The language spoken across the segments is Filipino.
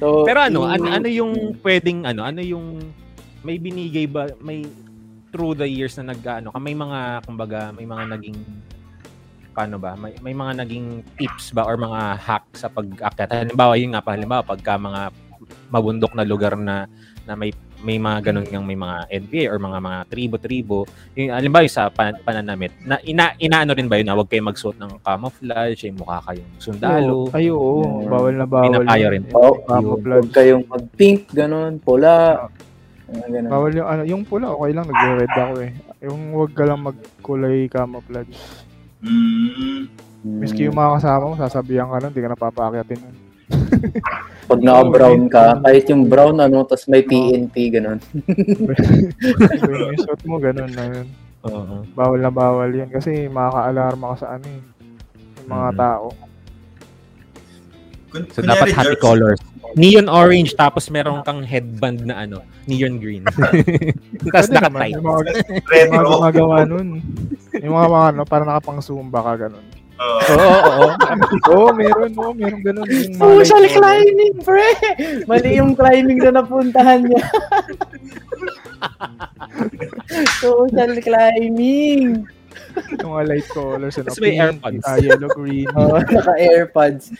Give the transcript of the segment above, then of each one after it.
So, Pero ano, i- ano, ano yung pwedeng ano, ano yung may binigay ba may through the years na nag ano, may mga kumbaga may mga naging paano ba? May, may mga naging tips ba or mga hack sa pag-akyat? Halimbawa, yun nga pa, halimbawa, pagka mga mabundok na lugar na na may may mga ganun yung may mga NPA or mga mga tribo-tribo. Yung, halimbawa, yung sa pan, pananamit, na ina, inaano rin ba yun na huwag kayo magsuot ng camouflage, yung mukha kayong sundalo. Ay, oo. Yeah. Bawal na bawal. Pinapayo yun. rin. Oh, Camouflage. Huwag kayong mag-pink, ganun, pula. Mga ganun. Bawal yung ano, yung pula okay lang nagre-red ako eh. Yung wag ka lang magkulay camouflage. Mm. Miski yung mga kasama mo, sasabihan ka nun, hindi ka napapakyatin nun. Pag naka-brown ka, kahit yung brown, ano, tas may PNP, ganun. Yung suot mo, ganun na yun. Oo. Bawal na bawal yun kasi makaka-alarma ka sa ano eh. Yung mga Mm. tao. Kun, So, dapat happy George, colors. Neon orange, tapos meron kang headband na ano, neon green. tapos naka-tight. Yung mga, mga gumagawa nun. Yung mga mga ano, parang nakapang-zumba ka ganun. Oo. Oo, oo, oo. Oo, meron, oo, meron ganun. Social climbing, pre! Mali yung climbing na napuntahan niya. Social climbing! Yung mga light colors. Ano, Tapos may pink, AirPods. ah, yellow, green. Oh, naka-airpods.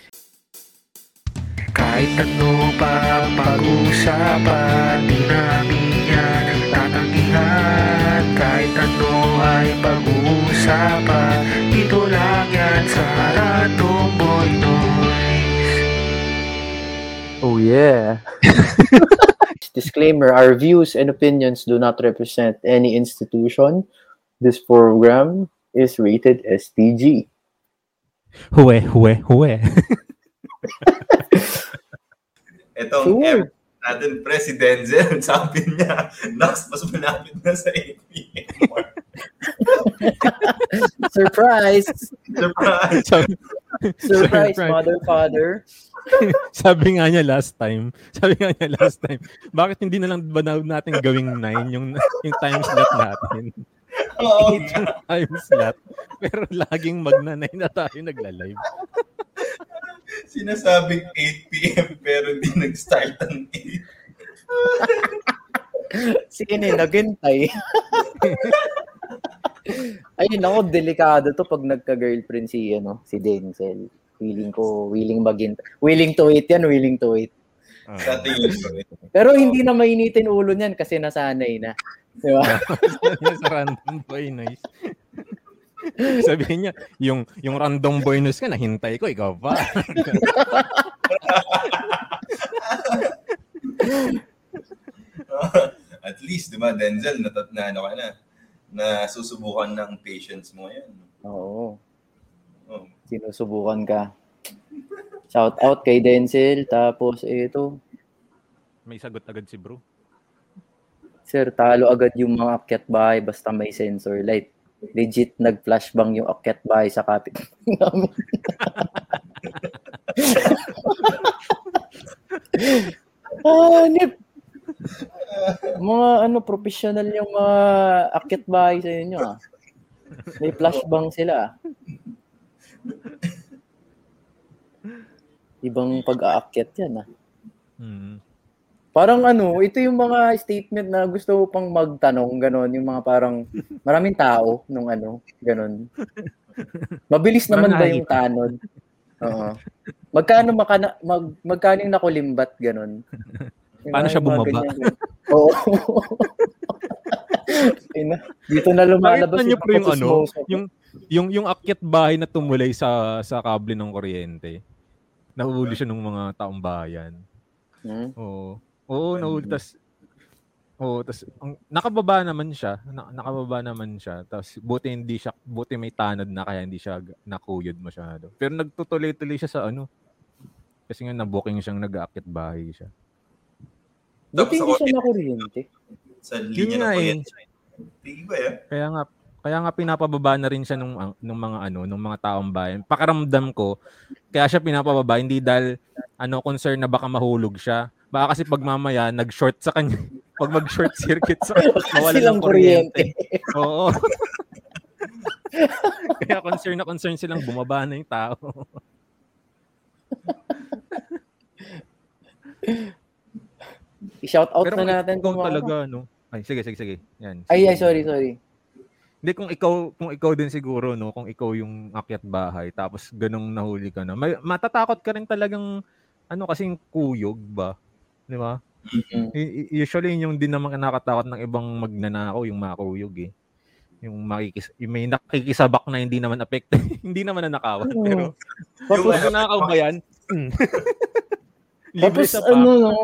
Kahit ano pa ang pag-usapan Di namin yan tatanggihan Kahit ano ay pag-uusapan Dito lang yan sa Random Boy Noise Oh, yeah. Disclaimer, our views and opinions do not represent any institution. This program is rated as PG. Huwe, huwe, huwe. Itong Sure. M natin, President Zen, sabi niya, Nax, mas malapit na sa 8 p.m. Surprise! Surprise! sabi, Surprise, Surprise. mother, father. sabi nga niya last time, sabi nga niya last time, bakit hindi na lang ba na- natin gawing 9 yung, yung time slot natin? Oo. 8 yung time slot. Pero laging magna-9 na tayo nagla-live. Sinasabing 8 p.m. pero hindi nag-start ang 8. Sino yung naghintay? Ayun ako, delikado to pag nagka-girlfriend si, ano, si Denzel. Willing ko, willing magin willing to wait yan, willing to wait. Sa tingin ko. eh. Pero hindi na mainitin ulo niyan kasi nasanay na. Di ba? Sabi sa random boy noise. Sabihin niya, yung yung random boy noise ka, nahintay ko, ikaw pa. At least, di ba, Denzel, na, na ano ka na, na susubukan ng patience mo yan. Oo. Oh. Sinusubukan ka. Shout out kay Denzel. Tapos ito, May sagot agad si bro. sir, talo agad yung mga akyat bahay basta may sensor light. Legit nag-flashbang yung akyat bahay sa kapit namin. ah, nip. Mga ano, professional yung mga akyat bahay sa inyo ah. May flashbang sila ah. Ibang pag-aakyat yan ah. Hmm. Parang ano, ito yung mga statement na gusto ko pang magtanong, ganon, yung mga parang maraming tao nung ano, ganon. Mabilis naman ba yung tanod? Oo. Magkano makana, mag, magkano yung nakulimbat, ganon. Yung Paano siya bumaba? Oo. Ina, Dito na lumalabas niyo po yung ano, yung yung yung akyat bahay na tumulay sa sa kable ng kuryente. Nahuli siya ng mga taong bayan. Hmm? Oo. Oo, nahuli tas Oo, tas ang, nakababa naman siya. Na, nakababa naman siya. Tapos buti hindi siya buti may tanod na kaya hindi siya nakuyod masyado. Pero nagtutuloy-tuloy siya sa ano. Kasi nga na-booking siyang nag-aakyat bahay siya. Buti Tapos hindi siya nakuryente. sa linya ng eh. kuryente. Tingin ba yan? Kaya nga kaya nga pinapababa na rin siya nung nung mga ano, nung mga taong bayan. Pakiramdam ko, kaya siya pinapababa hindi dahil ano concern na baka mahulog siya. Baka kasi pag mamaya nag-short sa kanya, pag mag-short circuit sa mawala Silang ng kuryente. kuryente. Oo. kaya concern na concern silang bumaba na yung tao. I-shout out Pero na kung natin kung ano. talaga, no? Ay, sige, sige, sige. Yan. Ay, sige. ay, sorry, sorry. Hindi, kung ikaw, kung ikaw din siguro, no? Kung ikaw yung akyat bahay, tapos ganong nahuli ka na, may, matatakot ka rin talagang, ano, kasing kuyog ba? Di ba? Mm. I- Usually, yun yung din naman nakakatakot ng ibang magnanakaw, yung makuyog eh. Yung makikis, yung may nakikisabak na hindi naman affected, hindi naman nanakawan. Oo. Pero, Tapos, kung nanakaw ba yan? Libre tapos ano, no,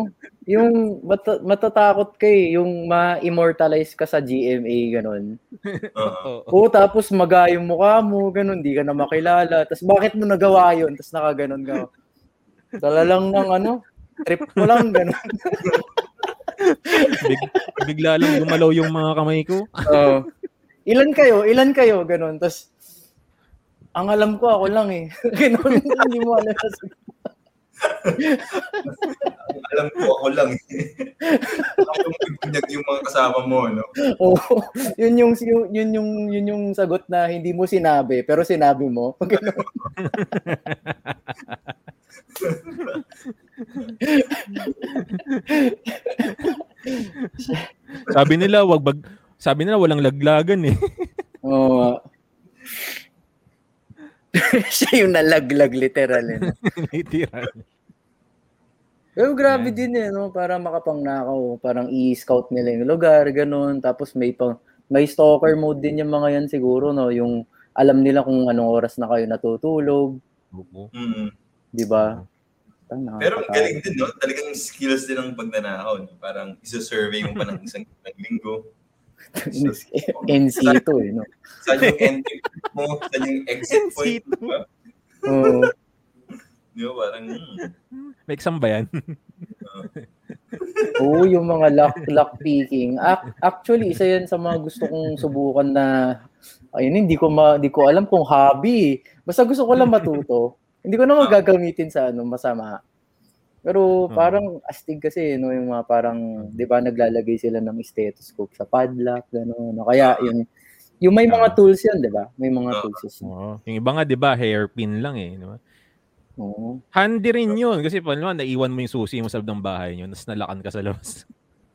yung mata- matatakot ka eh, yung ma-immortalize ka sa GMA, ganun. Oo. Oo. Tapos maga yung mukha mo, ganun, di ka na makilala. Tapos bakit mo nagawa yun? Tapos nakaganon ka. Talalang ng ano, trip ko lang, ganun. Big, bigla lang gumalaw yung mga kamay ko. Oo. ilan kayo? Ilan kayo? Ganun. Tapos, ang alam ko, ako lang eh. Ganun, hindi mo alam. Alam ko, ako lang. ako yung yung mga kasama mo, no? Oo. yun yung, yun, yun yung, yun yung sagot na hindi mo sinabi, pero sinabi mo. Sabi nila, wag bag, sabi nila walang laglagan eh. Oo. nga. Siya yung nalaglag literal. Eh. Literal. Pero grabe Yan. din eh, no? para makapangnakaw. Parang i-scout nila yung lugar, ganun. Tapos may pang, may stalker mode din yung mga yan siguro, no? Yung alam nila kung anong oras na kayo natutulog, Oo. Mm. di ba? Tang, Pero ang galing din, no? Talagang skills din ang pagnanakaw. No? Parang isa-survey mo pa ng isang linggo. NC to eh, no? Saan yung entry mo? Saan yung exit point? NC2. Diba? Oo. Di ba? Parang. May exam ba yan? Oo, yung mga lock, lock picking. Ac- actually, isa yan sa mga gusto kong subukan na ayun, hindi ko ma, hindi ko alam kung hobby. Basta gusto ko lang matuto. hindi ko naman gagamitin sa ano masama. Pero parang astig kasi no yung mga parang 'di ba naglalagay sila ng stethoscope sa padlock gano'n. No? Kaya yung yung may mga tools yan, 'di ba? May mga Ah. tools. yan. Oo. Yung iba nga, di ba, hairpin lang eh. Di ba? Oo. Handy rin yun. Kasi pa naman, naiwan mo yung susi mo sa loob ng bahay nyo, tapos nalakan ka sa labas.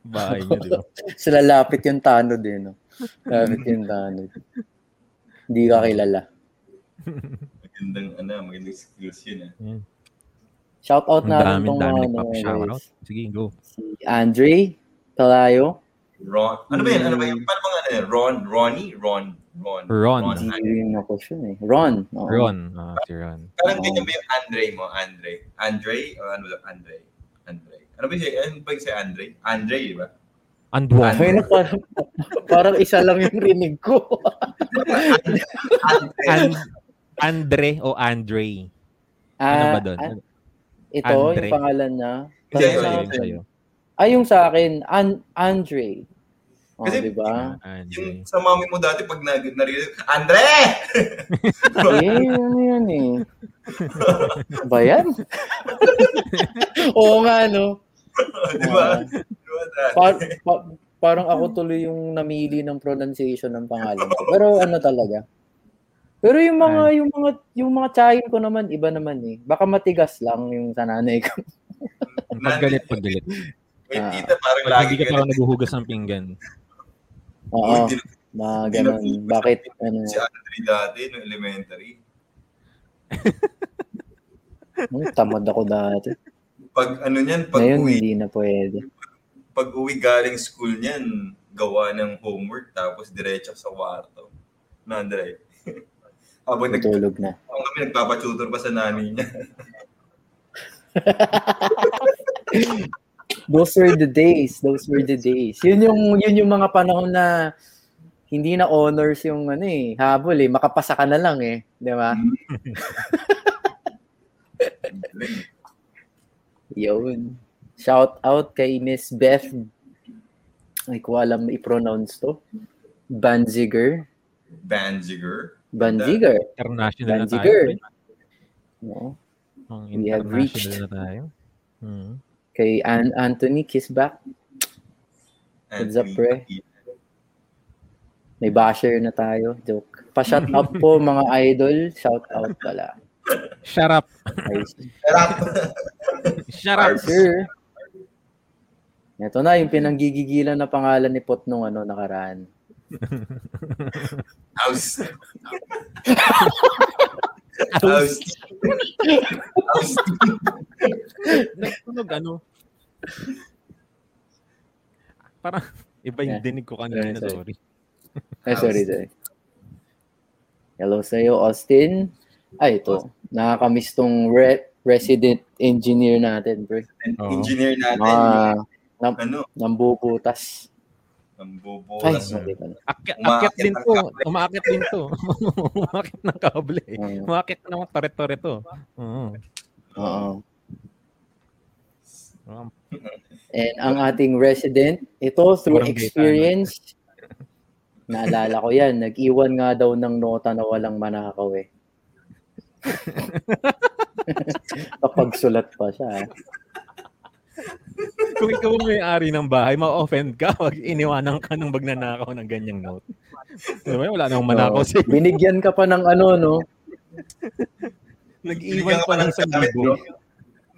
bahay nyo, di ba? Sila lapit yung tanod eh, no? Lapit yung tanod. Hindi ka kilala. magandang, ano, magandang skills yun, ah. Shout out natin dami, tong dami mga ano, nagpapashoutout. guys. Sige, go. Si Andre Talayo. Ron. Ano ba yan? Ano ba yung, paano ba nga ano yan? Ron? Ronnie? Ron? Ron. Ron. Hindi rin ako siya eh. Ron. oo. Ron. Ah, si Ron. Parang ganyan ba yung Andre mo? Andre? Andre? O ano ba? Andre? Andre. Ano ba yung, ano ba yung si Andre? Andre, di ba? Andwo. Ay, na, parang, parang isa lang yung rinig ko. Andre. And, Andre o Andre? Ano ba doon? Ah, ito, Andre. yung pangalan niya. Parang yun, sa akin. Ay, yung sa akin, An- Andre. Oh, Kasi- di ba? Andre. Yung sa mami mo dati pag nag narinig, Andre! Eh, ano yan eh. ba yan? Oo nga, no? di ba? Ah, Di ba? dati? pa- pa- parang ako tuloy yung namili ng pronunciation ng pangalan ko. Pero ano talaga. Pero yung mga yung mga yung mga tsahin ko naman iba naman eh. Baka matigas lang yung sa nanay ko. Paggalit, paggalit. Wait, Ah. tita, parang Pag lagi ka parang naghuhugas ng pinggan. Oo. Mga ganun. Bakit ano? si Andre dati, no elementary. Hmm, tamad ako dati. Pag ano niyan, pag Ngayon uwi, hindi na pwede. pag uwi galing school niyan, gawa ng homework, tapos diretso sa kwarto. Na, Andre. Habang nag, Tutulog na. habang kami nagpapatutor pa sa nanay niya. Those were the days. Those were the days. Yun yung yun yung mga panahon na hindi na honors yung ano eh, habol eh, makapasa ka na lang eh, 'di ba? Yun. Shout out kay Miss Beth. Ay ko alam i-pronounce to. Banziger. Banziger. Banziger. International na tayo. Banziger. No. Ang We have reached. na tayo. Hmm. Kay An Anthony Kisback. What's up, pre? May basher na tayo. Joke. Pa-shout out po mga idol. Shout out pala. Shut up. Shut up. sir. Ito na, yung pinanggigigilan na pangalan ni Pot nung ano, nakaraan. House. House. House. Nagtunog ano? Parang iba yung Yeah. dinig ko kanina, sorry. Ay, sorry, sorry. Hello sa'yo, Austin. Ay, ito. Nakakamiss tong re- resident engineer natin, bro. Oo. Engineer natin. Mga ano? nambubutas. Ang Ay, bubulas. sorry pala. Umaakit akyat din ng to. Umaakit din to. Umaakit ng kable. eh. Oo. Umaakit ng tore-tore to. Oo. Oo. Oo. And ang ating resident, ito through Sobrang experience, naalala ko yan, nag-iwan nga daw ng nota na walang manakaw eh. Kapag sulat pa siya. Kung ikaw ang may-ari ng bahay, ma-offend ka pag iniwanan ka ng magnanakaw ng ganyang note. Diba? Wala nang manakaw Oo. sa'yo. binigyan ka pa ng ano, no? Nag-iwan pa ng sandibo. no?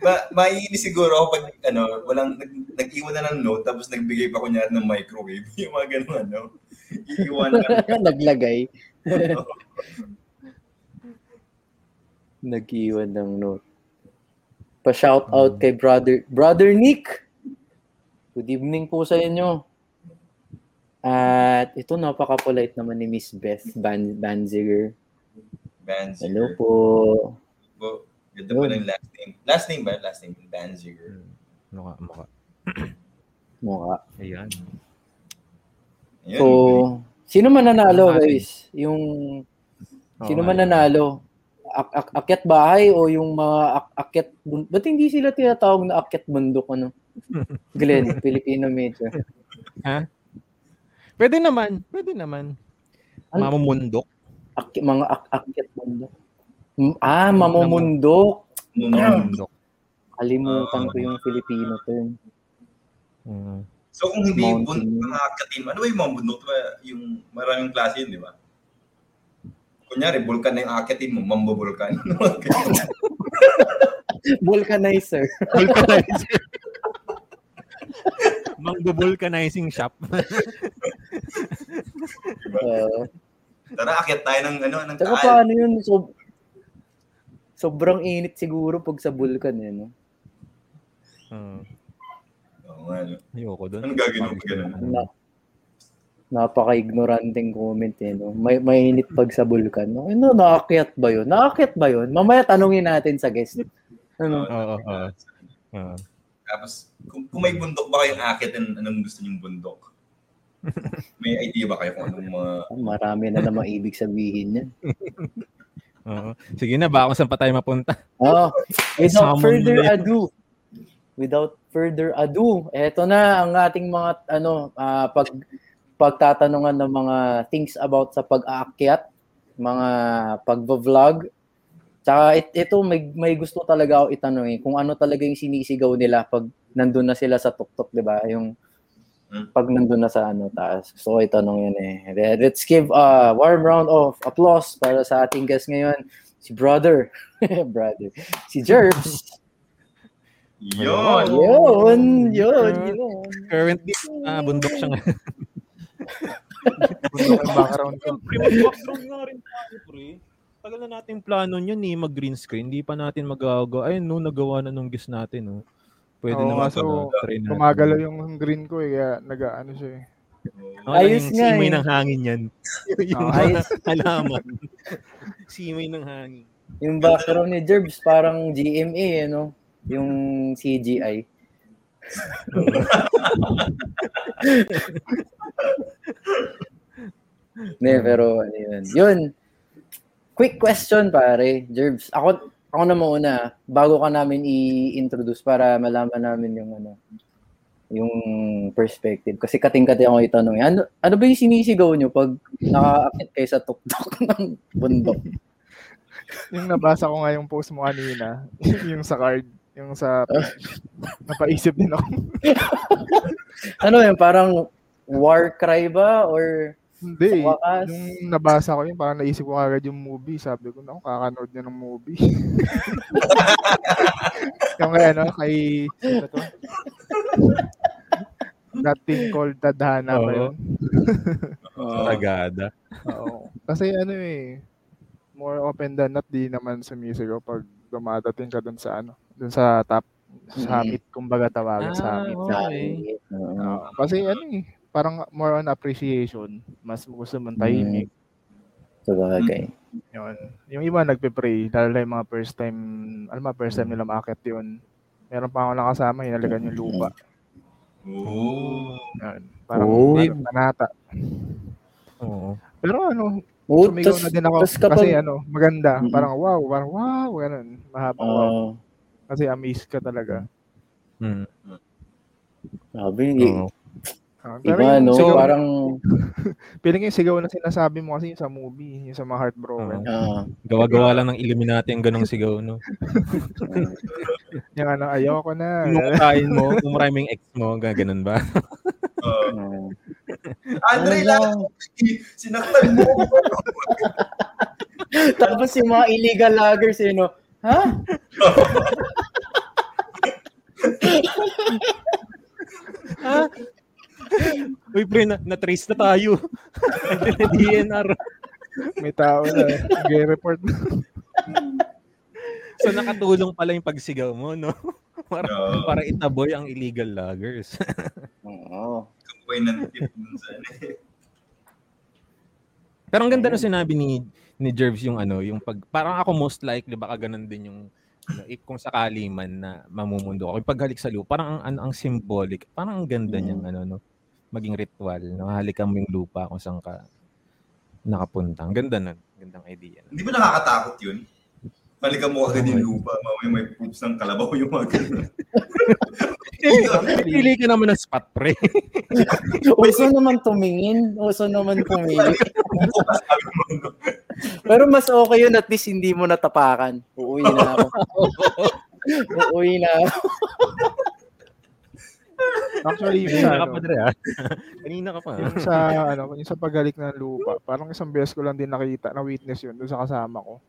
Ma maiinis siguro ako pag ano, walang nag, nag-iwan na ng note tapos nagbigay pa kunyari ng microwave. Yung mga ganun ano. Iiwan ka. Naglagay. Nag-iwan ng note. Pa-shout out kay brother brother Nick. Good evening po sa inyo. At ito napaka-polite naman ni Miss Beth Ban Banziger. Banziger. Hello po. Po. Ganda po ng last name. Last name ba? Last name. Banziger. Mukha, mukha. Mukha. Ayan. Ayun. So, sino man nanalo, guys? Yung sino man nanalo? Ak ak akyat bahay o yung mga ak akyat bun- Ba't hindi sila tinatawag na akyat bundok ano? Glenn, Filipino medyo. Pwede naman. Pwede naman. Ano? Mamumundok. Ak mga ak akyat bundok. Ah, mamumundok. Mamundok. Kalimutan ko yung Filipino term. Mm. So kung hindi Mountain. bundok mga akatin, ano ba yung mga bundok? Diba? Yung maraming klase yun, di ba? Kunyari, vulkan na yung akitin mo, mambubulkan. Vulcanizer. Vulcanizer. Mangbo-vulcanizing shop. Uh, Tara, akit tayo ng, ano, ng Tsaka taal. paano yun? So, sobrang init siguro pag sa vulkan eh, no? Hmm. Oo nga? Ayoko doon. Anong gagawin mo pag ganun? Na, napaka-ignoranteng comment eh, no? May, mainit pag sa vulkan. No? Ano, naakyat ba yun? Naakyat ba yun? Mamaya tanungin natin sa guest. Ano? Oo, oo. Oo. Tapos, kung, kung may bundok ba kayong akit, an- anong gusto niyong bundok? May idea ba kayo kung anong mga... Marami na naman ibig sabihin yan. Oo. Sige na, baka kung saan pa tayo mapunta. Oh, without further ado, without further ado, eto na ang ating mga ano ah, pag pagtatanungan ng mga things about sa pag-aakyat, mga pagvo-vlog. Tsaka it, ito may may gusto talaga ako itanong eh, kung ano talaga yung sinisigaw nila pag nandun na sila sa tuktok, 'di ba? Yung Hmm. pag nandun na sa ano taas. Gusto ko itanong yun eh. Let's give a warm round of applause para sa ating guest ngayon, si brother. brother. Si Jerbs. Yun! Yun, yun. Currently, ah, bundok siya nga. Background ko. Siyempre, mag-background nga rin tayo, pre. Tagal na nating plano yun eh, mag-green screen. Hindi pa natin magagawa. Ayun, no, nagawa na nung guest natin, no. Pwede Oo, naman try natin. Gumagalaw yung green ko eh, kaya nag-ano siya eh. Oh, Ayos yung nga Simoy eh. ng hangin yan. yung Oo, ayos. halaman. Simoy ng hangin. Yung background ni Jerbs parang GMA, ano? Yung CGI. Ne, pero ano yun. Yun. Quick question, pare. Jerbs. Ako, ako na muna. Bago ka namin i-introduce para malaman namin yung ano yung perspective. Kasi kating-kating ako itanong. Ano, ano ba yung sinisigaw nyo pag nakaakit kayo sa tuktok ng bundok? Yung nabasa ko nga yung post mo kanina, yung sa card, yung sa napaisip din ako. ano yun? Parang war cry ba? Or Hindi, Sa wakas. yung nabasa ko yun, parang naisip ko agad yung movie. Sabi ko, naku, kakanood niya ng movie. yung kay ano, kay, to? that thing called tadhana ba yun? Oo. Sagada. Oo. Kasi ano eh, more open than not, di naman sumisigaw pag dumadating ka dun sa ano, dun sa top summit, kumbaga tawagan summit. oo. Sabi. Oo. Oo. kasi ano eh, parang more on appreciation. Mas gusto mong tahimik. Sabagay. Yun. Yung iba nagpe-pray, lalo na yung mga first time, alam mo, first time nila makakit yun. Meron pa ako nakasama, hinalagan yung lupa. Oo. Yan. Parang Oh. ano, panata. Oo. Pero ano, Oo, sumigaw tas- na din ako kapag- kasi ano, maganda. Mm-mm. Parang wow, parang wow, ganun. Mahabang wow. Oo. Kasi amazed ka talaga. Mm. Sabi, Oo. Ah, iba, no? sigaw, Parang, ko yung sigaw na sinasabi mo kasi yung sa movie, yung sa mga heartbroken. Oo. ah, Gawa-gawa lang ng Illuminati ang ganong sigaw, no? Yung ano, ayoko na. Kumakain mo, kumrame yung ex mo, gaganon ba? Ah. Andre Ano lang, sinaktan mo. Tapos yung mga illegal loggers, eh, no? Ha? ha? Uy, pre, na, na-trace na tayo. DNR. May tao na. Nag-report. So, nakatulong pala yung pagsigaw mo, no? Para, Oo. para itaboy ang illegal loggers. Oo. Kamukay ng tip dun sa eh. Pero ang ganda na sinabi ni ni Jervis yung ano, yung pag parang ako most likely baka ganun din yung ano, if kung sakali man na mamumundo ako, yung paghalik sa lupa, parang ang, ang, ang symbolic, parang ang ganda Mm. niyang ano, no, maging ritual, no, halikan mo yung lupa kung saan ka nakapunta. Ang ganda nun. Gandang idea. Hindi ba nakakatakot yun? Balikan mo agad yung lupa, mamaya may poops ng kalabaw yung mga ganun. Pili ka naman ng spot, pre. Uso naman tumingin. Uso naman no? Pero mas okay yun, at least hindi mo natapakan. Uuwi na ako. Uuwi na ako. Actually, yung sa, ka pa, Dre, ha? Kanina ka pa. yung sa, ano, yung sa paghalik ng lupa, parang isang beses ko lang din nakita, na witness yun doon sa kasama ko.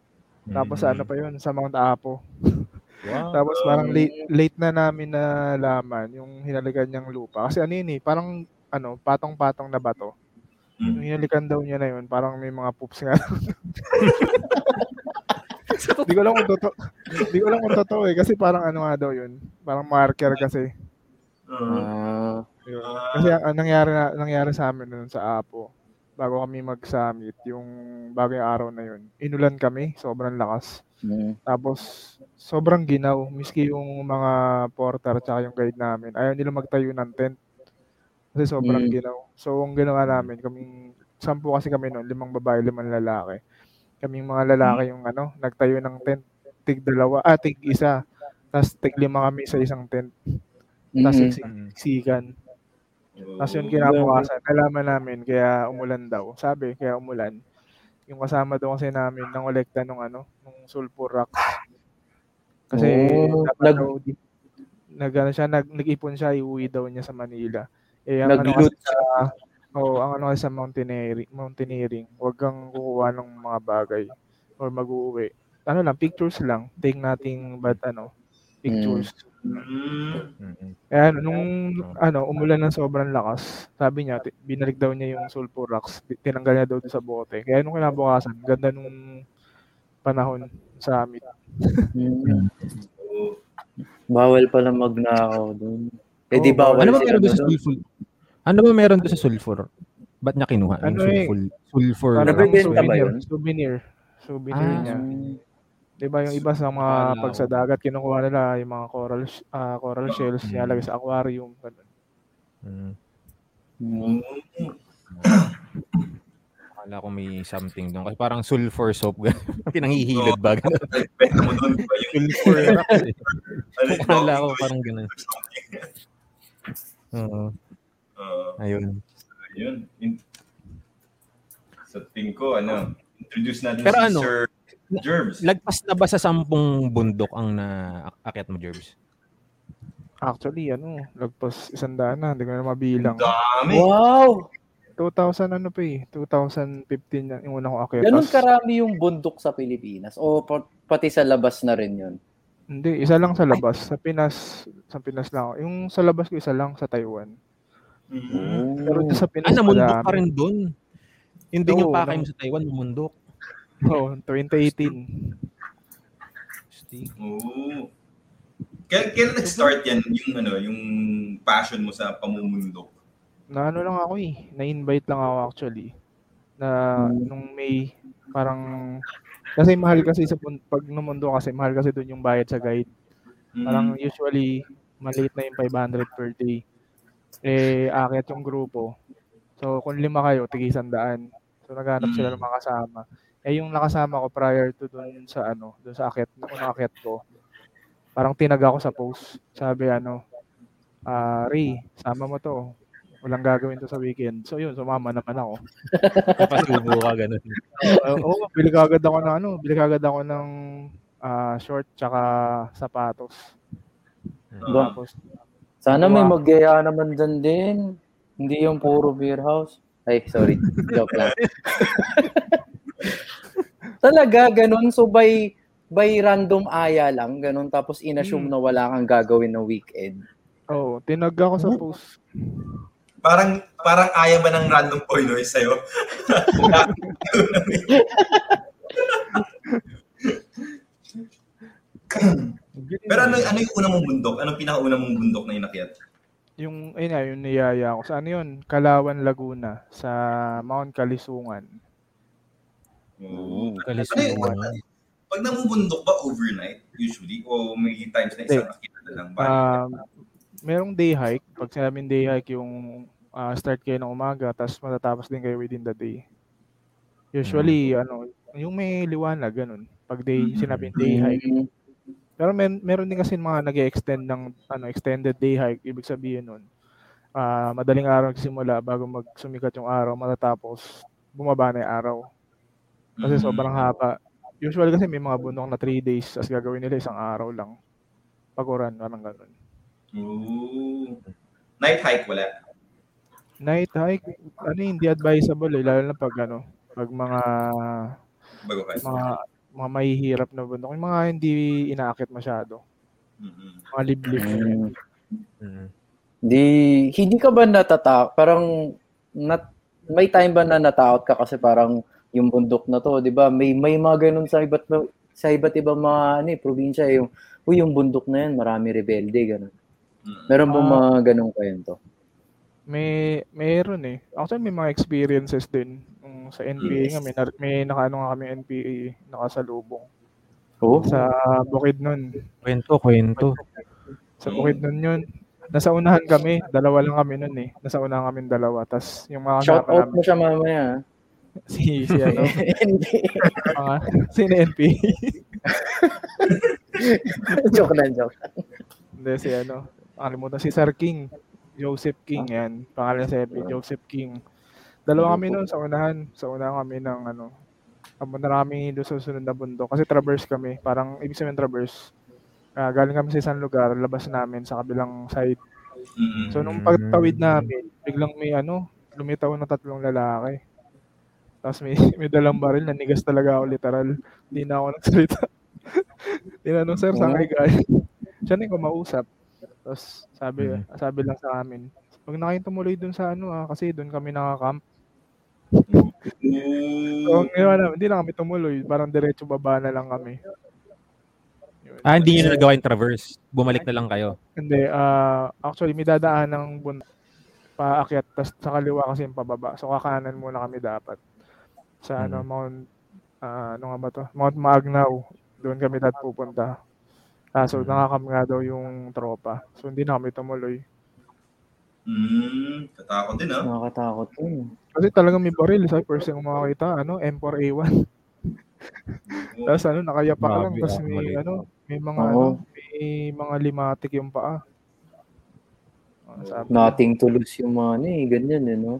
Tapos Mm. ano pa yun, sa Mount Apo. Wow. Tapos parang late, late na namin na laman yung hinalikan niyang lupa. Kasi ano yun eh, parang ano, patong-patong na bato. Mm. Yung hinalikan daw niya na yun, parang may mga poops nga. Di ko alam kung totoo. Di ko alam kung totoo eh. Kasi parang ano nga daw yun. Parang marker kasi. Ah, Yun. Kasi ang, ang nangyari, na, nangyari sa amin nun sa Apo, bago kami mag-summit, yung bago yung araw na yun, inulan kami, sobrang lakas. mm. Tapos, sobrang ginaw. Miski yung mga porter at yung guide namin, ayaw nila magtayo ng tent. Kasi sobrang Mm. ginaw. So, ang ginawa namin, kaming, sampu kasi kami noon, limang babae, limang lalaki. Kaming mga lalaki yung ano, nagtayo ng tent, tig dalawa, ah, tig isa. Tapos tig lima kami sa isang tent. Tapos Mm. Mm. siksikan. Tapos yun kinabukasan, nalaman namin, kaya umulan daw. Sabi, kaya umulan. Yung kasama daw kasi namin, nang olekta nung ano, nung sulfur rocks. Kasi, Oh, nag- daw, nag, ano siya, nag, nag-ipon siya, iuwi daw niya sa Manila. Eh, ang ano kasi sa, oh, ang ano kasi sa mountaineering, mountaineering, huwag kang kukuha ng mga bagay or mag-uwi. Ano lang, pictures lang. Take nating, but ano, pictures. Mm. Mm. Kaya ano, nung ano, umulan ng sobrang lakas, sabi niya, binalik daw niya yung sulfur rocks, ti- tinanggal niya daw doon sa bote. Kaya nung kinabukasan, ganda nung panahon sa amin. Mm. Oo. Bawal pala magnakaw dun. Eh di bawal Ano ba meron doon sa sulfur? Ano ba meron doon sa sulfur? Ba't niya kinuha? Ano yung eh, sulfur, sulfur. Parang Nabibenta ba souvenir, yun? souvenir. Souvenir Ah. niya. 'Di ba yung iba sa mga pag sa dagat kinukuha nila yung mga coral ah, coral shells Mm. nilalagay sa aquarium. ganun. Mm. Mm. Akala ko may something doon. Kasi parang sulfur soap. Pinanghihilod ba? Ganun. Benta mo doon ba yung sulfur. ano, Akala ko parang ganun. Oo. Oo. Ayun. Ayun. In- sa tingin ko, ano, introduce natin Pero si ano, Sir Germs. Lagpas na ba sa sampung bundok ang naakyat mo, Jervis? Actually, ano, lagpas isang daan na, hindi ko na mabilang. Dami. Wow! 2000 ano pa eh, 2015 yan, yung una kong akyat. Ganun karami yung bundok sa Pilipinas? O pa- pati sa labas na rin yun? Hindi, isa lang sa labas. Sa Pinas, sa Pinas lang. ako. Yung sa labas ko, isa lang sa Taiwan. Mm. Pero doon sa Pinas, Ah, namundok ka rin dun. Hindi pakay mo nam- sa Taiwan, namundok. Oo, 2018. Stick. Oo. Kailan, kailan nag-start yan, yung ano, yung passion mo sa pamumundok? Na ano lang ako eh. Na-invite lang ako actually. Na nung May, parang, kasi mahal kasi sa pag numundo kasi, mahal kasi doon yung bayad sa guide. Mm. Parang usually, maliit na yung 500 per day. Eh, akit yung grupo. So, kung lima kayo, tig daan. So, naghanap sila ng mga kasama. Eh, yung nakasama ko prior to dun sa ano, dun sa akit, unang akit ko, parang tinag ako sa post. Sabi ano, ah, Ray, sama mo to. Walang gagawin to sa weekend. So, yun, sumama naman ako. Napasubo ka, ganun. Oo, oh, bili kagad ako ng ano, bili kagad ako ng ah, short tsaka sapatos. Ba- Tapos, Sana may magyaya naman dyan din. Hindi yung puro beer house. Ay, sorry. Joke lang. Talaga, ganun. So, by, by random aya lang, ganun. Tapos, inassume Hmm. na wala kang gagawin na weekend. oh, tinag ako sa post. Parang, parang ayaw ba ng random Pinoy sa'yo? Pero ano, ano yung una mong bundok? Anong pinakauna mong bundok na inakyat? Yung, ayun nga, yung niyaya ko. Sa ano yun? Kalawan, Laguna. Sa Mount Kalisungan. Kalisuan. Ano yun? Pag namubundok ba overnight, usually? O may times na isang akita na lang ba? Um, merong day hike. Pag sinabing day hike, yung ah, start kayo ng umaga, tapos matatapos din kayo within the day. Usually, ano, yung may liwanag, ganun. Pag day, Mhm. sinabing day hike. Mm. Pero men, meron din kasi mga nag extend ng ano, extended day hike. Ibig sabihin nun, ah, madaling araw simula bago magsumikat yung araw, matatapos bumaba na yung araw. Kasi Mhm. sobrang haba. Usually kasi may mga bundok na 3 days, as gagawin nila isang araw lang. Paguran, parang ganun. Ooh. Night hike wala. Night hike, ano hindi advisable eh, lalo na pag ano, pag mga Bago ka. mga mga mahihirap na bundok, yung mga hindi inaakit masyado. Mhm. Mga liblib. Mm. Mm. Di, hindi ka ba natatakot? Parang, nat, may time ba na natakot ka kasi parang yung bundok na to, 'di ba? May may mga ganun sa iba't sa iba't ibang mga ano, eh, probinsya eh, yung uy, yung bundok na yan, marami rebelde ganun. Mhm. Meron ba Ah. mga ganung kwento? May meron eh. Actually may mga experiences din. Yung sa NPA nga may may nakaano nga kami NPA nakasalubong Oh. sa Bukidnon. Kwento, kwento. Sa Bukidnon yun. Nasa unahan kami, dalawa lang kami nun eh. Nasa unahan kami dalawa. Tas yung mga Shout out namin, mo siya mamaya. Ah. si, si ano, mga, si NPA. joke lang, joke. Hindi, si ano, nakalimutan si Sir King. Joseph King yan. Pangalan sa FB, Joseph King. Dalawa kami noon sa unahan. Sa unahan kami ng ano, Pamunta na kami doon sa susunod na bundok. Kasi traverse kami. Parang, ibig sabihin traverse. Ah, galing kami sa isang lugar, labas namin sa kabilang side. So, nung pagtawid namin, biglang may ano, lumitaw na tatlong lalaki. Tapos may, may dalang baril, nanigas talaga ako literal. Hindi na ako nagsalita. Tinanong, sir, saan kayo galing? Siya na yung kumausap. Tapos sabi, Mhm. sabi lang sa amin, huwag na kayong tumuloy dun sa ano ah, kasi dun kami nakakam. Ooh. So, ngayon, hindi na kami tumuloy. Parang diretso baba na lang kami. Yun. Ah, hindi nyo na nagawa yung traverse. Bumalik na lang kayo. Hindi, ah, actually, may dadaan ng bun paakyat, tapos sa kaliwa kasi yung pababa. So, kakanan muna kami dapat. Sa ano, Mhm. Mount, ah, ano nga ba to? Mount Magnaw. Doon kami dapat pupunta. Ah, so, Mhm. nakakam nga daw yung tropa. So, hindi na kami tumuloy. Mm, katakot din, ah. Nakakatakot yun. Kasi talagang may baril. Sa first yung makakita, ano, M4A1. Tapos ano, nakayapa ka lang. Tapos ah, may, ano, may mga, ano, may mga limatic yung paa. Ah, sabi, Nothing to lose yung mga ano eh, ganyan eh, no?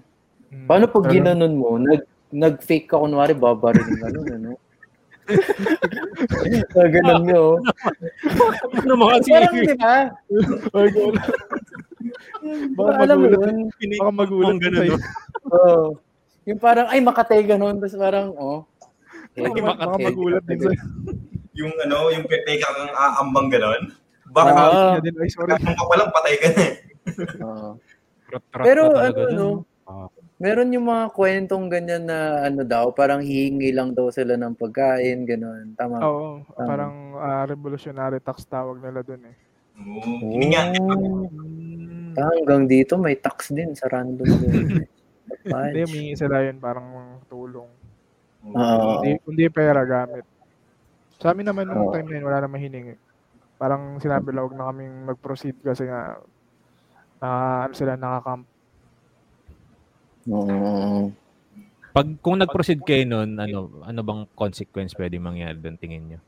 mm, Paano pag ginanon mo, nag, nag-fake ka kunwari, babarin ka nun, ano? Na ganun nyo. Ano mo kasi? Parang, di ba? Baka Alam mo magulat. yun? Baka magulat Ang ka ganun, no? Oo. Yung parang, ay, makatay ganun. Tapos parang, oh. Baka, Ay, baka magulat din sa'yo. Yung ano, yung pepe ka kang aambang ganon. Baka Ah. Kaya din, ay, sorry. kung ka palang patay ka na eh. Pero ano, no? Meron yung mga kwentong ganyan na ano daw, parang hihingi lang daw sila ng pagkain, gano'n. Tama. Oo, Tama. parang ah, revolutionary tax tawag nila dun eh. Oo. Oh. Mm. Ah, hanggang dito may tax din sa random doon. Hindi, humingi sila yun parang tulong. Oo. Hindi, hindi pera gamit. Sa amin naman nung Oo. time na yun, wala namang hiningi. Parang sinabi lang huwag na kaming mag-proceed kasi nga ah, ano sila nakakamp. Oo. Pag kung nag-proceed kayo nun, ano ano bang consequence pwede mangyari doon tingin nyo?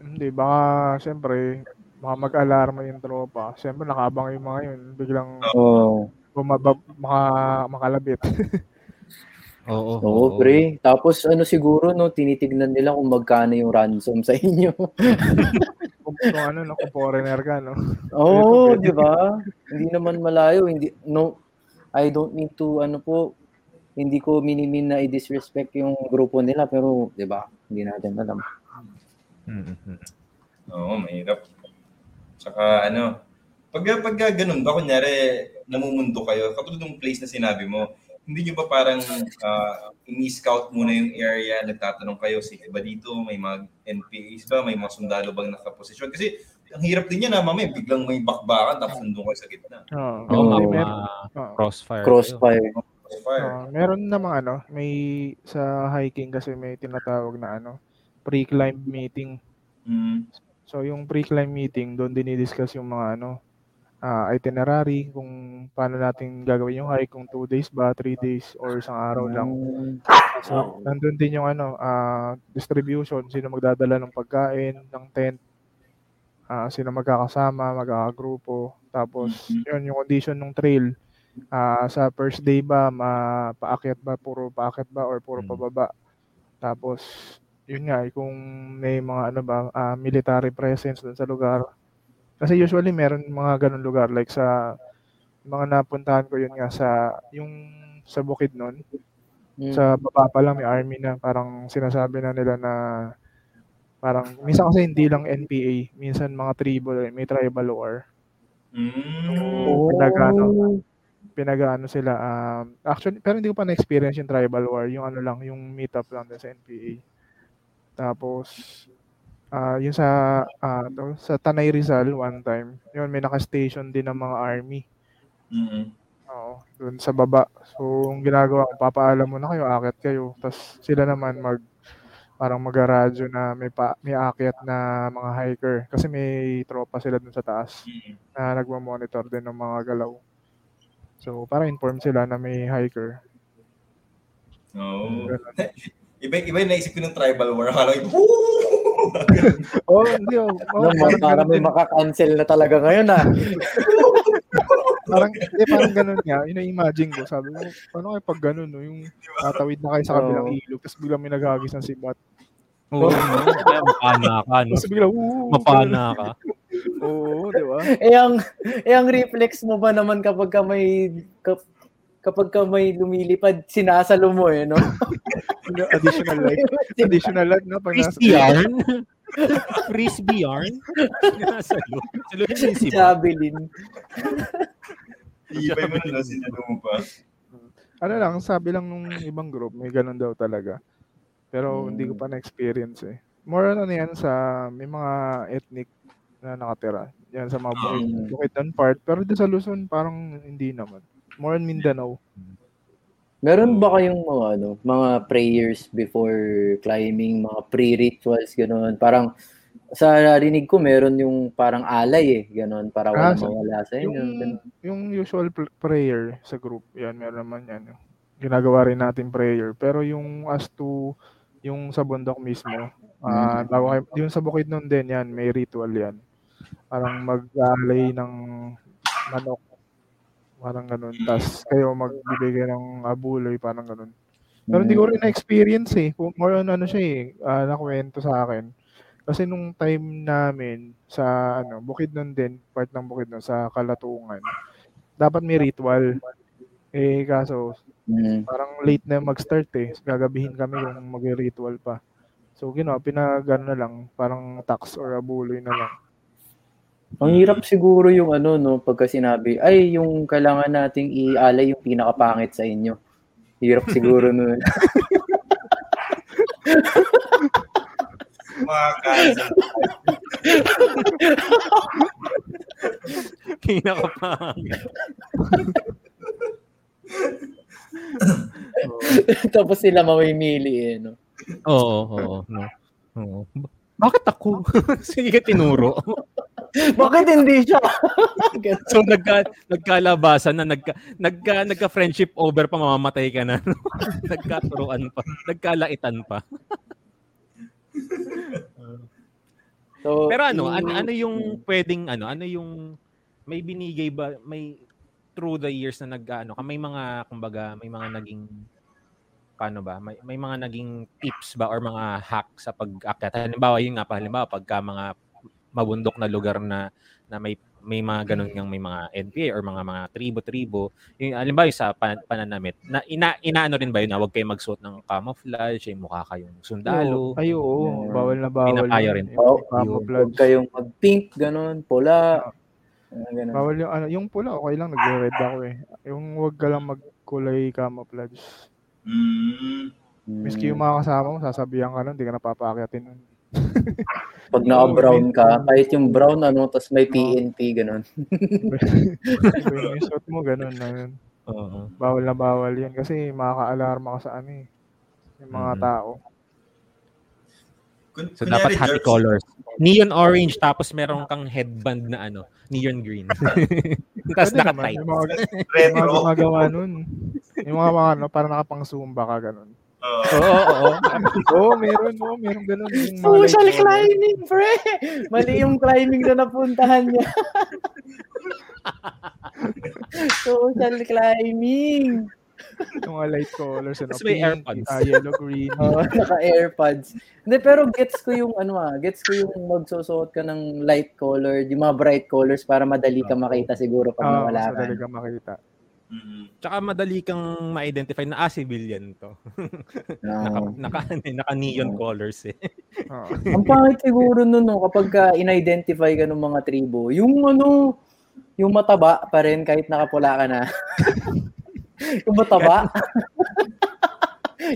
Hindi, baka siyempre baka mag-alarma yung tropa. Siyempre nakabang yung mga yun. Biglang Oo. bumaba, maka, makalabit. Oo. Oo, pre. Tapos ano siguro no, tinitignan nila kung magkano yung ransom sa inyo. kung, kung ano, no, kung foreigner ka, no? Oo, di ba? Hindi naman malayo, hindi no I don't need to ano po hindi ko minimin na i-disrespect yung grupo nila pero 'di ba? Hindi natin alam. Mm-hmm. Oo, mahirap. Tsaka ano, pag, pag ganun ba, kunyari, namumundo kayo, katulad ng place na sinabi mo, hindi nyo ba parang uh, ini-scout muna yung area, nagtatanong kayo, sige ba dito, may mga NPAs ba, may mga sundalo bang nakaposisyon? Kasi ang hirap din yan na mamaya, biglang may bakbakan, tapos nandun kayo sa gitna. Oo. Hindi, mga meron, oo. crossfire. Crossfire. Fire. Oo, meron namang ano, may sa hiking kasi may tinatawag na ano, pre-climb meeting. Mm. So yung pre-climb meeting, doon dinidiscuss yung mga ano, ah, itinerary, kung paano natin gagawin yung hike, kung 2 days ba, 3 days, or isang araw lang. So, nandun din yung ano, ah, distribution, sino magdadala ng pagkain, ng tent, ah, sino magkakasama, magkakagrupo. Tapos, Mhm. yun, yung condition ng trail. Ah, sa first day ba, ma paakyat ba, puro paakyat ba, or puro Mm. pababa. Tapos, yun nga, eh, kung may mga ano ba, ah, military presence dun sa lugar. Kasi usually meron mga ganun lugar like sa mga napuntahan ko yun nga sa yung sa bukid nun. Mm. Sa baba pa lang may army na parang sinasabi na nila na parang minsan kasi hindi lang NPA, minsan mga tribal, eh, may tribal war. Mm. Oh. Pinagano, pinagano sila um, actually pero hindi ko pa na-experience yung tribal war, yung ano lang, yung meetup lang din sa NPA. Tapos ah yung sa ah, to, sa Tanay Rizal one time, yun may naka-station din ng mga army. Mm. Oo, doon sa baba. So, ang ginagawa ko, papaalam mo na kayo, akit kayo. Tapos sila naman mag parang magaradyo na may pa, may akyat na mga hiker kasi may tropa sila dun sa taas Mm. na nagmo-monitor din ng mga galaw. So, para inform sila na may hiker. Oo. Ganun. Iba, iba yung naisip ko ng tribal war. Akala ko! Oh, hindi oh. oh Ano, parang, may din. maka-cancel na talaga ngayon ah. parang, eh, parang ganun nga. Yun ang imagine ko. Sabi ko, paano kayo pag ganun, no? Yung tatawid na kayo sa kabilang Oo. ilog, tapos biglang may naghagis ng sibat. Oo. Kaya mapana ka, no? Tapos biglang, "Woo!" Mapana ka. Oo, di ba? eh ang eh ang reflex mo ba naman kapag ka may kap, kapag ka may lumilipad, sinasalo mo eh, no? Additional life. Additional life, no? Pag nasa, Frisbee yarn? Frisbee yarn? Nasa loob. Sa loob. Javelin. Iba mo na sinano mo pa. ano lang, sabi lang nung ibang group, may ganun daw talaga. Pero Hmm. hindi ko pa na-experience eh. More ano yan sa, may mga ethnic na nakatira. Yan sa mga bukid, Hmm. Bukidnon part. Pero di sa Luzon, parang hindi naman. More on Mindanao. Meron ba kayong mga ano, mga prayers before climbing, mga pre-rituals gano'n? Parang sa narinig ko meron yung parang alay eh, gano'n para wala Ah, mawala sa inyo. Yung, ganun. yung usual pl- prayer sa group, yan, meron naman yan. Ginagawa rin natin prayer. Pero yung as to, yung sa bundok mismo, ah bago kayo- yung sa bukid nun din, yan, may ritual yan. Parang mag-alay ng manok. Parang ganun. Tapos kayo magbibigay ng abuloy, parang ganun. Pero hindi ko rin na-experience eh. Kung more on ano siya eh, ah, nakwento sa akin. Kasi nung time namin sa ano, bukid nun din, part ng bukid nun sa Kalatungan. Dapat may ritual. Eh kaso Mm. parang late na mag-start eh. Gagabihin kami kung mag-ritual pa. So ginawa, pinagano na lang, parang tax or abuloy na lang. Ang hirap siguro yung ano, no, pagka sinabi, ay, yung kailangan nating ialay yung pinakapangit sa inyo. Hirap siguro nun. Mga cancel. Pinakapangit. Tapos sila mamimili eh, no? Oo, oo, no. Oo. Ba- Bakit ako? Sige ka tinuro. Bakit hindi siya? so nagka nagkalabasan na nagka nagka nagka-friendship over pa mamamatay ka na. Nagkaturuan pa, nagkalaitan pa. so, Pero ano, i- ano, ano yung pwedeng ano, ano yung may binigay ba may through the years na nag ano, ka, may mga kumbaga may mga naging paano ba? May, may mga naging tips ba or mga hack sa pag-akyat? Halimbawa, yun nga pa, halimbawa, pagka mga mabundok na lugar na na may may mga ganun yung may mga NPA or mga mga tribo-tribo. Yung halimbawa yung sa pan, pananamit, na ina, inaano rin ba yun na huwag kayo magsuot ng camouflage, yung mukha kayong sundalo. Ay, oo. Yeah. Bawal na bawal. Pinapayo yun. rin. Camouflage. Huwag kayong mag-pink, ganun, pula. ah, ganun. Bawal yung ano, yung pula okay lang nagre-red ako eh. Yung wag ka lang magkulay camouflage. Mm. Miski yung mga kasama mo, sasabihan ka nun, hindi ka napapakyatin nun. Pag naka-brown ka, kahit yung brown, ano, tas may PNP, ganun. Yung suot mo, ganun na yun. Oo. Bawal na bawal yun kasi makaka-alarma ka sa ano eh. Yung mga Mhm. tao. Kun- So dapat happy George, colors. Neon orange tapos meron kang headband na ano, neon green. tapos naka-tight. Yung mga, yung mga gumagawa nun. Yung mga mga ano, parang nakapang zumba ka ganun. Oo. Oo, oo. Oo, meron, oo, meron ganun. Social color. climbing, pre! Mali yung climbing na napuntahan niya. Social climbing. Yung mga light colors, ano, Tapos may AirPods. ah, yellow, green. Oh, naka-airpods. Hindi, pero gets ko yung ano ah, gets ko yung magsusuot ka ng light colored, yung mga bright colors para madali ka makita siguro pag Ah, nawala ka. madali kang makita. Mm. Tsaka madali kang ma-identify na ah, civilian to. Naka, Oo. naka, naka neon colors eh. Oo. Ang pangit siguro nun, no, kapag ka in-identify ka ng mga tribo, yung ano, yung mataba pa rin kahit nakapula ka na. yung mataba.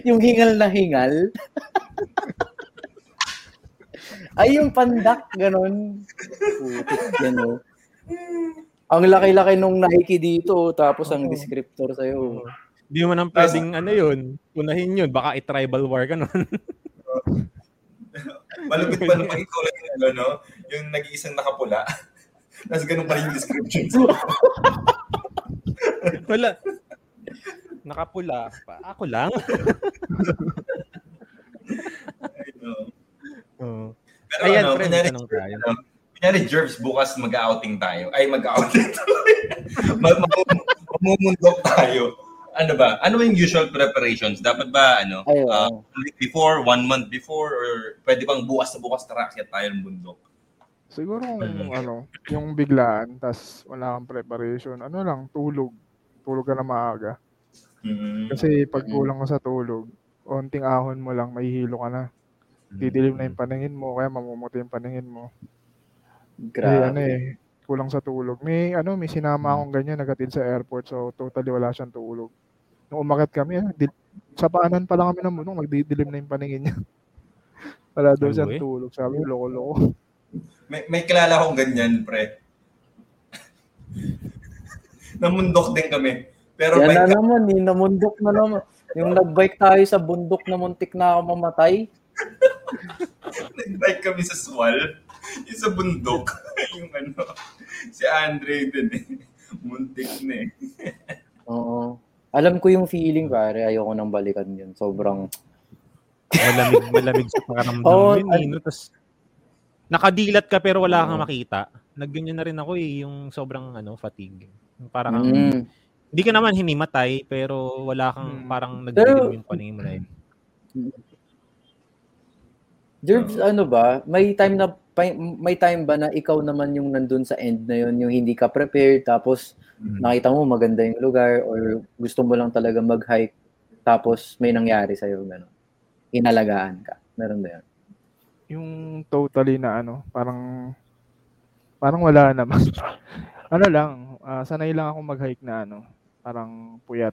yung hingal na hingal. Ay, yung pandak, ganun. Putik yan, oh. Ang laki-laki nung Nike dito, tapos ang descriptor sa'yo. Hindi mo nang pwedeng ano yun, unahin yun. Baka i-tribal war ka nun. Malupit pa naman ikaw lang yung ano, yung nag-iisang nakapula. Tapos ganun pa rin yung description. Wala. Nakapula. Pa. Ako lang. Ay, no. Oo. Pero Ayan, ano, friend, tanong tayo. ano, kunyari, Jervs, bukas mag-outing tayo. Ay, mag-outing Mag- mag- Mamumundok tayo. Ano ba? Ano yung usual preparations? Dapat ba, ano, Ay, uh, oo. a week before, one month before, or pwede bang bukas na bukas tara, akyat tayo ng bundok? Siguro kung Mhm. ano, yung biglaan, tas wala kang preparation, ano lang, tulog. Tulog ka na maaga. Mm. Kasi pag Mhm. kulang ka sa tulog, onting ahon mo lang, mahihilo ka na. Didilim na yung paningin mo, kaya mamumuti yung paningin mo. Kasi ano Grabe. eh, kulang sa tulog. May ano, may sinama akong ganyan nagatid sa airport, so totally wala siyang tulog. Nung umakyat kami, ah, di, sa paanan pa lang kami ng munong, nagdidilim na yung paningin niya. wala daw Ano siyang eh? tulog. Sabi ko, loko-loko. May, may kilala akong ganyan, pre. Namundok din kami. Pero Yan na ka- naman, eh, namundok na naman. Yung nagbike tayo sa bundok na muntik na ako mamatay. nag-bike kami sa Swal. Yung sa bundok. yung ano, si Andre din eh. Muntik na eh. Oo. Alam ko yung feeling, pare. Ayoko nang balikan yun. Sobrang... malamig, malamig sa pakiramdam Oo, yun. eh, no? Nakadilat ka pero wala kang makita. Nagganyan na rin ako eh, yung sobrang ano, fatigue. Parang, Mm. hindi ka naman hinimatay, pero wala kang Mm. parang nagdilim yung paningin mo na yun. Jerbs, ano ba? May time na may time ba na ikaw naman yung nandun sa end na yun, yung hindi ka prepared, tapos nakita mo maganda yung lugar, or gusto mo lang talaga mag-hike, tapos may nangyari sa'yo, gano'n. Inalagaan ka. Meron ba yun? yung totally na ano, parang parang wala naman. ano lang, ah, sanay lang ako mag-hike na ano, parang puyat.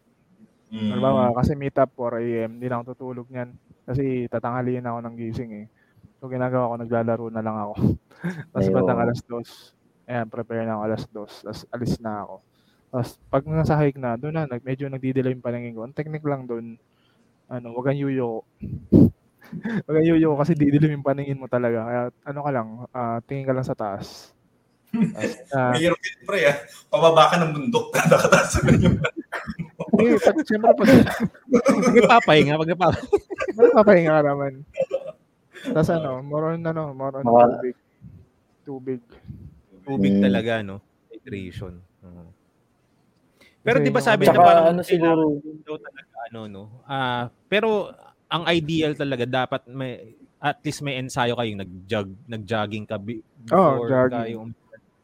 Mm. Halimbawa, kasi meet up 4 a.m., hindi na ako tutulog niyan. Kasi tatanghaliin ako ng gising eh. So ginagawa ko, naglalaro na lang ako. Tapos bandang alas dos, ayan, prepare na ako alas dos, tapos alis na ako. Tapos pag nasa hike na, doon na, nag, medyo nagdidelay yung paningin ko. Ang technique lang doon, ano, wag kang yuyo. wag kang yuyo kasi didilim yung paningin mo talaga. Kaya ano ka lang, ah, tingin ka lang sa taas. Ah, Mahirap yun, pre, ah. Pababa ka ng bundok, nakataas ka yung Hindi, pag, siyempre pag, Pag napapahinga, pag napapahinga. Pero papahinga ka naman. Tapos ano, more on ano, more on Maka- tubig. Tubig. Tubig Mm. talaga, no? Hydration. Oo. Pero Kasi di ba sabi ano- na parang ano siguro, daw talaga, ano, no? Ah, pero ang ideal talaga dapat may at least may ensayo kayong nag-jog, nag-jogging ka Oo, before jogging. kayo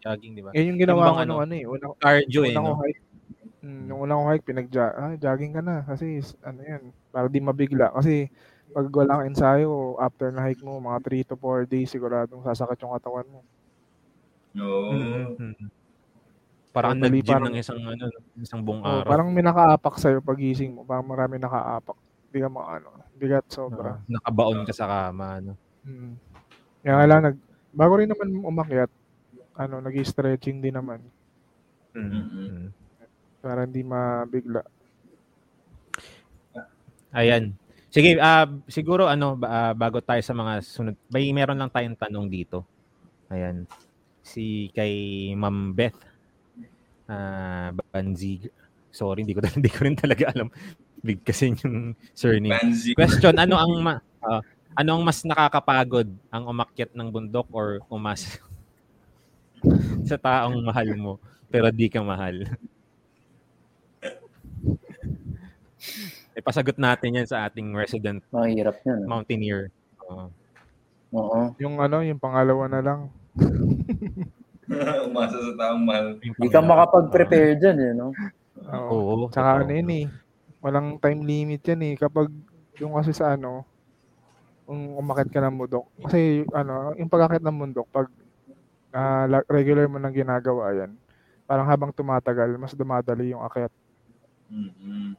jogging, di ba? Yan yung ginawa ko ano? ano eh. Una, Cardio eh, una no? kong hike. Mm, nung una hike, pinag ah, jogging ka na. Kasi ano yan, para di mabigla. Kasi pag wala kang ensayo, after na hike mo, mga 3 to 4 days, siguradong sasakit yung katawan mo. No. Mm-hmm. Parang ang Totally, nag-gym parang- ng isang ano, isang buong Oh, araw. parang may nakaapak sa'yo pagising mo. Parang marami nakaapak. Hindi ka maano. Bigat sobra. Ah, nakabaon ka sa kama, ano. Mm. Kaya nga lang, nag, bago rin naman umakyat, ano, nag-stretching din naman. Mm. Mm-mm. Mm. Para hindi mabigla. Ayan. Sige, ah siguro ano ah, bago tayo sa mga sunod. May meron lang tayong tanong dito. Ayan. Si kay Ma'am Beth ah Banzig. Sorry, hindi ko hindi ko rin talaga alam. Big kasi yung surname. Manzi. Question, ano ang ma- ah, ano ang mas nakakapagod? Ang umakyat ng bundok or umas sa taong mahal mo pero di ka mahal? Ipasagot natin yan sa ating resident mahirap yan. ah. mountaineer. Oo. Oo. Yung ano, yung pangalawa na lang. Umasa sa taong mahal. Hindi ka makapag-prepare dyan, eh, no? Oo. Oo. Tsaka ano yun eh. Walang time limit yan eh. Kapag yung kasi sa ano, kung umakit ka ng bundok. Kasi ano, yung pag ng bundok, pag la- regular mo nang ginagawa yan, parang habang tumatagal, mas dumadali yung akyat. Mm-mm.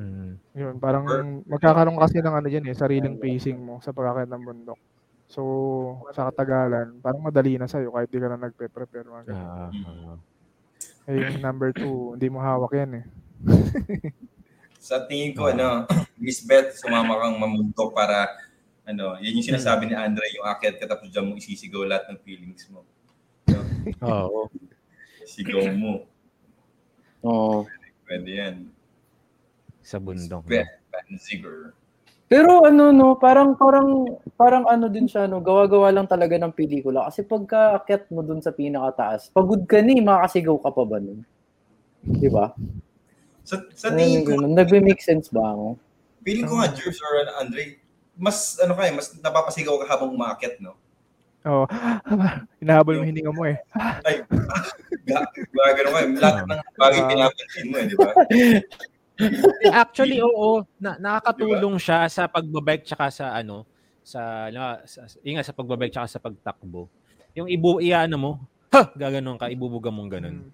Mm. Yun, parang magkakaroon kasi ng ano dyan eh, sariling pacing mo sa pag ng bundok. So, sa katagalan, parang madali na sa'yo kahit di ka na nagpe-prepare. Mga ganun. Ah, ah. Eh, number two, hindi mo hawak yan eh. Sa tingin ko, ano, Miss Beth, sumama kang mamuntok para, ano, yan yung sinasabi ni Andre, yung akyat ka tapos dyan mo isisigaw lahat ng feelings mo. Oo. Sigaw mo. Oo. Pwede yan. Sa bundok. Beth. Pero ano no, parang parang parang ano din siya no, gawa-gawa lang talaga ng pelikula kasi pagka akyat mo dun sa pinakataas, pagod ka ni, makakasigaw ka pa ba nun? 'Di ba? Sa, sa tingin ko. Nagbe-make sense ba ako? feeling ko nga, Jerbs or Andre, mas, ano ka eh, mas napapasigaw ka habang umaakyat, no? Oo. Hinahabol mo hininga mo eh. Ay, ga, ga, ganun ka eh. Lahat ng bagay pinapansin mo eh, di ba? Actually, oo. Na, nakakatulong siya sa pagbabike tsaka sa ano, sa, na, sa inga sa pagbabike tsaka sa pagtakbo. Yung ibu iyaano mo, ha, gaganon ka, ibubuga mong ganun. Mm.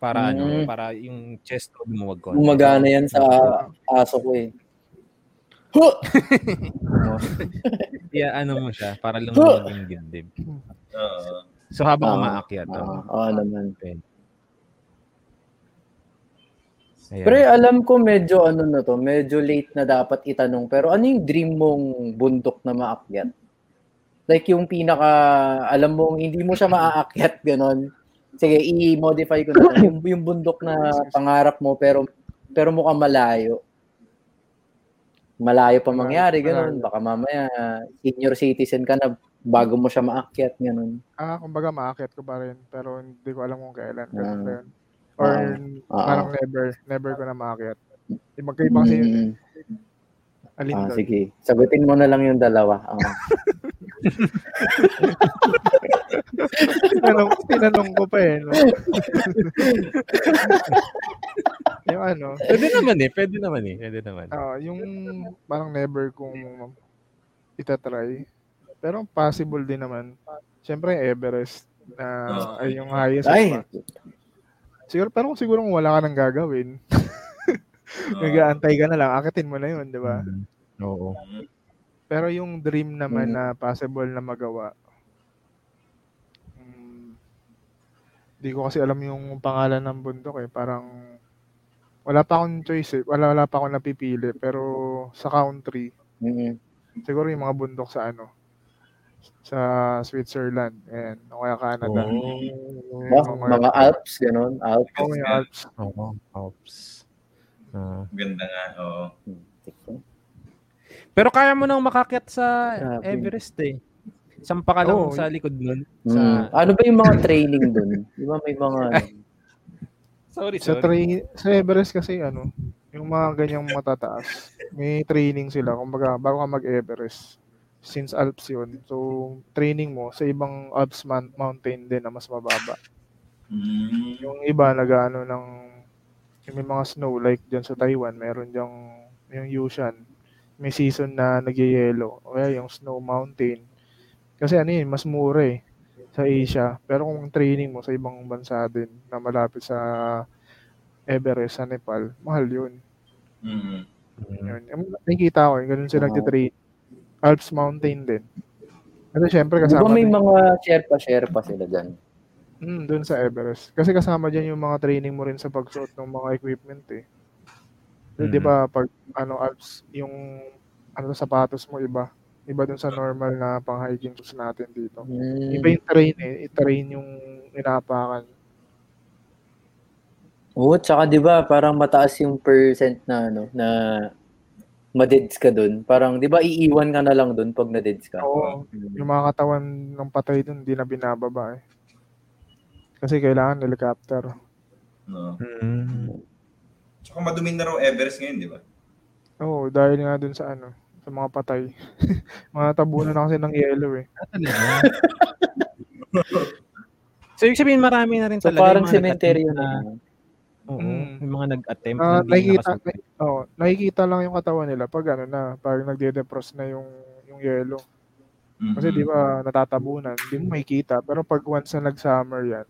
Para ano, Mm. para yung chest mo lumuwag ko. Gumagana yan sa aso ko eh. Huh! Yeah, ano mo siya, para lumuwag yung dibdib. Oo. So habang Ah, umaakyat. Ah, oh. oo naman. Ayan. Pero alam ko medyo ano na to, medyo late na dapat itanong. Pero ano yung dream mong bundok na maakyat? Like yung pinaka, alam mong hindi mo siya maaakyat, ganon. Sige, i-modify ko na. yung, yung bundok na pangarap mo, pero pero mukhang malayo. Malayo pa mangyari, ganon. Baka mamaya, senior citizen ka na bago mo siya maakyat, ganon. Ah, kumbaga maakyat ko pa rin. Pero hindi ko alam kung kailan. Ganun Ah. Yun? Or Ah. parang never. Never ko na maakyat. Yung magkaiba kasi yun. Mm. Alin Ah, doon? sige. Sagutin mo na lang yung dalawa. Ah. tinanong, tinanong ko pa eh. No? yung ano, Pwede naman eh, pwede naman eh, pwede naman. ah, yung parang never kong itatry. Pero possible din naman. Siyempre, Everest na Oo. ay yung highest. Ay, Ay. Siguro, pero kung siguro kung wala ka nang gagawin, Oo. nag-aantay ka na lang, akitin mo na yun, di ba? Mm. Oo. Pero yung dream naman Mm. na possible na magawa, mm, di ko kasi alam yung pangalan ng bundok eh. Parang wala pa akong choice eh. Wala, wala pa akong napipili. Pero sa country, mm, siguro yung mga bundok sa ano, sa Switzerland. Ayan, o kaya Canada. Oo. ba, Yung mga Alps, ganun, Alps. Oh, yung Alps. Oo. Ops. Ah. Ganda nga, oo. Pero kaya mo nang makakyat sa. Everest eh. Sampa ka lang Oo. sa likod nun. Mm. Sa... Ano ba yung mga training dun? Di ba may mga... Sorry, Sa, tra- sa Everest kasi ano, yung mga ganyang matataas, may training sila. Kumbaga, bago ka mag-Everest, since Alps yun. So, training mo sa ibang Alps man- mountain din na mas mababa. Mm. Yung iba nag-ano ng yung may mga snow like diyan sa Taiwan, meron diyang yung Yushan. May season na nagyayelo. O kaya yung snow mountain. Kasi ano yun, mas mura eh sa Asia. Pero kung training mo sa ibang bansa din na malapit sa Everest sa Nepal, mahal yun. Mm. Mm. Yun. Yung nakikita ko, yung ganun sila nagtitrain. Alps Mountain din. Kasi syempre kasama may din- mga Sherpa-Sherpa sila dyan? Mm, doon sa Everest. Kasi kasama diyan yung mga training mo rin sa pagsuot ng mga equipment eh. So, Mm. 'Di ba pag ano Alps yung ano sapatos mo iba. Iba dun sa normal na pang hiking shoes natin dito. Mm. Iba yung terrain eh. I-terrain yung inaapakan. Oo, tsaka 'di ba parang mataas yung percent na ano na madeds ka dun. Parang 'di ba iiwan ka na lang dun pag nadeds ka. Oo. Mm. Yung mga katawan ng patay dun, hindi na binababa eh. Kasi kailangan helicopter. No. Mm. Tsaka madumi na raw Everest ngayon, di ba? Oo, dahil nga dun sa ano, sa mga patay. mga tabunan na kasi ng yellow eh. Talaga? so, ibig sabihin marami na rin So talaga parang yung mga cemetery na. na, oo, Mm. yung mga nag-attempt na hindi nakikita, nakasunod. oh, nakikita lang yung katawan nila pag ano na, pag nagde-defrost na yung yung yellow. Mhm. Kasi di ba natatabunan, hindi mo makikita. Pero pag once na nag-summer yan,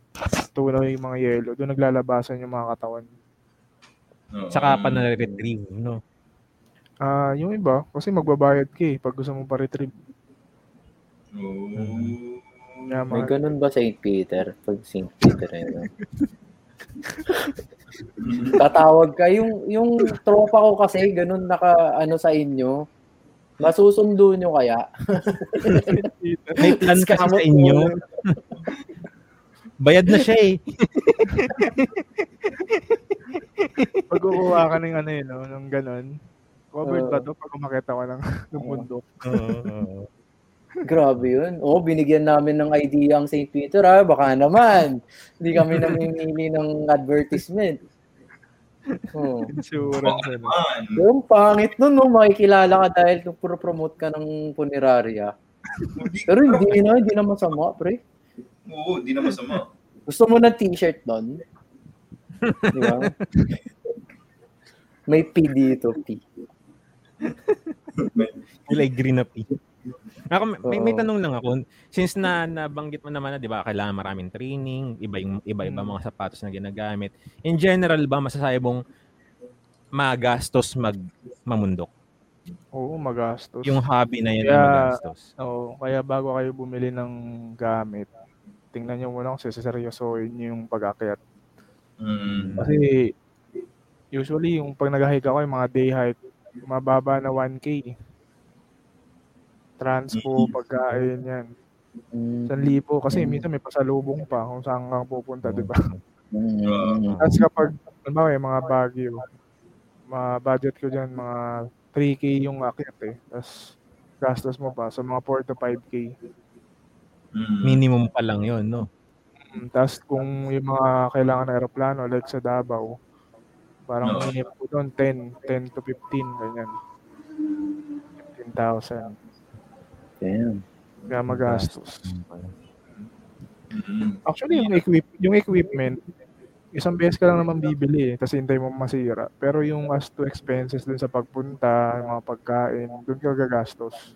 tunaw yung mga yellow, doon naglalabasan yung mga katawan. Oo. Saka pa na-retrieve, no? Ah, yung iba, kasi magbabayad ka eh pag gusto mo pa-retrieve. Oo. Kaya May mga, ganun ba St. Peter? Pag St. Peter ayun. Tatawag ka yung yung tropa ko kasi ganun naka ano sa inyo. Masusundo nyo kaya? May plan kasi sa inyo. Bayad na siya eh. pag kukuha ka ng ano yun, no, ng ganun, covered Oo. ba to pag umakita ka ng, ng bundok? Oo, oo. Grabe yun. Oo, binigyan namin ng idea ang St. Peter ha. Baka naman. Hindi kami namimili ng advertisement. Oh. Insurance. Man. Yung pangit nun, no? makikilala ka dahil kung promote ka ng punerarya. Hindi- Pero hindi na, hindi na masama, pre. Oo, di na masama. Gusto mo ng t-shirt doon? Di ba? May P dito, P. Kulay green na P. Ako, may, may tanong lang ako. Since na nabanggit mo naman na, 'di ba, kailangan maraming training, iba yung iba-iba Mm. mga sapatos na ginagamit. In general ba masasabi mong magastos mag mamundok? Oo, magastos. Yung hobby na yun ay Kaya- magastos. Oo, kaya bago kayo bumili ng gamit, tingnan nyo muna kung seseryosohin nyo yung pag-akyat. Mm. Kasi usually yung pag nag-hike ako, yung mga day hike, mababa na 1K. Transpo, pagkain, yan. Mm. 1,000 kasi minsan may pasalubong pa kung saan kang pupunta, di ba? Tapos kapag, halimbawa yung mga Baguio, mga budget ko dyan, mga 3K yung akyat eh. Tapos gastos mo pa, so mga 4 to 5K. Mm. Minimum pa lang yun, no? Mm, Tapos kung yung mga kailangan ng aeroplano, like sa Davao, parang Oo. minimum ko doon 10, 10 to 15, ganyan. 15,000. Damn. Kaya magastos. Mm. Actually, yung, equip, yung equipment, isang beses ka lang naman bibili eh, tapos hintay mo masira. Pero yung as to expenses dun sa pagpunta, yung mga pagkain, dun ka gagastos.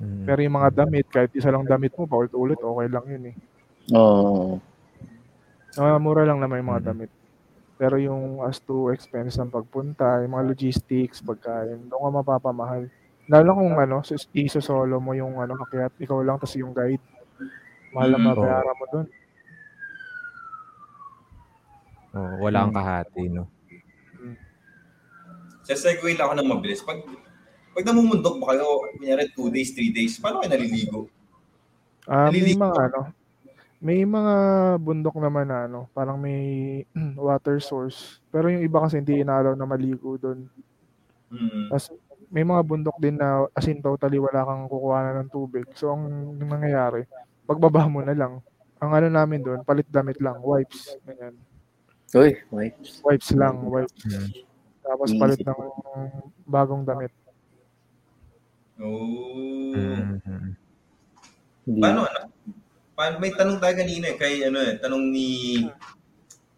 Mm. Pero yung mga damit, kahit isa lang damit mo, paulit-ulit, okay lang yun eh. Oo. Ah, mura lang naman yung mga Mhm. damit. Pero yung as to expense ng pagpunta, yung mga logistics, pagkain, doon ka mapapamahal. Lalo kung ano, iso-solo mo yung ano, kakyat, ikaw lang, tapos yung guide. Mahal ang Mm. mabayaran mo doon. Oh, wala kang Hmm. kahati, no? Sa segue lang ako ng mabilis. Pag, pag namumundok ba kayo, kunyari 2 days, 3 days, paano kayo naliligo? Ah, may Naliligo. mga ano, may mga bundok naman na ano, parang may water source. Pero yung iba kasi hindi inaalaw na maligo doon. Mm. Tapos may mga bundok din na as in totally wala kang kukuha na ng tubig. So ang nangyayari, pagbaba mo na lang. Ang ano namin doon, palit damit lang, wipes, ganyan. Uy, wipes. Wipes lang, wipes. Mm. Tapos Easy. palit ng bagong damit. Oh. Mhm. Hindi. Paano, ano? Paano, may tanong tayo kanina eh, kay ano eh, tanong ni,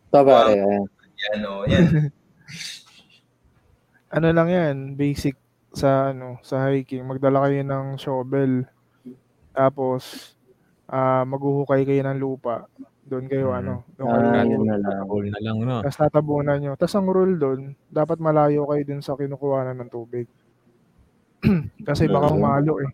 pare, ayan. yan o, yan. Ano lang yan, basic sa ano, sa hiking, magdala kayo ng shovel. Tapos ah maghuhukay kayo ng lupa. Doon kayo Mm. ano, doon kayo Ah, yun na lang. All na lang, no? Tapos tatabunan nyo. Tapos ang rule doon, dapat malayo kayo dun sa kinukuha ng tubig. Kasi baka Oo. humalo eh.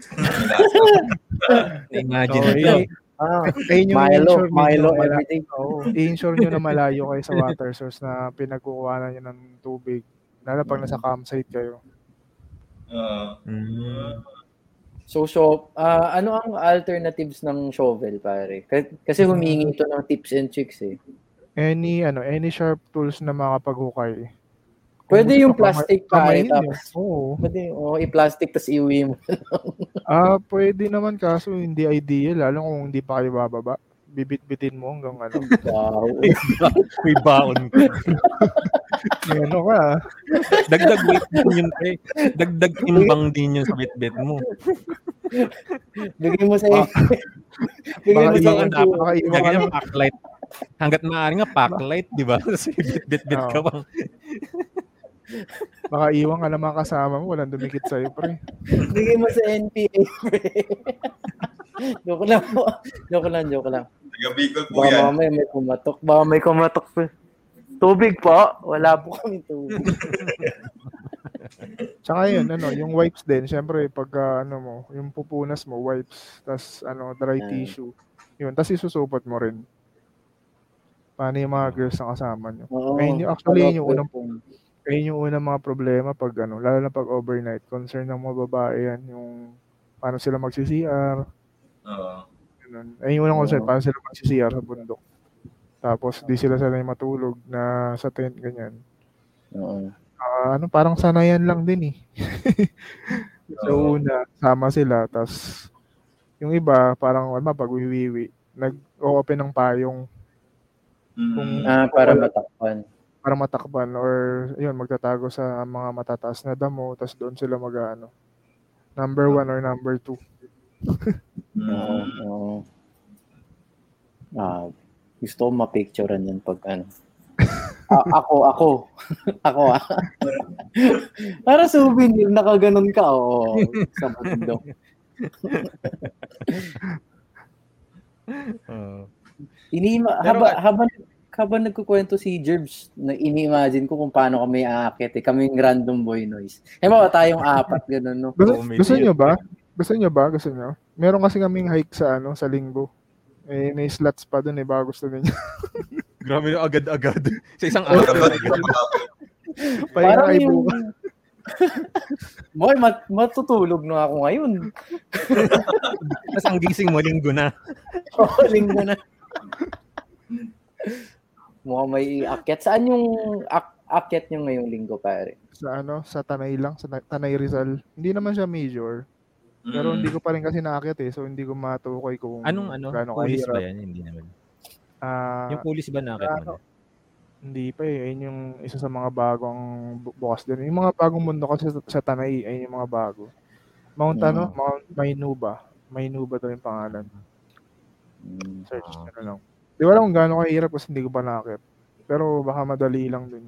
Imagine So, eh, Ah, ayun yung Milo, Milo everything. Oo, i-ensure nyo na malayo kayo sa water source na pinagkukuha nyo ng tubig. Lalo pag nasa campsite kayo. Ah, Mm. So, so ah, ano ang alternatives ng shovel, pare? Kasi humingi ito ng tips and tricks eh. Any ano, any sharp tools na makapaghukay. Pwede yung plastic, kamay yun Tapos, eh. Oo. pwede, oh, i-plastic, tapos iuwi mo. Ah, pwede naman kaso hindi ideal lalo kung hindi pa kayo bababa. Bibit-bitin mo hanggang ano. Wow. May baon ko. May ano ka. ah. Dagdag weight din yun, eh. Dagdag timbang din yun sa bitbit mo. Bigay mo sa Bigay Baka mo sa dapat Lagyan ka ng backlight. Hanggat maaari nga, backlight, di ba? Tapos bit-bit ka bang. Baka iwan ka naman kasama mo, walang dumikit sa'yo, pre. Bigay mo sa NPA, pre. joke lang po. Joke lang, joke lang. taga Bicol po Baka yan. mamaya may kumatok. Baka may kumatok. pre. Tubig po. Wala po kami tubig. Tsaka yun, ano, yung wipes din, syempre, pag ah, ano mo, yung pupunas mo, wipes, tas ano, dry Yan. tissue. Yun, tas isusupot mo rin. Paano yung mga girls na kasama nyo? Oo. Ayun yung- actually, yun yung unang- Pwede. Ayun yung unang mga problema pag ano, lalo na pag overnight. Concern ng mga babae yan, yung paano sila magsi-CR, Oo. ganun. Ayun yung unang concern, Oo. paano sila magsi-CR sa bundok. Tapos, di sila sanay matulog na sa tent, ganyan. Oo. Ah, ano, parang sanayan lang din eh. so, Oo. una, sama sila, tas yung iba, parang, ano, pag wiwiwi, nag-open ng payong Mm. Ah, para matakpan. Para matakpan or yun, magtatago sa mga matataas na damo, tas doon sila mag ano, number one or number two. Oo. Oo. Ah, gusto ko mapicturean yan pag ano. A- ako, ako. ako ah. Para souvenir, nakaganon ka. Oo, sa bundok. Oo. Inima, Pero- haba, habang, nagkukwento si Jerbs, na ini-imagine ko kung paano kami aakyat eh. Kaming random boy noise. Eh, mga tayong apat, gano'n, no? Gusto, gusto nyo ba? Gusto nyo ba? Gusto nyo? Meron kasi kaming hike sa ano, sa linggo. Eh, may slots pa doon eh, baka gusto ninyo. Grabe na agad-agad. Sa isang Ano araw. Parang yung... bukas. Boy, mat matutulog na ako ngayon. Tapos ang gising mo, linggo na. Oo, linggo na. Mukhang may akyat. Saan yung ak- akyat nyo ngayong linggo, pare? Sa ano, sa Tanay lang, sa Na- Tanay Rizal. Hindi naman siya major. Pero Mm. hindi ko pa rin kasi naakyat eh. So, hindi ko matukoy kung Anong ano? Pulis ba yan? Hindi naman. Ah, Yung pulis ba mo ano? Hindi pa eh. Ayun yung isa sa mga bagong bu- bukas din. Yung mga bagong mundo kasi sa, sa Tanay, ayun yung mga bago. Mount Mm. ano? Mount Mainuba. Mainuba daw yung pangalan. Hmm. Search Ah. na lang. Di ko alam kung gaano kahirap kasi hindi ko pa nakakit. Pero baka madali lang din.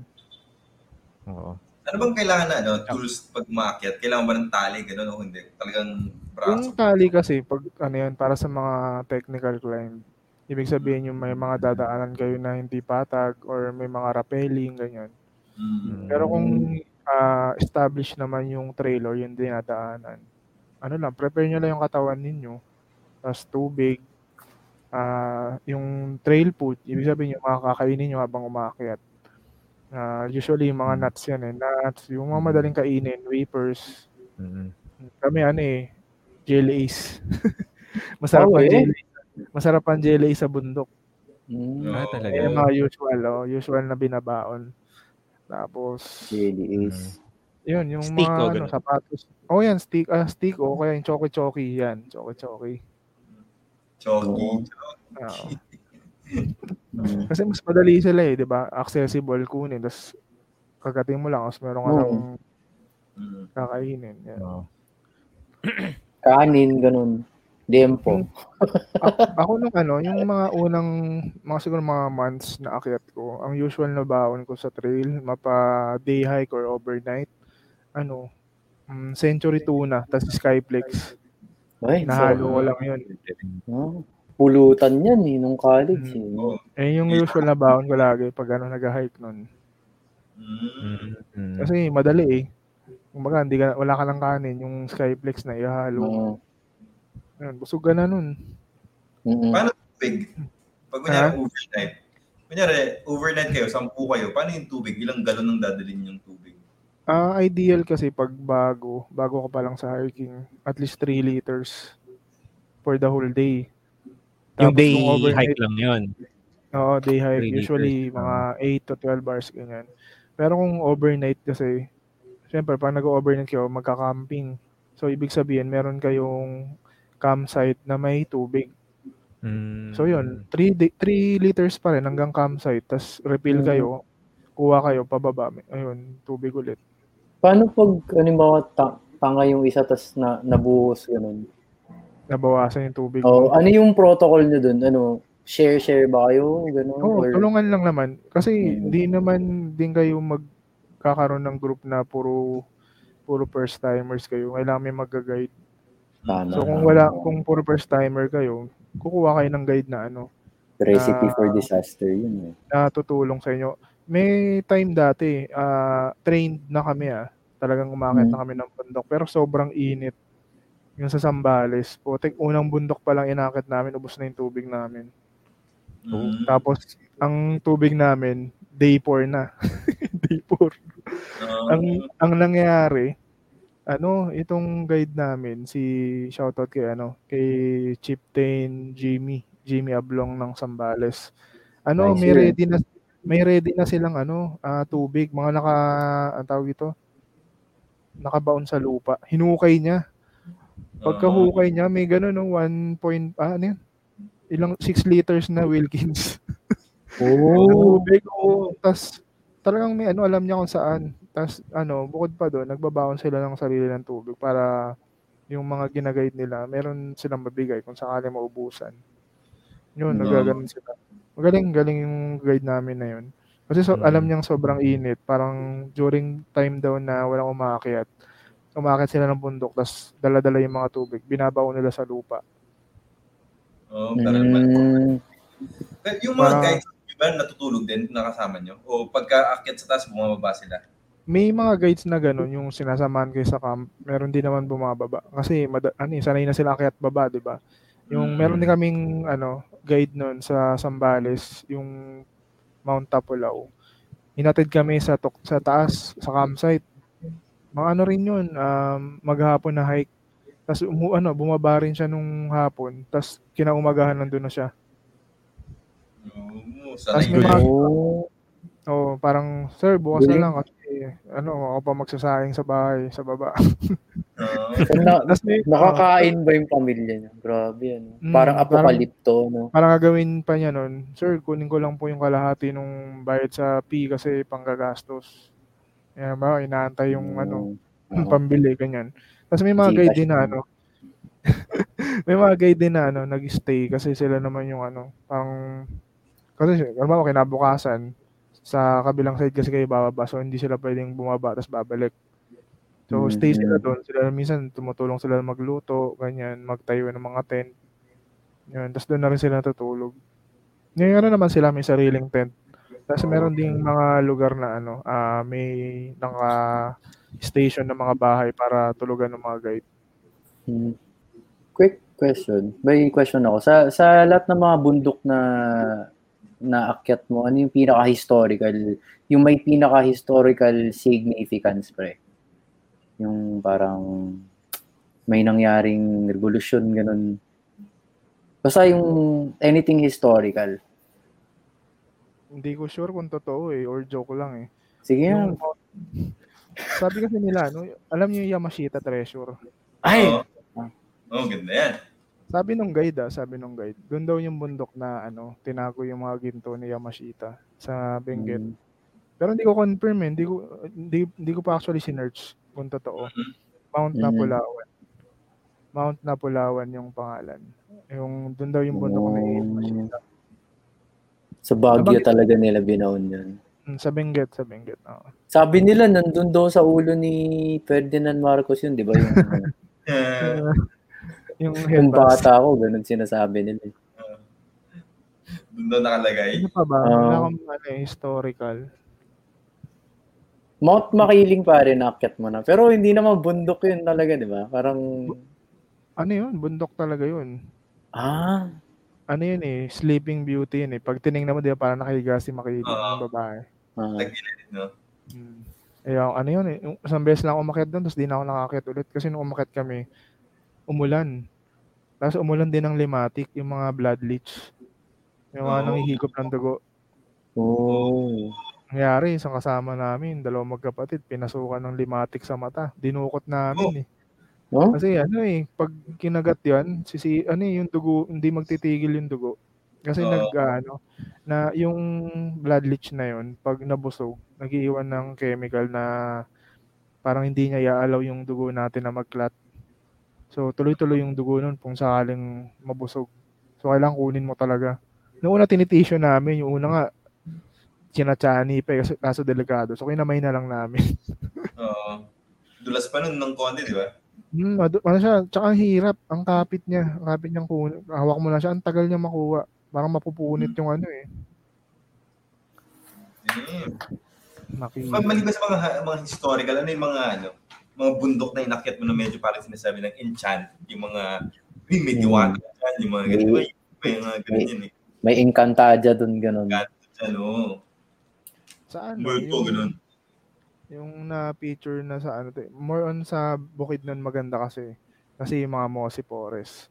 Oo. Ano bang kailangan na, ano, tools pag umakyat? Kailangan ba ng tali, gano'n o hindi? Talagang braso? Yung tali kasi, pag ano yan, para sa mga technical climb, ibig sabihin yung may mga dadaanan kayo na hindi patag or may mga rappelling, ganyan. Mm. Pero kung ah, established naman yung trail or yung dinadaanan, ano lang, prepare nyo lang yung katawan ninyo, tapos tubig, ah yung trail food, ibig sabihin yung mga kakainin nyo habang umakyat. Ah, usually yung mga nuts yan eh, nuts, yung mga madaling kainin, wafers, Mm. kami ano eh, jelly ace. Masarap Oh, ang eh? jelly. Masarap ang jelly ace sa bundok. Mm. Ah, talaga. Yung mga usual, oh, usual na binabaon. Tapos, Jelly is. yun, yung Stick, mga oh, ano, ganun. sapatos. Oh, yan, stick, ah, stick, o kaya yung choki-choki, yan, choki-choki. Chogi. Mm. kasi mas madali sila eh, di ba? Accessible kunin, tapos kagating mo lang, tapos meron ka lang Mm. kakainin. Oo. Kanin, ganun. Dempo. Ako nung ano, yung mga unang, mga siguro mga months na akyat ko, ang usual na baon ko sa trail, mapa day hike or overnight, ano, mm, Century Tuna, tapos Skyflex. Ay, Nahalo ko lang yun. Oh, pulutan yan eh, nung college eh. Oo. Eh, yung usual na baon ko lagi pag ano, nag-hike nun. Mm. Mm. Kasi madali eh. Kumbaga, hindi ka, wala ka lang kanin, yung Skyflex na ihalo. Oo. Yun, busog ka na nun. Mm-mm. Paano tubig? Pag kunyari overnight, kunyari overnight kayo, sampu kayo, paano yung tubig? Ilang galon ang dadalhin yung tubig? Ah, ideal kasi pag bago, bago ka pa lang sa hiking, at least 3 liters for the whole day. Yung Tapos day kung overnight- hike lang yun. Oo, day hike. Three Usually, liters, mga 8 to 12 hours, ganyan. Pero kung overnight kasi, syempre, pag nag-overnight kayo, magka-camping. So, ibig sabihin, meron kayong campsite na may tubig. Mm. So, yun, 3 3 liters pa rin hanggang campsite. Tapos, refill Mm. kayo, kuha kayo, pababa. Ayun, tubig ulit. Paano pag, ba, ta- tanga yung isa tas na, nabuhos, ganun? Nabawasan yung tubig. Oh, ano yung protocol nyo dun? Ano, share-share ba kayo? Ganun? Oo, Or- tulungan lang naman. Kasi Mm. hindi naman din kayo magkakaroon ng group na puro puro first timers kayo. Kailangan may mag-guide. Tama. So kung wala kung puro first timer kayo, kukuha kayo ng guide na ano, Recipe Ah. for disaster, yun eh. na tutulong sa inyo. May time dati, ah trained na kami ah. Talagang umakit Mm. na kami ng bundok pero sobrang init. Yung sa Sambales, putik unang bundok pa lang inakit namin, ubos na yung tubig namin. Mm. Tapos ang tubig namin, day 4 na. day 4. Ah, ang ang nangyari ano itong guide namin si shoutout kay ano kay Chieftain Jimmy Jimmy Ablong ng Sambales ano Nice may ready na may ready na silang ano ah, tubig mga naka ang tawag ito nakabaon sa lupa hinukay niya pagkahukay niya may gano'n no 1 point ah, ano yun ilang 6 liters na Wilkins Oh. tubig oo. Tas talagang may ano alam niya kung saan. Tas ano, bukod pa doon, nagbabaon sila ng sarili ng tubig para yung mga ginaguide nila, meron silang mabigay kung sakali maubusan. Yun, No. nagaganon sila. Magaling, galing yung guide namin na yun. Kasi so, Mm. alam niyang sobrang init. Parang during time daw na walang umakyat, umakyat sila ng bundok, tas dala-dala yung mga tubig, binabaon nila sa lupa. Oo, parang. Mm, Eh, Yung mga Para- guys, di ba natutulog din nakasama nyo? O pagka akyat sa taas, bumababa sila? May mga guides na ganun, yung sinasamahan kayo sa camp, meron din naman bumababa. Kasi, mada, ano, eh, sanay na sila akyat baba, di ba? Yung Mm. meron din kaming ano, guide nun sa Sambales, yung Mount Tapulaw. Hinatid kami sa tok- sa taas, sa campsite. Mga ano rin yun, um, maghapon na hike. Tapos umu, ano, bumaba rin siya nung hapon. Tapos kinaumagahan nandun na siya. Oo, Tas sanay may mga- oh. Oh, parang, sir, bukas na lang kasi, ano, ako pa magsasayang sa bahay, sa baba. Oo. Na, nakakain ba yung pamilya niya? Grabe yan. Mm, parang parang- apokalipto, no? parang gagawin pa niya nun, sir, kunin ko lang po yung kalahati nung bayad sa P kasi panggagastos. Yan ba, inaantay yung ano, Oo. pambili, ganyan. Tapos may mga guide din na ano, may mga guide din na ano, nag-stay kasi sila naman yung ano, parang, kasi, alam mo, kinabukasan, Sa kabilang side kasi kayo bababa, so hindi sila pwedeng bumaba tapos babalik. So stay sila doon. Sila minsan tumutulong sila magluto, ganyan, magtayo ng mga tent. Yun, tapos doon na rin sila natutulog. Ngayon ano naman sila may sariling tent. Tapos meron ding mga lugar na ano, ah may naka station ng mga bahay para tulugan ng mga guide. Hmm. Quick question. May question ako. Sa sa lahat ng mga bundok na naakyat mo, ano yung pinaka-historical, yung may pinaka-historical significance, pre? Yung parang may nangyaring revolution, ganun. Basta yung anything historical. Hindi ko sure kung totoo eh, or joke lang eh. Sige Yung, sabi kasi nila, no, alam niyo yung Yamashita Treasure. Ay! Oo. Oh, ganda yan. Sabi nung guide ah, sabi nung guide, doon daw yung bundok na ano, tinago yung mga ginto ni Yamashita sa Benguet. Mm. Pero hindi ko confirm eh, hindi ko hindi, hindi ko pa actually sinearch kung totoo. Mount Mhm. Napulawan. Mount Napulawan yung pangalan. Yung doon daw yung bundok ni Oh. Yamashita. Sa Baguio talaga nila binaon yun. Mm, Sa Benguet, sa Benguet. oo. Sabi nila, nandun daw sa ulo ni Ferdinand Marcos yun, di ba? Yung, Uh, yung yung bata ko, ganun sinasabi nila. eh. doon daw nakalagay. Ano pa ba? Wala akong ano, eh, historical. Mount Makiling pare, naakyat mo na. Pero hindi naman bundok yun talaga, di ba? Parang, Ano yun? Bundok talaga yun. ah, Ano yun eh, Sleeping Beauty yun eh. Pag tinignan mo, di ba, parang nakahiga si Makiling, Oo. yung babae. ah. Tagilid, no? Hmm. Eh, yung ano yun eh, yung isang beses lang ako umakyat doon, tapos di na ako nakakit ulit. Kasi nung umakyat kami, umulan. Tapos umulan din ng limatic, yung mga blood leech. Yung mga Oo. nanghihigop ng dugo. Oh. Nangyari, isang kasama namin, dalawang magkapatid, pinasukan ng limatic sa mata. Dinukot namin eh. No? Kasi ano eh, pag kinagat yan, sisi, ano eh, yung dugo, hindi magtitigil yung dugo. Kasi Oo. nag, ano, na yung blood leech na yun, pag nabusog, nagiiwan ng chemical na parang hindi niya iaalaw yung dugo natin na mag-clot. So, tuloy-tuloy yung dugo nun kung sakaling mabusog. So, kailangan kunin mo talaga. Noong una, tinitisyo namin. Yung una nga, chinatsani pa eh, kasi kaso delikado. So, kinamay na lang namin. Oo. Dulas pa nun ng konti, di ba? Hmm, ano, ano siya, tsaka ang hirap, ang kapit niya, ang kapit niyang kunin, hawak mo na siya, ang tagal niya makuha. Parang mapupunit yung ano eh. Mm. Maki. Ma- Maliban sa mga, mga historical, ano yung mga ano, mga bundok na inakyat mo na medyo parang sinasabi ng enchant, yung mga yung may diwata dyan, yung mga ganito, May- may mga ganyan eh. May Encantadia dun, ganun. Ano, Sa ano, multo, yung, ganun. yung na-picture na sa ano, more on sa bukid nun maganda kasi. Kasi yung mga Mossy Forest.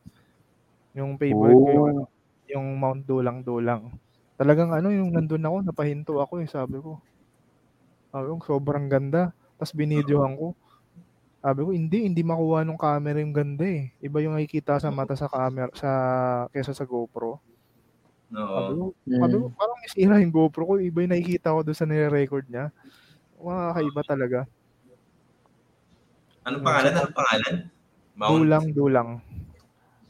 Yung favorite ko yung, Oh. ano, yung Mount Dulang-Dulang. Talagang ano, yung nandun ako, napahinto ako eh, sabi ko. Sabi ko, sobrang ganda. Tapos binidyohan ko. Sabi ko, hindi, hindi makuha nung camera yung ganda eh. Iba yung nakikita sa mata sa camera, sa, kesa sa GoPro. Sabi Oo. ko, sabi ko, Mm. parang isira yung GoPro ko. Iba yung nakikita ko doon sa nire-record niya. Makakaiba talaga. Anong pangalan? Anong pangalan? Mount Dulang, dulang.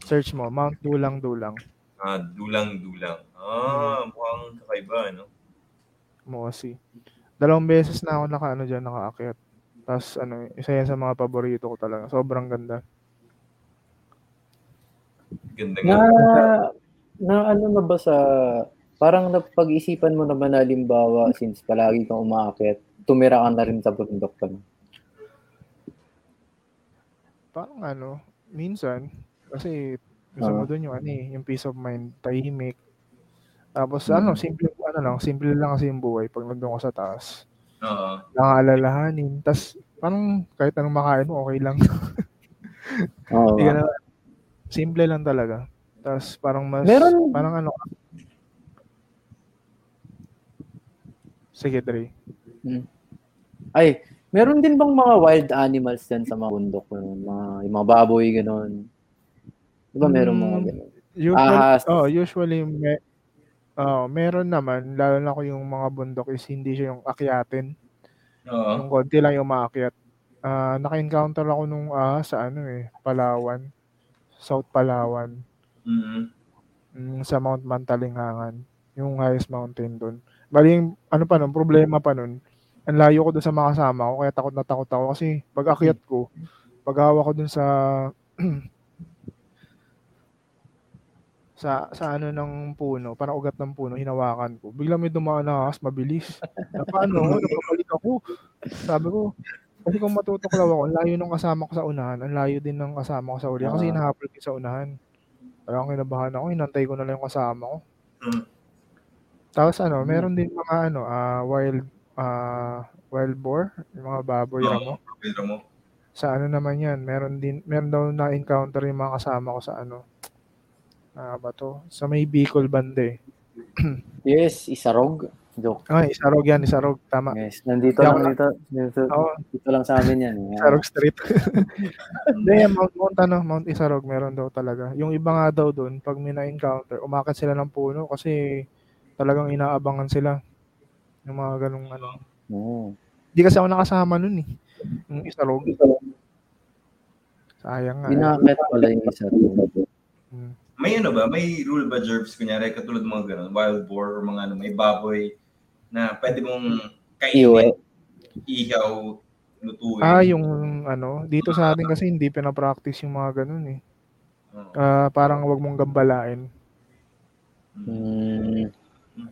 Search mo, Mount Dulang, dulang. ah, Dulang Dulang. Ah, mukhang kakaiba, no? Mosi. Dalawang beses na ako naka, ano dyan, nakaakyat. Tapos, ano, isa yan sa mga paborito ko talaga. Sobrang ganda. Ganda Na, nga. na ano na ba sa, parang napag-isipan mo naman na halimbawa, since palagi kang umaakit, tumira ka na rin sa bundok ka na. Parang ano, minsan, kasi gusto mo Ah. doon yung ano eh, yung peace of mind, tahimik. Tapos Mm. ano, simple, ano lang, simple lang kasi yung buhay pag nandun ka sa taas. Oo. Nakaalalahanin. Tapos, parang kahit anong makain mo, okay lang. Oo. Hindi na, simple lang talaga. Tapos parang mas, Meron- parang ano, sige, Dre. Ay, meron din bang mga wild animals din sa mga bundok? Yung mga, yung mga baboy, gano'n. Di ba meron mga Mm. gano'n? Usually, Ahas. oh, usually, me, oh, meron naman, lalo na kung yung mga bundok is hindi siya yung akyatin. Oo. Yung konti lang yung maakyat. Ah, naka-encounter ako nung ahas sa ano eh, Palawan. South Palawan. Mhm. Mm, sa Mount Mantalinghangan. Yung highest mountain doon. Bali, yung, ano pa nun, problema pa nun, ang layo ko dun sa mga kasama ko, kaya takot na takot ako. Kasi pag akyat ko, pag hawak ko dun sa sa sa ano ng puno, parang ugat ng puno, hinawakan ko. Bigla may dumaan na ahas, mabilis. Na paano? Napabalik ako. Sabi ko, kasi kung matutuklaw ako, ang layo ng kasama ko sa unahan, ang layo din ng kasama ko sa uli. Kasi Ah. hinahabol ko sa unahan. Parang kinabahan ako, hinantay ko na lang yung kasama ko. Hmm. Tapos ano, meron din mga ano, ah wild ah wild boar, yung mga baboy Oo, ramo. Sa ano naman 'yan, meron din meron daw na-encounter yung mga kasama ko sa ano. Ah, ba to? Sa may Bicol bande. Yes, isarog. Joke. Ay, Isarog yan, Isarog. Tama. Yes, nandito Hindi lang dito. Dito, Oo, dito lang sa amin yan. Yan. Isarog Street. Hindi, Mount, Mount, ano, Mount Isarog, meron daw talaga. Yung iba nga daw doon, pag may na-encounter, umakit sila ng puno kasi talagang inaabangan sila. Yung mga ganong ano. Oo. Hindi kasi ako nakasama nun eh. Yung Isarog. Sayang nga. eh. Binakit pala yung isa. Hmm. May ano ba? May rule ba, Jervis? Kunyari, katulad mga ganun, wild boar or mga ano, may baboy na pwede mong Iwe. kainin, ihaw, lutuin. Ah, yung ano, dito sa atin kasi hindi pinapractice yung mga ganun eh. Ah, parang wag mong gambalain. Hmm.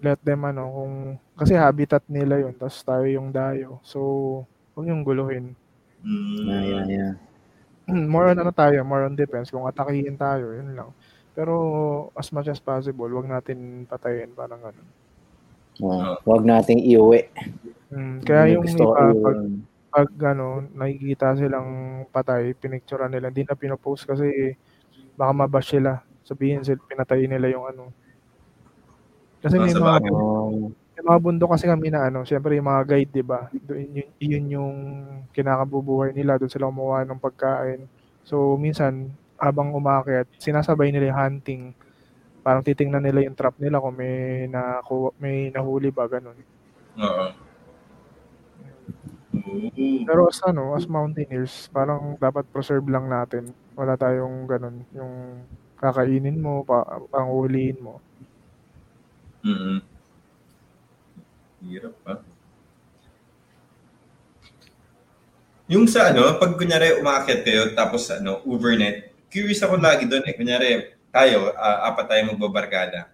Let them ano, kung kasi habitat nila yun, tapos tayo yung dayo. So, huwag yung guluhin. Mm. Yan, yan, yan. more on ano tayo, more on defense. Kung atakihin tayo, yun lang. Pero as much as possible, wag natin patayin parang ano. Oo. Huwag nating iuwi. Mm, kaya yung iba, pag, pag ano, nakikita silang patay, pinicturean nila, hindi na pinopost kasi baka mabash sila. Sabihin sila, pinatay nila yung ano. Kasi may mga, may mga bundok kasi kami na ano, syempre yung mga guide, di ba? Doon yun, yun yung kinakabubuhay nila, doon sila kumuha ng pagkain. So, minsan, abang umakyat, sinasabay nila yung hunting. Parang titingnan nila yung trap nila kung may, naku, may nahuli ba, ganun. Oo. Pero as ano, as mountaineers, parang dapat preserve lang natin. Wala tayong ganun, yung kakainin mo, pa, pangulihin mo. Mm-mm. Hirap pa. Yung sa ano, pag kunyari umakyat kayo tapos ano, overnight, curious ako lagi doon eh. Kunyari, tayo, ah, apat tayo magbabarkada.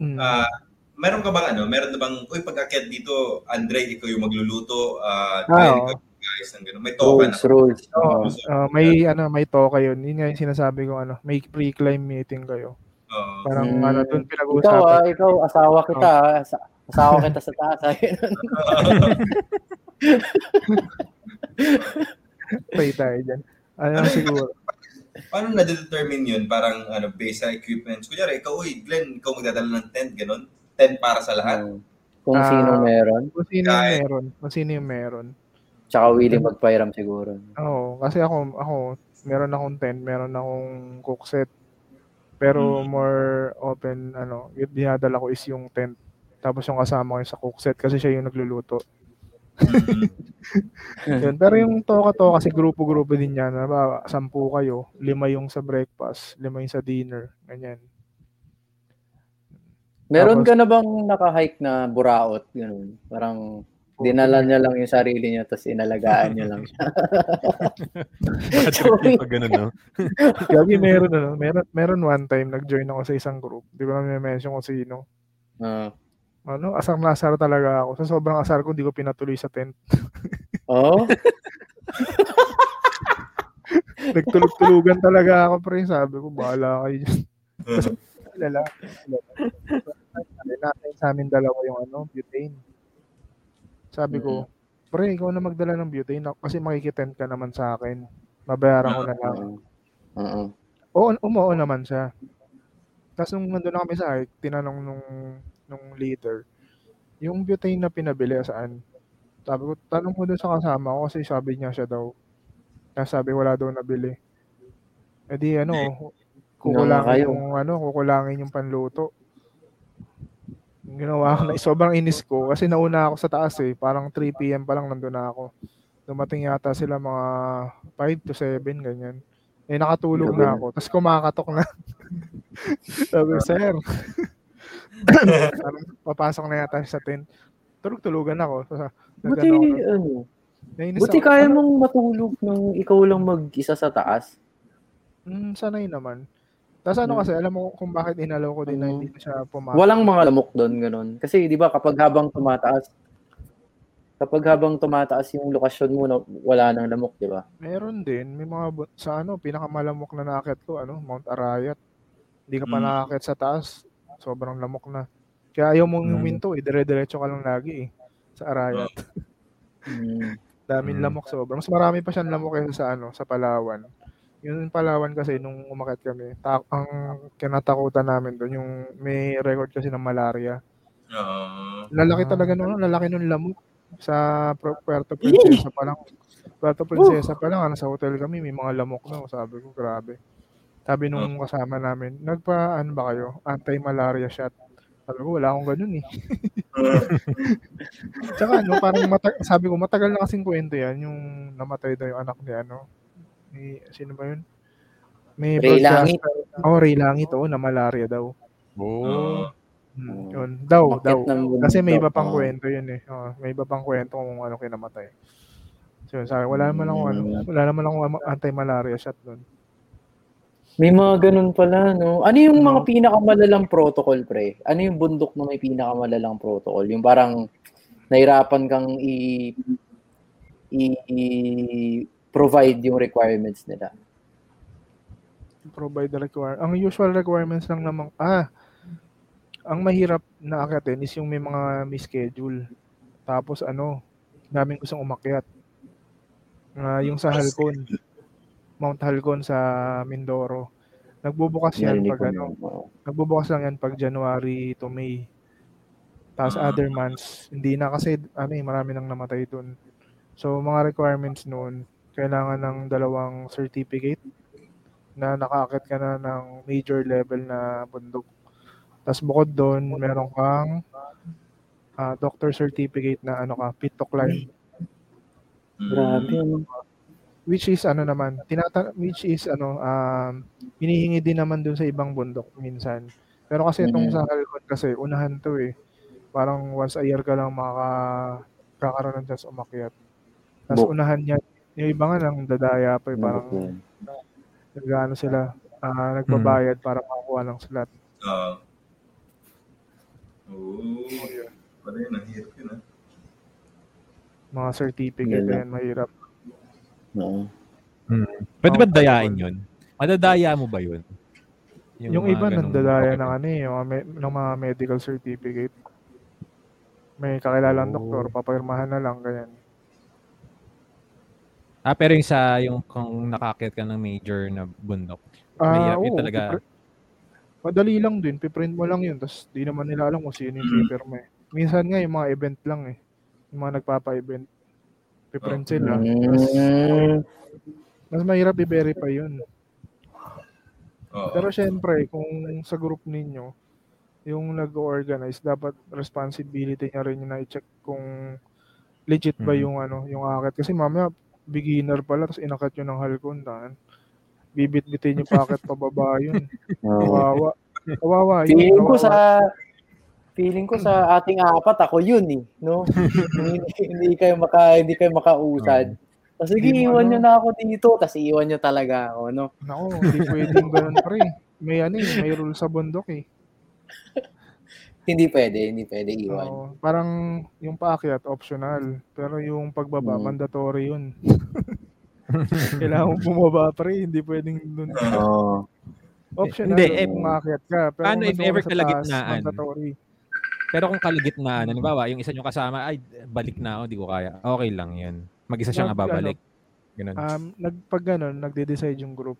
Mm. Ah, meron ka bang ano, meron na bang, uy, pag akyat dito, Andre, ikaw yung magluluto, ikaw yung guys, gano'n. May toka na. Rules, rules. Oo, Oo. ah, may ano, may toka yun. Yun nga yung sinasabi ko ano, may pre-climb meeting kayo. Oo. Parang Mm. ano, doon Ikaw pinag-uusapan. ah, ikaw, asawa kita. ah. Asa- Asawa kita sa taas. Pay tayo dyan. Ano Ano siguro. Paano na-determine yun? Parang ano, based sa equipment. Kunyari, ikaw, uy, Glenn, ikaw magdadala ng tent, gano'n? Tent para sa lahat? Oo. Kung Ah. sino meron. Kung sino yung meron. Kung sino yung meron. Tsaka willing magpairam siguro. Oo, kasi ako, ako, meron akong tent, meron akong cook set. Pero Mm. more open, ano, yung dinadala ko is yung tent. Tapos yung kasama ko yung sa cook set kasi siya yung nagluluto. Mm. Yun. Pero yung toka to kasi grupo-grupo din yan. Halimbawa, sampu kayo, lima yung sa breakfast, lima yung sa dinner, ganyan. Meron Tapos- ka na bang naka-hike na buraot? Ganun. Parang dinala niya lang yung sarili niya tapos inalagaan niya lang siya. Patrick pag ganun, no? Gabi meron ano, meron meron one time nag-join ako sa isang group. Di ko na mention kung sino. Ah. Ano, asar na asar talaga ako. Sa sobrang asar ko, di ko pinatuloy sa tent. oh? Nagtulog-tulugan talaga ako, pre. Sabi ko, bahala kayo dyan. Lala. Natin sa amin dalawa yung ano, butane. Sabi ko, pre, ikaw na magdala ng butane Ako- kasi makikitent ka naman sa akin. Mabayaran ko na lang. Oo. Oo. Oo, umuo naman siya. Tapos nung nandun na kami sa hike, tinanong nung, nung leader, yung butane na pinabili saan? Sabi ko, tanong ko doon sa kasama ko kasi sabi niya siya daw. Kaya sabi wala daw nabili. E di ano, kukulangin kayo. yung ano, kukulangin yung panluto. Yung ginawa ko na, sobrang inis ko kasi nauna ako sa taas eh. Parang 3 p.m. pa lang nandun na ako. Dumating yata sila mga 5 to 7, ganyan. Eh, nakatulog na ako. Tapos kumakatok na. Sabi, sir, papasok na yata sa tent. Tulog-tulugan ako. So, Buti, ano, Nainis buti ako. kaya mong matulog nang ikaw lang mag-isa sa taas. Mm, sanay naman. Tapos ano Mm. kasi, alam mo kung bakit inalaw ko din na Mm. hindi siya pumasok. Walang mga lamok doon, ganun. Kasi, di ba, kapag habang tumataas, kapag habang tumataas yung lokasyon mo, wala nang lamok, di ba? Meron din. May mga, sa ano, pinakamalamok na nakakit ko, ano, Mount Arayat. Hindi ka pa Mm. nakakit sa taas. Sobrang lamok na. Kaya ayaw mong Mm. huminto eh. Dire-diretso ka lang lagi eh. Sa Arayat. Mm. Daming Mm. lamok sobrang. Mas marami pa siyang lamok kaysa sa ano, sa Palawan. Yung Palawan kasi nung umakit kami, ta- ang kinatakutan namin doon yung may record kasi ng malaria. Oo. Lalaki Ah. talaga nung lalaki nung lamok sa Puerto Princesa pa lang. Puerto Princesa pa lang, ano, sa hotel kami, may mga lamok na. Sabi ko, grabe. Sabi nung kasama namin, nagpa, ano ba kayo, anti-malaria shot. Sabi ko, wala akong ganun eh. Tsaka ano, parang mata- sabi ko, matagal na kasing kwento yan, yung namatay daw yung anak ni ano. Ni, sino ba yun? May Ray. Langit. Oh, Ray Langit, oo, na malaria daw. Oh. Hmm, yun. Daw, Bakit daw. Kasi may iba pang Oo. kwento yun eh. Oo, may iba pang kwento kung ano kinamatay. So, sabi, wala naman ako, ano, Mm. wala naman ako anti-malaria shot doon. May mga ganun pala, no? Ano yung mga pinakamalalang protocol, pre? Ano yung bundok na may pinakamalalang protocol? Yung parang nahirapan kang i, i, i- provide yung requirements nila. Provide the require. Ang usual requirements lang naman, ah, ang mahirap na akitin is yung may mga may schedule. Tapos ano, daming gustong umakyat. Ah, yung sa Halcon. Mount Halcon sa Mindoro. Nagbubukas yan Narinig pag ano, nagbubukas lang yan pag January to May. Tapos Ah. other months, hindi na kasi ano eh, marami nang namatay dun. So mga requirements noon, kailangan ng dalawang certificate na nakakit ka na ng major level na bundok. Tapos bukod doon, meron kang ah, doctor certificate na ano ka, fit to climb. Grabe, ano? Which is ano naman, tinata which is ano, um, hinihingi din naman dun sa ibang bundok minsan. Pero kasi itong Mhm. sa Halcon kasi, unahan to eh. Parang once a year ka lang makaka kakaroon ng chance umakyat. Tapos Book. unahan niya, yung iba nga nang dadaya pa eh, parang Bundok yun. nagano sila, ah, nagbabayad para makakuha ng slot. Oo. Oo. Pala yun, ang hirap yun ah. Mga certificate, Yun lang. yan, mahirap. Oo. Pwede ba dayain yun? Madadaya mo ba yun? Yung, mga iba nandadaya ng ano eh, yung mga, me- ng mga medical certificate. May kakilalang Oh. doktor, papirmahan na lang, ganyan. Ah, pero yung sa, yung kung nakakit ka ng major na bundok. Ah, yun oo, talaga. pipre- Madali lang din, piprint mo lang yun, tapos di naman nila alam kung sino yung pipirma eh. Minsan nga yung mga event lang eh, yung mga nagpapa-event, piprint sila. Tapos, Mm. mas mahirap i-verify yun. Oo. Pero syempre, kung sa group ninyo, yung nag-organize, dapat responsibility niya rin yung na-check kung legit ba Mhm. yung ano, yung akit. Kasi mamaya, beginner pala, tapos inakat yun ng halcon, daan. Bibit-bitin yung packet pababa yun. Kawawa. Kawawa yun. Feeling ko kawawa. sa feeling ko sa ating apat ako yun eh, no? hindi, hindi kayo maka hindi kayo makausad. Tapos sige, iwan ano. nyo na ako dito, tapos iwan nyo talaga ako, no? Nako, hindi pwedeng ganun pre. May ano eh, may rule sa bundok eh. Hindi pwede, hindi pwede iwan. Oo, parang yung paakyat, optional. Pero yung pagbaba, Mm. mandatory yun. Kailangan bumaba pre, hindi pwedeng dun. Oo. Optional Hindi, eh, kung aakyat ka. Pero paano if ever kalagitnaan? Mandatory. Pero kung kalagitnaan, halimbawa, yung isa nyo kasama, ay, balik na ako, di ko kaya. Okay lang yan. Mag-isa siya nga Nag- babalik. Ganun. Um, nag, pag ganun, nagde-decide yung group.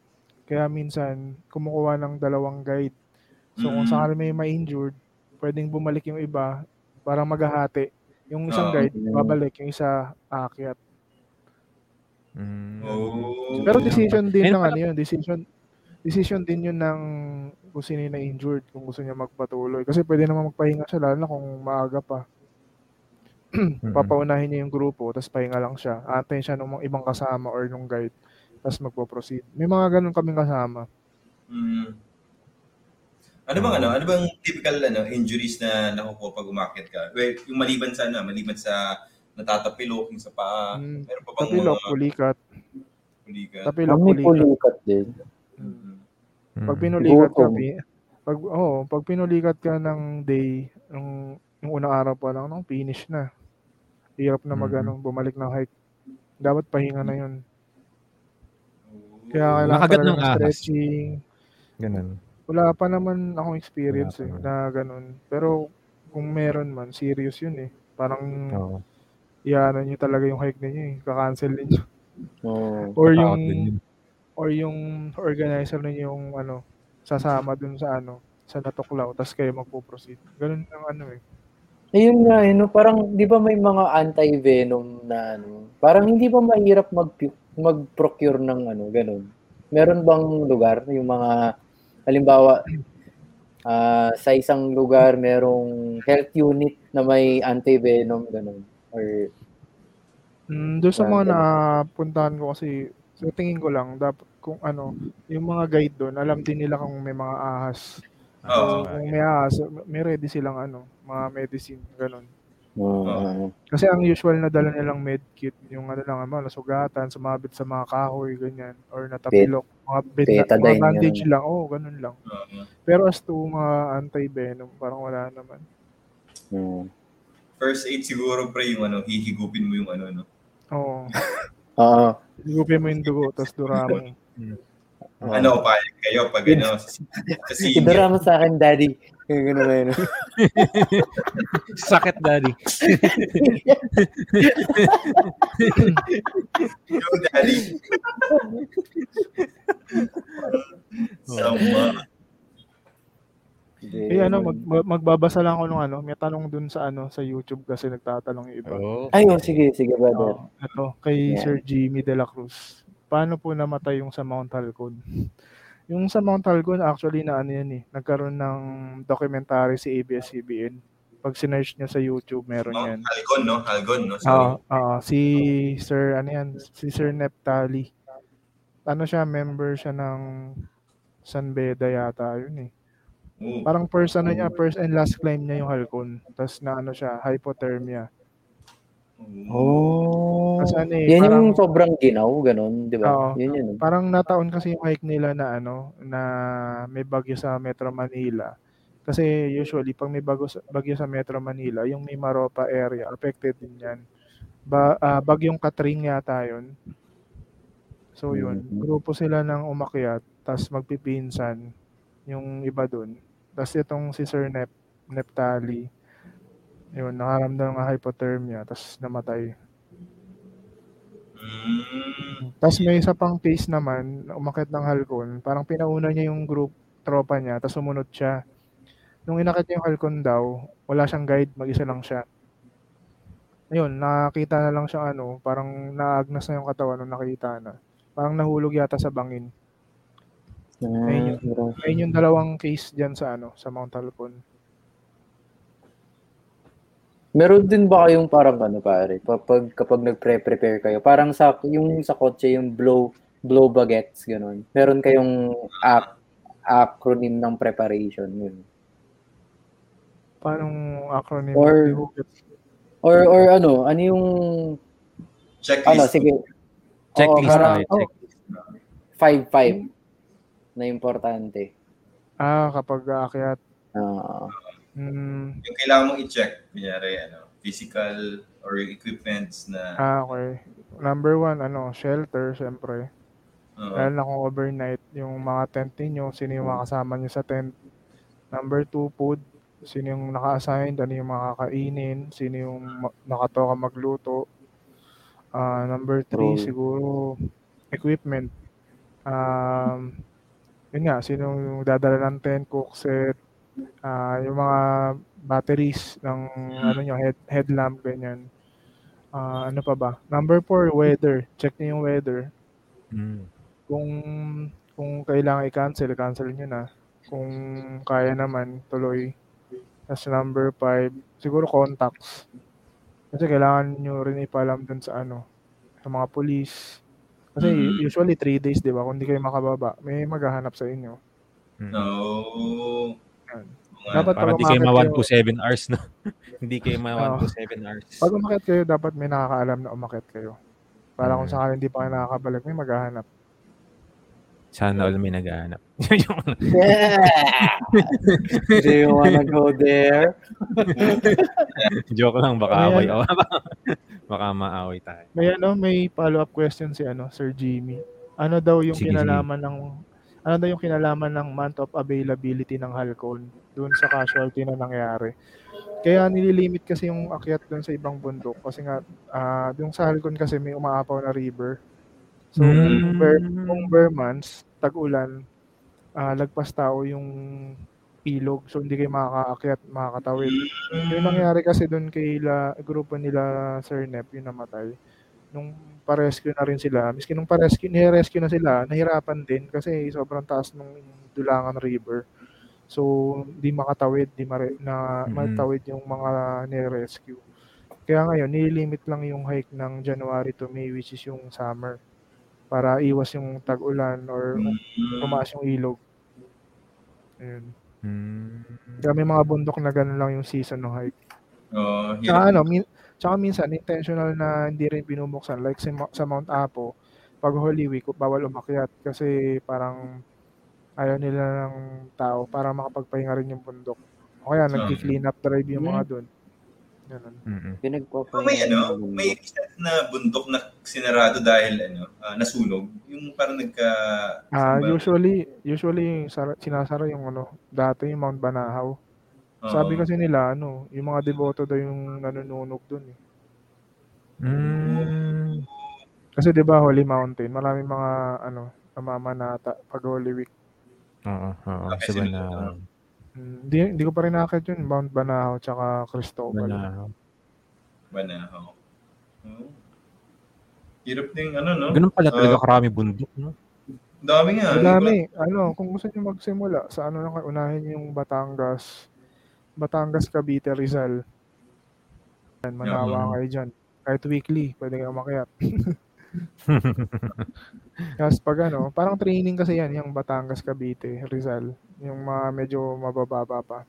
Kaya minsan, kumukuha ng dalawang guide. So kung Mm. sakali may ma-injured, pwedeng bumalik yung iba para maghahati. Yung isang Ah. guide, babalik. Yung isa, aakyat. Mm. Oo. Pero decision din Ayun ng ano yun, decision decision din yun ng kung sino yung na-injured, kung gusto niya magpatuloy. Kasi pwede naman magpahinga siya, lalo na kung maaga pa. Papaunahin niya yung grupo, tapos pahinga lang siya. Antayin siya ng mga ibang kasama or nung guide, tapos magpo-proceed. May mga ganun kaming kasama. Mm. Ano bang ano? Ano bang typical ano injuries na nakukuha pag umakyat ka? Well, yung maliban sa ano, maliban sa natatapilok yung sa paa. Mm, Meron pa bang Tapilok, mga pulikat. pulikat? Tapilok, pulikat. pulikat din. Mm. Pag Mm. pinulikat ka, pi- pag, oh, pag pinulikat ka ng day, yung, yung unang araw pa lang, nung finish na. Hirap na mag, Mhm. ano, bumalik ng hike. Dapat pahinga na yun. Kaya kailangan Nakagat talaga ng ng ahas. stretching. Ganun. Wala pa naman akong experience eh, naman. na ganun. Pero kung meron man, serious yun eh. Parang Oo. iyaano nyo talaga yung hike ninyo eh. Kakancel ninyo. Oo. Or yung. Or yung organizer ninyo yung ano, sasama dun sa ano, sa natuklaw, tapos kayo magpo-proceed. Ganun ang ano eh. Ayun nga, eh, no, parang di ba may mga anti-venom na ano, parang hindi ba mahirap mag mag-procure ng ano, ganun. Meron bang lugar yung mga halimbawa ah, sa isang lugar merong health unit na may anti-venom ganun or Mm, doon sa mga napuntahan ko kasi, sa tingin ko lang, dapat kung ano, yung mga guide doon, alam din nila kung may mga ahas. Oo. So, kung may ahas, may ready silang ano, mga medicine, ganun. Oo. Kasi ang usual na dala nilang med kit, yung ano lang, ano, nasugatan, sumabit sa mga kahoy, ganyan, or natapilok, mga, bed, mga bandage lang, oh, ganun lang. Pero as to mga anti-venom, parang wala naman. Mm. First aid siguro pre yung ano, hihigupin mo yung ano no. Oo. Oo. Higupin mo yung dugo, tapos dura Oo. Ano pa kayo pag ano sa, sa senior. Idara mo sa akin, daddy. Ganun na yun. Sakit, daddy. Yo, daddy. Sama. Eh ano, mag, mag- magbabasa lang ako nung ano, may tanong dun sa ano, sa YouTube kasi nagtatanong yung iba. Oo. Ay, oh, sige, sige, brother. Ito, kay Yeah. Sir Jimmy De La Cruz. Paano po namatay yung sa Mount Halcon? Yung sa Mount Halcon, actually na ano yan eh, nagkaroon ng documentary si ABS-CBN. Pag sinearch nyo sa YouTube, meron No, yan. Halgon, no? Halgon, no? Oo, Sorry. oo. si Sir, ano yan, si Sir Neptali. Ano siya, member siya ng San Beda yata, yun eh. Parang first ano niya, first and last climb niya yung Halcon. Tapos na ano siya, hypothermia. Oh. Kasi ano eh, Yan yung parang- sobrang ginaw, ganun, di ba? Oo. Yun yun. Parang nataon kasi yung hike nila na ano, na may bagyo sa Metro Manila. Kasi usually pag may bago sa, bagyo sa Metro Manila, yung may Maropa area affected din 'yan. Ba, ah, bagyong Katring yata 'yun. So yun, Mhm. grupo sila ng umakyat, tas magpipinsan yung iba doon. Tas itong si Sir Nep, Neptali, yun, nakaramdam ng hypothermia, tas namatay. Mm. Tapos may isa pang case naman, umakit ng Halcon, parang pinauna niya yung group, tropa niya, tapos sumunod siya. Nung inakit niya yung Halcon daw, wala siyang guide, mag-isa lang siya. Ayun, nakita na lang siyang ano, parang naagnas na yung katawan nung nakita na. Parang nahulog yata sa bangin. Ah, Ayun parang- Ayun yung dalawang case diyan sa ano, sa Mount Halcon. Meron din ba kayong parang ano pare, kapag kapag nagpre-prepare kayo, parang sa yung sa kotse yung blow blow baguettes ganun. Meron kayong ac- acronym ng preparation yun. Parang acronym. Or- Or or ano, ano yung Checklist. ano sige. Checklist Oo, parang tayo, checklist. 5-5 na importante. Ah, kapag aakyat. Ah, Mm, Yung kailangan mong i-check, kunyari, ano, physical or equipments na, ah, okay. Number one, ano, shelter, syempre. oo. Lalo na kung overnight, yung mga tent ninyo, sino yung mga kasama nyo sa tent. Number two, food. Sino yung naka-assigned, ano yung makakainin, sino yung ma- nakatoka magluto. Ah, number three, True. siguro, equipment. Um, yun nga, sino yung dadala ng tent, cook set, ah, yung mga batteries ng ano nyo, head, headlamp, ganyan. Ah, ano pa ba? Number four, weather. Check nyo yung weather Mm. kung kung kailangan i-cancel, cancel nyo na. Kung kaya naman, tuloy. Tapos number five, siguro contacts. Kasi kailangan nyo rin ipalam dun sa ano, sa mga police. Kasi Mhm. usually 3 days, di ba? Kung di kayo makababa, may maghahanap sa inyo. Mm. No. Mga- Dapat Para pag di kayo umakyat ma 1 to 7 hours, no? Hindi kayo ma 1 Oo. to 7 hours. Pag umakyat kayo, dapat may nakakaalam na umakyat kayo. Para kung Mm. sakali hindi pa kayo nakakabalik, may maghahanap. Sana all may naghahanap. Yung- Yeah! Do you wanna go there? Joke lang, baka away. baka maaway tayo. May ano, may follow-up question si ano, Sir Jimmy. Ano daw yung Sige, kinalaman ng ano daw yung kinalaman ng month of availability ng Halcon doon sa casualty na nangyari. Kaya nililimit kasi yung akyat doon sa ibang bundok kasi nga ah yung sa Halcon kasi may umaapaw na river. So kung, Mm. bear, kung bear months, tag-ulan, ah lagpas tao yung ilog. So hindi kayo makakaakyat, makakatawid. Yung nangyari kasi doon kay la, grupo nila Sir Nep, yung namatay. Nung pa-rescue na rin sila, miski nung pa-rescue, ni-rescue na sila, nahirapan din kasi sobrang taas ng Dulangan River. So, di makatawid, di mare, na Mhm. matawid yung mga ni-rescue. Kaya ngayon, nilimit lang yung hike ng January to May, which is yung summer. Para iwas yung tag-ulan or Mm. tumaas yung ilog. Ayun. Mm. Kaya may mga bundok na ganun lang yung season ng hike. Oh, Tsaka hirap. ano, min, tsaka minsan intentional na hindi rin binubuksan like sa, Mo- sa Mount Apo, pag Holy Week bawal umakyat kasi parang ayaw nila ng tao para makapagpahinga rin yung bundok. O kaya nag-clean up drive yung mga doon. Ganun. Mm-mm. Pinagpapahinga. may ano, may isa na bundok na sinarado dahil ano, ah, nasunog. Yung parang nagka Ah, ba? usually usually sara, sinasara yung ano, dati yung Mount Banahaw. Oo. Sabi kasi nila ano, yung mga deboto daw yung nanununog doon eh. Mm. Kasi 'di ba Holy Mountain, maraming mga ano, namamanata pag Holy Week. Oo, oo. Sa. Hmm, Hindi, hindi ko pa rin nakakit yun. Mount Banahaw tsaka Cristobal. Banahaw. Banahaw. Oh. Hirap din ano, no? Ganun pala talaga Ah. karami bundok, no? Dami nga. Madami. Ano, kung gusto niyo magsimula, sa ano lang kayo, unahin yung Batangas. Batangas, Cavite, Rizal. Yan, manawa Mhm. kayo dyan. Kahit weekly, pwede kayo umakyat. Tapos pag ano, parang training kasi yan, yung Batangas, Cavite, Rizal. Yung mga medyo mabababa pa.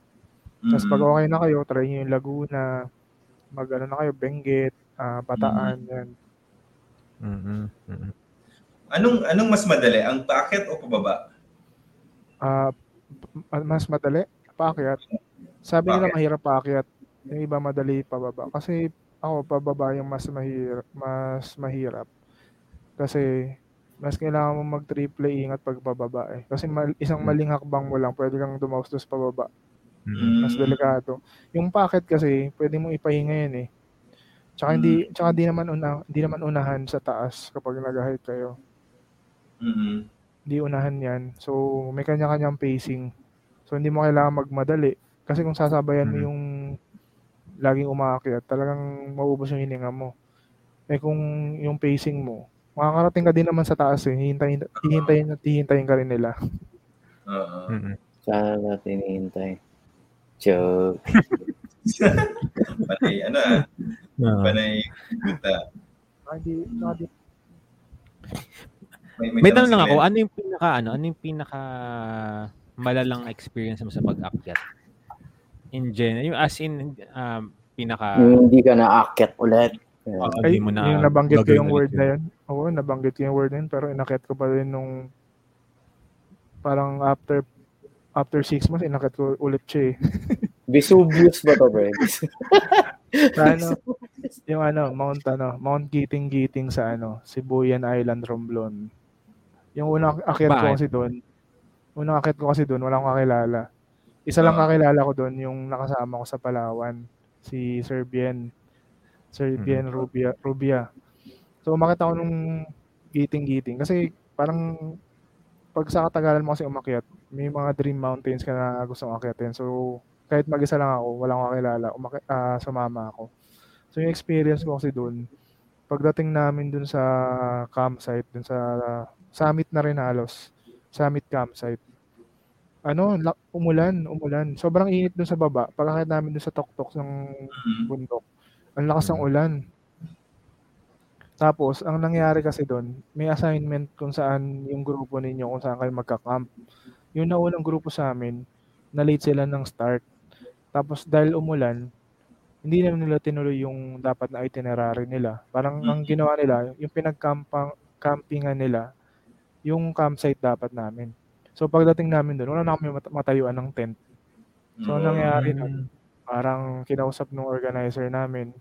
Tapos pag okay na kayo, try nyo yung Laguna, mag ano na kayo, Benguet, ah, Bataan, yan. Mm-mm. Mm-mm. Anong anong mas madali, ang paakyat o pababa? Ah, p- mas madali, paakyat. Sabi nila Bakit? mahirap paakyat. Yung iba madali pababa. Kasi ako pababa yung mas mahirap, mas mahirap. Kasi mas kailangan mo mag triple ingat pag pababa eh. Kasi mal- isang maling hakbang mo lang, pwede kang dumaustos pababa. Mm-mm. Mas delikado. Yung packet kasi, pwede mong ipahinga yan eh. Tsaka hindi, tsaka di naman una, di naman unahan sa taas kapag nag-hike kayo. mm Hindi unahan yan. So, may kanya-kanyang pacing. So, hindi mo kailangan magmadali. Kasi kung sasabayan mo Mm. yung laging umaakyat, talagang maubos yung hininga mo. Eh kung yung pacing mo, makakarating ka din naman sa taas eh. Hihintayin, hihintayin at hihintayin ka rin nila. Oo. Mm-mm. Sana natin hihintay. Joke. Panay, ano ah, Oo. panay guta. Saka Hindi, saka di- May tanong lang ako, ano yung pinaka ano, ano yung pinaka malalang experience mo sa pag-akyat? In general, yung as in um, pinaka Yung hindi ka naakyat ulit. Yeah. Ah, Ay, mo na yung nabanggit ko yung word yun. na yun. Oo, nabanggit ko yung word na yun, pero inakit ko pa rin nung parang after after six months, inakit ko ulit siya eh. Vesuvius ba to, Brad? Sa ano, yung ano, Mount ano, Mount Giting Giting sa ano, Sibuyan Island, Romblon. Yung unang akyat ko kasi doon, unang akyat ko kasi doon, wala akong kakilala. Isa lang kakilala ko doon, yung nakasama ko sa Palawan, si Sir Bien. Sir. Bien Rubia, Rubia. So umakyat ako nung Giting Giting kasi parang pag sa katagalan mo kasi umakyat, may mga dream mountains ka na gustong akyatin. So kahit mag-isa lang ako, wala akong kakilala, umaki- ah, sumama ako. So yung experience ko kasi doon, pagdating namin dun sa campsite, dun sa summit na rin halos, summit campsite, ano, la- umulan, umulan. Sobrang init dun sa baba. Pagkakit namin dun sa tuktok ng Mm. bundok, ang lakas ng ulan. Tapos, ang nangyari kasi doon, may assignment kung saan yung grupo ninyo, kung saan kayo magka-camp. Yung naunang grupo sa amin, na late sila ng start. Tapos dahil umulan, hindi naman nila tinuloy yung dapat na itinerary nila. Parang ang ginawa nila, yung pinagkampang campingan nila, yung campsite dapat namin. So pagdating namin doon, wala na kami mat- matayuan ng tent. So ang nangyari nun, parang kinausap ng organizer namin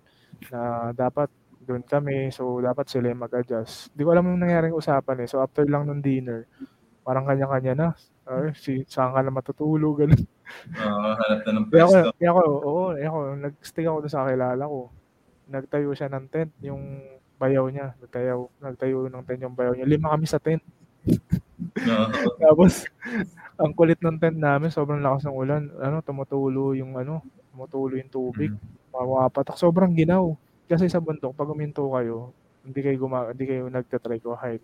na dapat doon kami, so dapat sila yung mag-adjust. Di ko alam yung nangyaring usapan eh. So after lang ng dinner, parang kanya-kanya na. Ay, si, saan ka na matutulog, ganun. Oo, hanap na ng pwesto. kaya ako, oo, kaya ako, nag-stick ako doon sa kilala ko. Nagtayo siya ng tent, yung bayaw niya. Nagtayo, nagtayo ng tent yung bayaw niya. Lima kami sa tent. Oo. Tapos, ang kulit ng tent namin, sobrang lakas ng ulan. Ano, tumutulo yung ano, tumutulo yung tubig. Mawapatak. Sobrang ginaw. Kasi sa bundok, pag uminto kayo, hindi kayo guma hindi kayo nagtatry ko hike.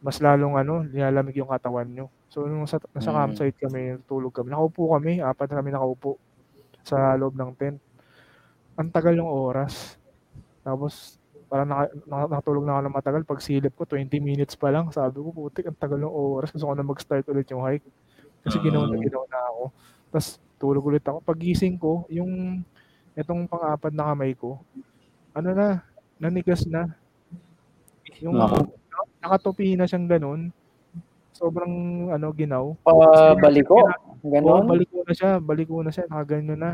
Mas lalong ano, nilalamig yung katawan nyo. So, nung sa, nasa Mm. campsite kami, tulog kami. Nakaupo kami, apat na kami nakaupo sa loob ng tent. Ang tagal yung oras. Tapos, parang naka, naka- nakatulog na ako ng matagal. Pag silip ko, 20 minutes pa lang. Sabi ko, putik, ang tagal ng oras. Gusto ko na mag-start ulit yung hike. Kasi Ah. ginawa na ginawa na ako. Tapos, tulog ulit ako. Pag gising ko, yung itong pang-apat na kamay ko, ano na, nanigas na. Yung Nako. nakatupi na siyang ganun. Sobrang ano ginaw. Pabaliko. Oo, Ganon. baliko na siya, baliko na siya, nakaganyan na.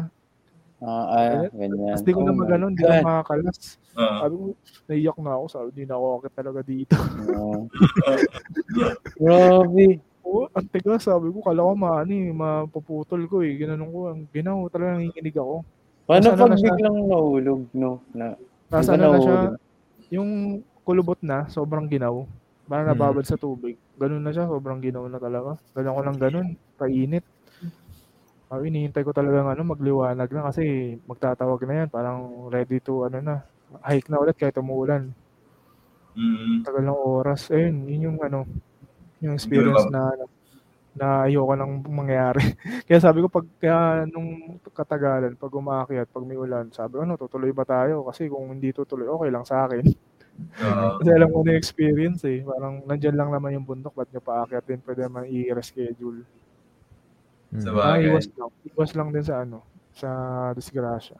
Ah, ah, ganyan. Tapos di ko Oh na my maganon, di God. na makakalas. Oo. Sabi ko, naiyak na ako, sabi, di na ako akit talaga dito. Oo. Grabe. Oo, ang tigas, sabi ko, kala ko maani, mapuputol ko eh. Ginanon ko, ang ginaw, talaga nanginginig ako. Paano pag na biglang nahulog, no? Na, ba ano na siya, yung kulubot na, sobrang ginaw. Parang Hmm. nababad sa tubig. Ganun na siya, sobrang ginaw na talaga. Ganun ko lang ganun, painit. Ah, inihintay ko talaga ano, magliwanag na kasi magtatawag na yan. Parang ready to, ano na, hike na ulit kahit umuulan. Mm. Tagal ng oras. Ayun, yun yung ano, yung experience na ano, na ayoko nang mangyari. kaya sabi ko pag kaya nung katagalan pag umaakyat, pag may ulan, sabi ko ano, tutuloy ba tayo? Kasi kung hindi tutuloy, okay lang sa akin. Oo. Kasi alam ko na yung experience eh. Parang nandyan lang naman yung bundok, ba't nyo paakyat din? Pwede naman i-reschedule. Sa Mm. Ah, bagay. iwas lang. Iwas lang din sa ano, sa disgrasya.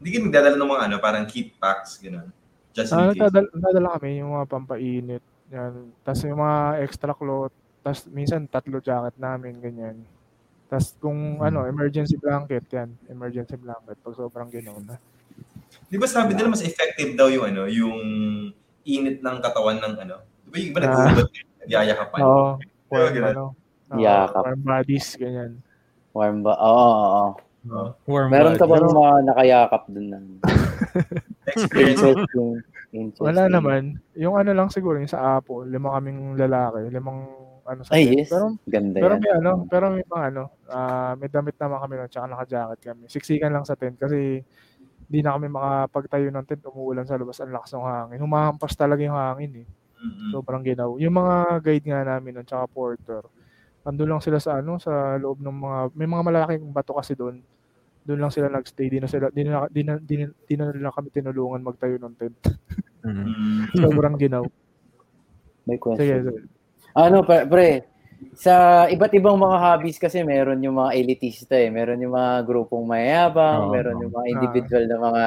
Hindi kayo magdadala ng mga ano, parang kit packs, gano'n. Just in Ah, case. nagdadala, nagdadala kami yung mga pampainit. Yan. Tapos yung mga extra cloth. Tapos minsan tatlo jacket namin, ganyan. Tapos kung ano, emergency blanket, yan. Emergency blanket. Pag sobrang gano'n na. Di ba sabi nila mas effective daw yung ano, yung init ng katawan ng ano. Di ba yung iba Ah. nag-uubad, nagyayakapan. Oo. Warm, ganun. ano. Oo, Yakap. warm bodies, ganyan. Warm ba? Oo, oo, oo. Oo. Warm Meron ka body. bang mga nakayakap dun na Experience. interesting? interesting. Wala naman. Yung ano lang siguro, yung sa Apo, lima kaming lalaki, limang ano sa Ay, yes. Pero Ganda Pero yan. may ano, pero may mga ano, ah, may damit naman kami nun, tsaka naka-jacket kami. Siksikan lang sa tent kasi hindi na kami makapagtayo ng tent, umuulan sa labas, ang lakas ng hangin. Humahampas talaga yung hangin eh. Mm-mm. Sobrang ginaw. Yung mga guide nga namin nun, tsaka porter, andun lang sila sa ano, sa loob ng mga, may mga malalaking bato kasi doon. Doon lang sila nagstay, di na sila, di na, di na, di na, di na nila kami tinulungan magtayo ng tent. Mm. Mm. Sobrang ginaw. May Sige, question. sige. Ano, pre, pre, sa iba't ibang mga hobbies kasi meron yung mga elitista eh. Meron yung mga grupong mayabang, Oo. meron yung mga individual na mga...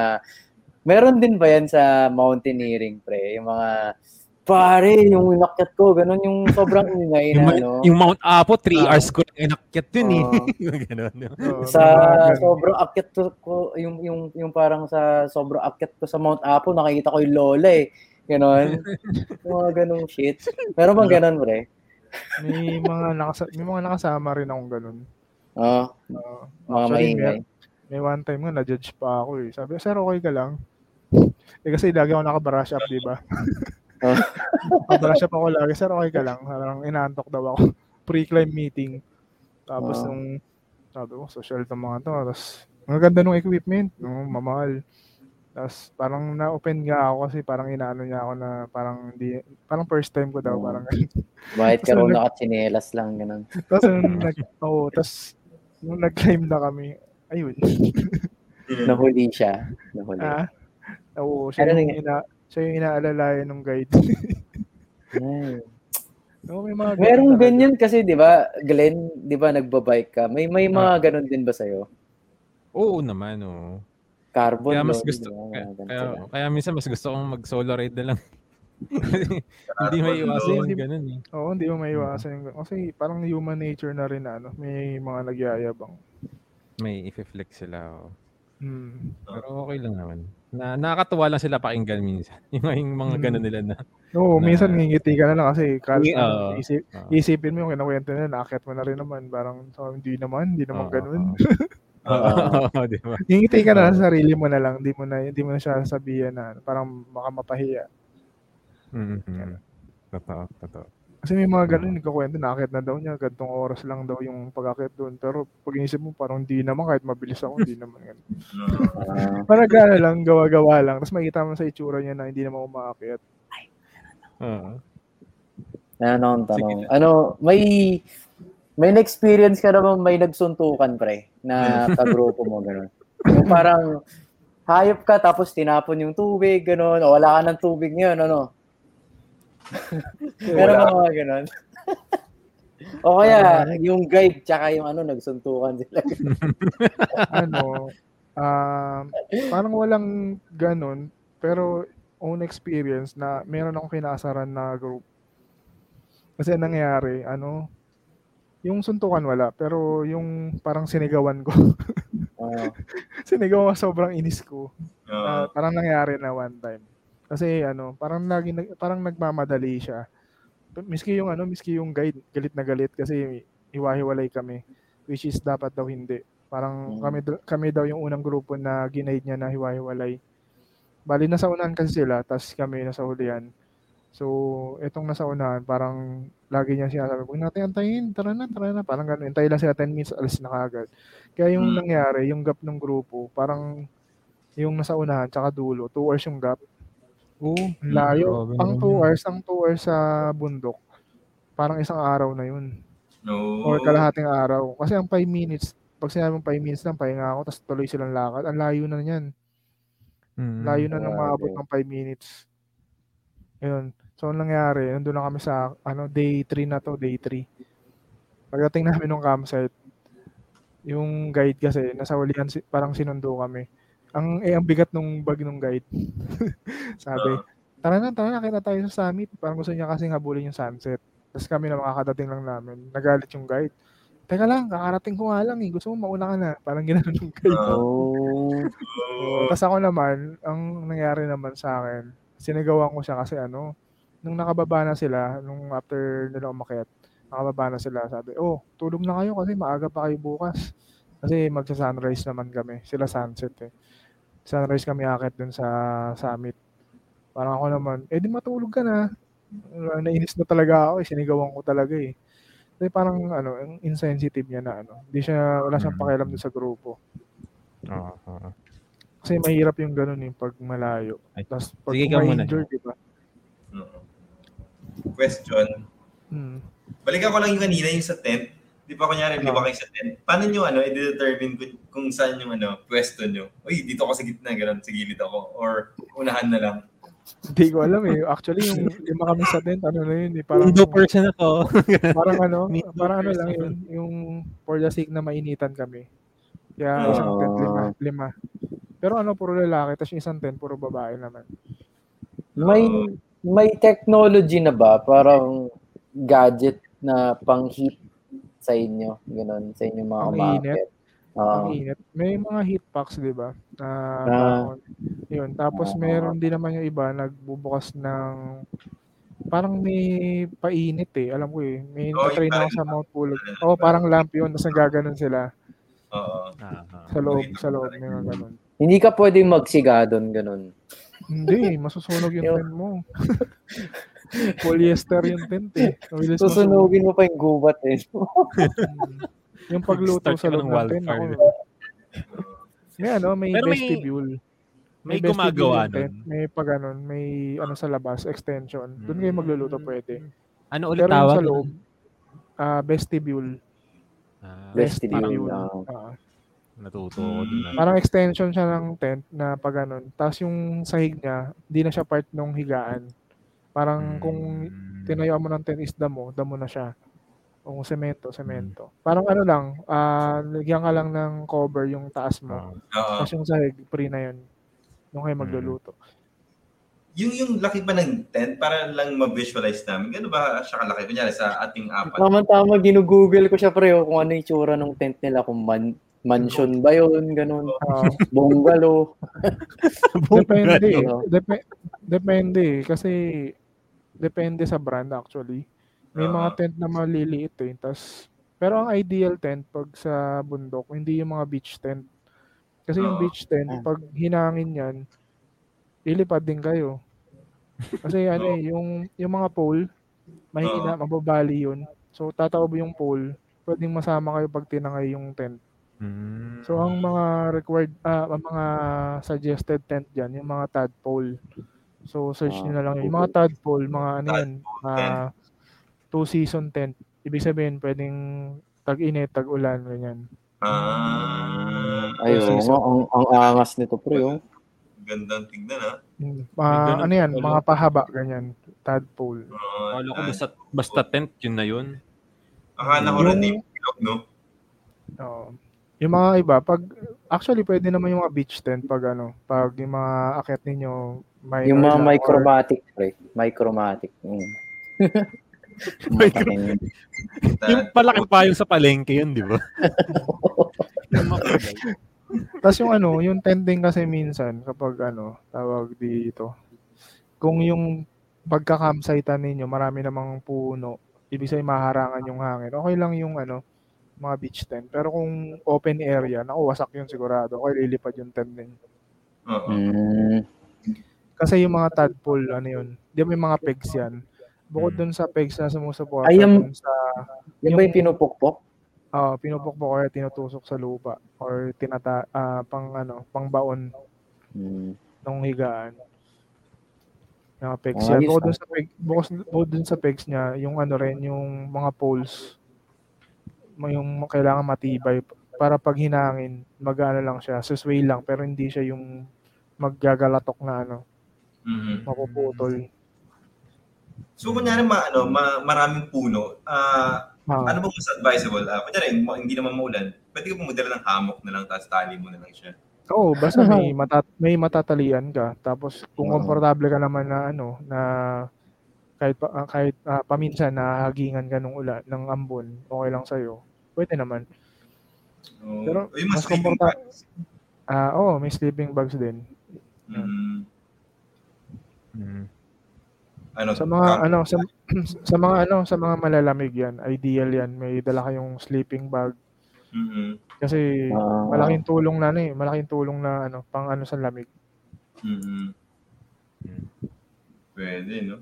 Meron din ba yan sa mountaineering, pre? Yung mga, pare, yung inakyat ko, ganun yung sobrang ingay Yung, na, ano. yung Mount Apo, 3 Ah. hours ko lang inakyat yun eh. Oo. Yung Ganun. Oo, sa may mga ganun. sobrang akyat ko, yung yung yung parang sa sobrang akyat ko sa Mount Apo nakikita ko yung lola eh. Ganon. yung mga ganong shit. Meron bang ganon, pre? may mga nakasa- may mga nakasama rin akong ganun. Oo. Oo. mga Actually, maingay. May one time nga, na-judge pa ako eh. Sabi, sir, okay ka lang? Eh kasi lagi ako naka-brush up, di ba? Oh. Naka-brush up ako lagi, sir, okay ka lang? Parang inaantok daw ako. Pre-climb meeting. Tapos Oh. nung, sabi ko, social to mga to. Tapos, ang ganda ng equipment, no, mamahal. Tapos parang na-open nga ako kasi parang inaano niya ako na parang hindi, parang first time ko daw, Oh. parang Bakit ka raw nakatsinelas lang, ganon. Tapos nung nag, oh, tapos nung nag-climb na kami, ayun. Nahuli siya. Nahuli. Ah, oo, siya Ano yung, ina, siya yung inaalalayan ng guide. Oo, may mga Merong talaga. ganyan kasi, di ba, Glenn, di ba, nagbabike ka? May may mga ganun din ba sa'yo? Oo naman, oo. Carbon Kaya mas load, gusto, di ba? Mga kaya, ganun kaya, sila. kaya minsan mas gusto kong mag-solo ride na lang. hindi may iwasan yung ganun eh. Oo, hindi mo maiwasan yung Kasi parang human nature na rin na ano, may mga nagyayabang. May i-flex sila. oo. Hmm. Pero okay lang naman. Na, nakakatuwa lang sila pakinggan minsan. Yung, yung mga Mm. ganun nila na. Oo, Na- minsan ngingiti ka na lang kasi kal- ano, isip, Oo. isipin mo yung kinakwento nila, nakakit mo na rin naman. Parang, oh, hindi naman, hindi naman Oo, ganun. Oo. Oo, di ba? ngingiti ka na Oo. sa sarili mo na lang, hindi mo na, hindi mo na siya sabihan na parang baka mapahiya. Mhm. Totoo, totoo. Kasi may mga ganun, nagkakwento, nakakit na daw niya, gantong oras lang daw yung pag-akit doon. Pero pag inisip mo, parang hindi naman, kahit mabilis ako, hindi naman ganun. Parang gano'n lang, gawa-gawa lang. Tapos makikita mo sa itsura niya na hindi naman umaakit. Oo. ano ang tanong? Sige. Ano, may may na-experience ka naman may nagsuntukan, pre, na kagrupo mo, gano'n. Yung parang hayop ka tapos tinapon yung tubig, gano'n, o wala ka ng tubig ngayon, ano? Meron ba mga gano'n? o kaya, yung guide tsaka yung ano, nagsuntukan sila. ano, um, parang walang ganun, pero own experience na meron akong kinasaran na group. Kasi ang nangyari, ano, yung suntukan wala, pero yung parang sinigawan ko. Ah, sinigawan ko sobrang inis ko. Oo. na parang nangyari na one time. Kasi ano, parang lagi nag- parang nagmamadali siya. Miski yung ano, miski yung guide, galit na galit kasi iwahiwalay kami, which is dapat daw hindi. Parang Mm. kami kami daw yung unang grupo na ginaid niya na hiwa-hiwalay. Bali nasa unahan kasi sila, tas kami nasa hulihan. So, itong nasa unahan, parang lagi niya sinasabi, huwag natin antayin, tara na, tara na. Parang ganun, antay lang sila 10 minutes, alis na kagad. Kaya yung Mm. nangyari, yung gap ng grupo, parang yung nasa unahan, tsaka dulo, 2 hours yung gap. Oo. Ang Layo. Grabe Ang naman 2 yun. hours, ang 2 hours sa bundok, parang isang araw na yun. No. Or kalahating araw. Kasi ang 5 minutes, pag sinabi mong 5 minutes lang, pahinga ako, tapos tuloy silang lakad. Ang layo na niyan. Mm. Layo na nang maabot ng 5 minutes. Ayun. So, ang nangyari, nandun na kami sa, ano, day 3 na to, day 3. Pagdating namin ng campsite, yung guide kasi, nasa hulihan, si- parang sinundo kami. Ang, eh, ang bigat nung bag nung guide. Sabi, tara na, tara na, kita tayo sa summit. Parang gusto niya kasi habulin yung sunset. Tapos kami na makakadating lang namin. Nagalit yung guide. Teka lang, kakarating ko nga lang eh. Gusto mo mauna ka na. Parang ginanon yung guide. Oh. Tapos ako naman, ang nangyari naman sa akin, sinigawan ko siya kasi ano, nung nakababa na sila, nung after nila umakyat, nakababa na sila, sabi, oh, tulog na kayo kasi maaga pa kayo bukas. Kasi magsa-sunrise naman kami, sila sunset eh. Sunrise kami akit dun sa summit. Parang ako naman, eh di matulog ka na. Nainis na talaga ako eh, sinigawan ko talaga eh. Kasi parang ano, ang insensitive niya na ano. Hindi siya, wala siyang Mm. pakialam dun sa grupo. Oo, oo. Kasi mahirap yung ganun eh, pag malayo. Ay, Tapos pag sige ka muna. ma-injure, di ba? Oo. Question. Hmm. Balikan ko lang yung kanina yung sa tent. Di ba kunyari, di ba kayo sa tent? Paano nyo ano, i-determine kung, kung saan yung ano, pwesto nyo? Uy, dito ako sa gitna, gano'n, sa gilid ako. Or unahan na lang. Hindi ko alam eh. Actually, yung lima kami sa tent, ano na yun eh. Parang, Indo person ako. parang ano, Window parang ano lang yun. Yung for the sake na mainitan kami. Kaya Ah. isang tent, lima. lima. Pero ano, puro lalaki. Tapos yung isang tent, puro babae naman. may may technology na ba parang gadget na pang heat sa inyo ganun sa inyong mga Oo. Ang init. May mga heat packs, di ba? Na Ah. panahon. Yun. Tapos Ah. meron din naman yung iba, nagbubukas ng parang may painit eh. Alam ko eh. May Oh, yung ako sa Mount Pulag. Oo, oh, parang lamp yun. Tapos nagaganon sila Oo. Ah. sa loob. Sa loob. May mga ganon. hindi ka pwedeng magsiga doon ganun Hindi, masusunog yung tent mo. Polyester yung tent eh. Mabilis susunugin mo pa yung gubat eh. Yung pagluto sa loob ng tent. Ako, may ano, may Pero may- vestibule. May vestibule gumagawa yung tent. nun. May pag ganun, may ano sa labas, extension. Doon kayo magluluto pwede. Ano ulit Pero yung tawag? sa loob, ah vestibule. Ah, Vestibule, Vestibule. ah. Ah. natuto ko dun. ah. parang extension siya ng tent na pag ganun. Tapos yung sahig niya, di na siya part ng higaan. Parang kung Mm. tinayo mo ng tent is damo, damo na siya. Kung semento, semento. Parang ano lang, ah lagyan ka lang ng cover yung taas mo. Oo. Tapos yung sahig, free na yun. Doon kayo magluluto. Yung, yung laki pa ng tent, para lang ma-visualize namin. Gano'n ba siya kalaki? Kunyari sa ating apat. Tama-tama, ginugoogle ko siya pre, oh, kung ano yung tsura ng tent nila, kung man, mansion ba yun, ganun. Ah, Bungalow. depende. Dep- depende. Kasi depende sa brand actually. May mga tent na maliliit eh. Tas, pero ang ideal tent pag sa bundok, hindi yung mga beach tent. Kasi yung beach tent, pag hinangin yan, lilipad din kayo. Kasi ano eh, yung, yung mga pole, mahina, mababali yun. So, tataob yung pole, pwedeng masama kayo pag tinangay yung tent. So, ang mga required, ah, ang mga suggested tent dyan, yung mga tadpole. So, search nyo na lang yun. Yung mga tadpole, mga ano yan, ah, two season tent. Ibig sabihin, pwedeng tag-init, tag-ulan, ganyan. Ah, Ay, oo nga, ang, ang angas nito pre, oh. gandang tignan ha. May Mga, ganun ano yan, mga pahaba, ganyan. Tadpole. Oo, Akala ko ah, basta, basta tent, yun na yun. Akala ko rin yung bilog, no? Oo. yung mga iba, pag, actually, pwede naman yung mga beach tent pag ano, pag yung mga akit ninyo, may Yung mga or- micromatic pre, micromatic. Mm. Micro- Yung palaking payong sa palengke yun, di ba? Tapos yung ano, yung tent din kasi minsan kapag ano, tawag dito. Kung yung pagka-campsite ninyo, marami namang puno, ibig sabihin maharangan yung hangin. Okay lang yung ano, mga beach tent. Pero kung open area, naku, wasak yun sigurado. Okay, lilipad yung tent din. Oo. Mm. Kasi yung mga tadpole, ano yun, di ba may mga pegs yan. Bukod Mm. dun sa pegs na sumusuporta Ay, yung- dun sa Yan ba yung pinupukpok? ah pinupukpok or tinutusok sa lupa or tinata ah, pang ano, pang baon Mm. ng higaan. Yung mga pegs Ayos, yan. Bukod ah. dun sa peg, bukod, bukod dun sa pegs niya, yung ano rin, yung mga poles, yung kailangan matibay para pag hinangin, mag-ano lang siya, susway lang, pero hindi siya yung maggagalatok na ano, Mhm. mapuputol. So, kunyari, ma, ano, ma, maraming puno, ah, Ah, ano ba mas advisable? Ah, kunyari, ma- hindi naman maulan, pwede ka pumudala ng hammock na lang, tapos tali mo na lang siya. Oo, basta may matat may matatalian ka. Tapos kung Oo. komportable ka naman na ano na kahit pa, ah, kahit ah, paminsan na hagingan ka ng ulan ng ambon, okay lang sa Pwede naman. Oh, Pero yung mas mas komporta- Ah, oo, may sleeping bags din. Mm, Mm. ano, Sa mga camp- ano sa, sa mga ano sa mga malalamig yan, ideal yan. May dala kayong sleeping bag Mhm. kasi Ah. malaking tulong na ano eh, malaking tulong na ano pang ano sa lamig. Mhm. Mm. Pwede, no?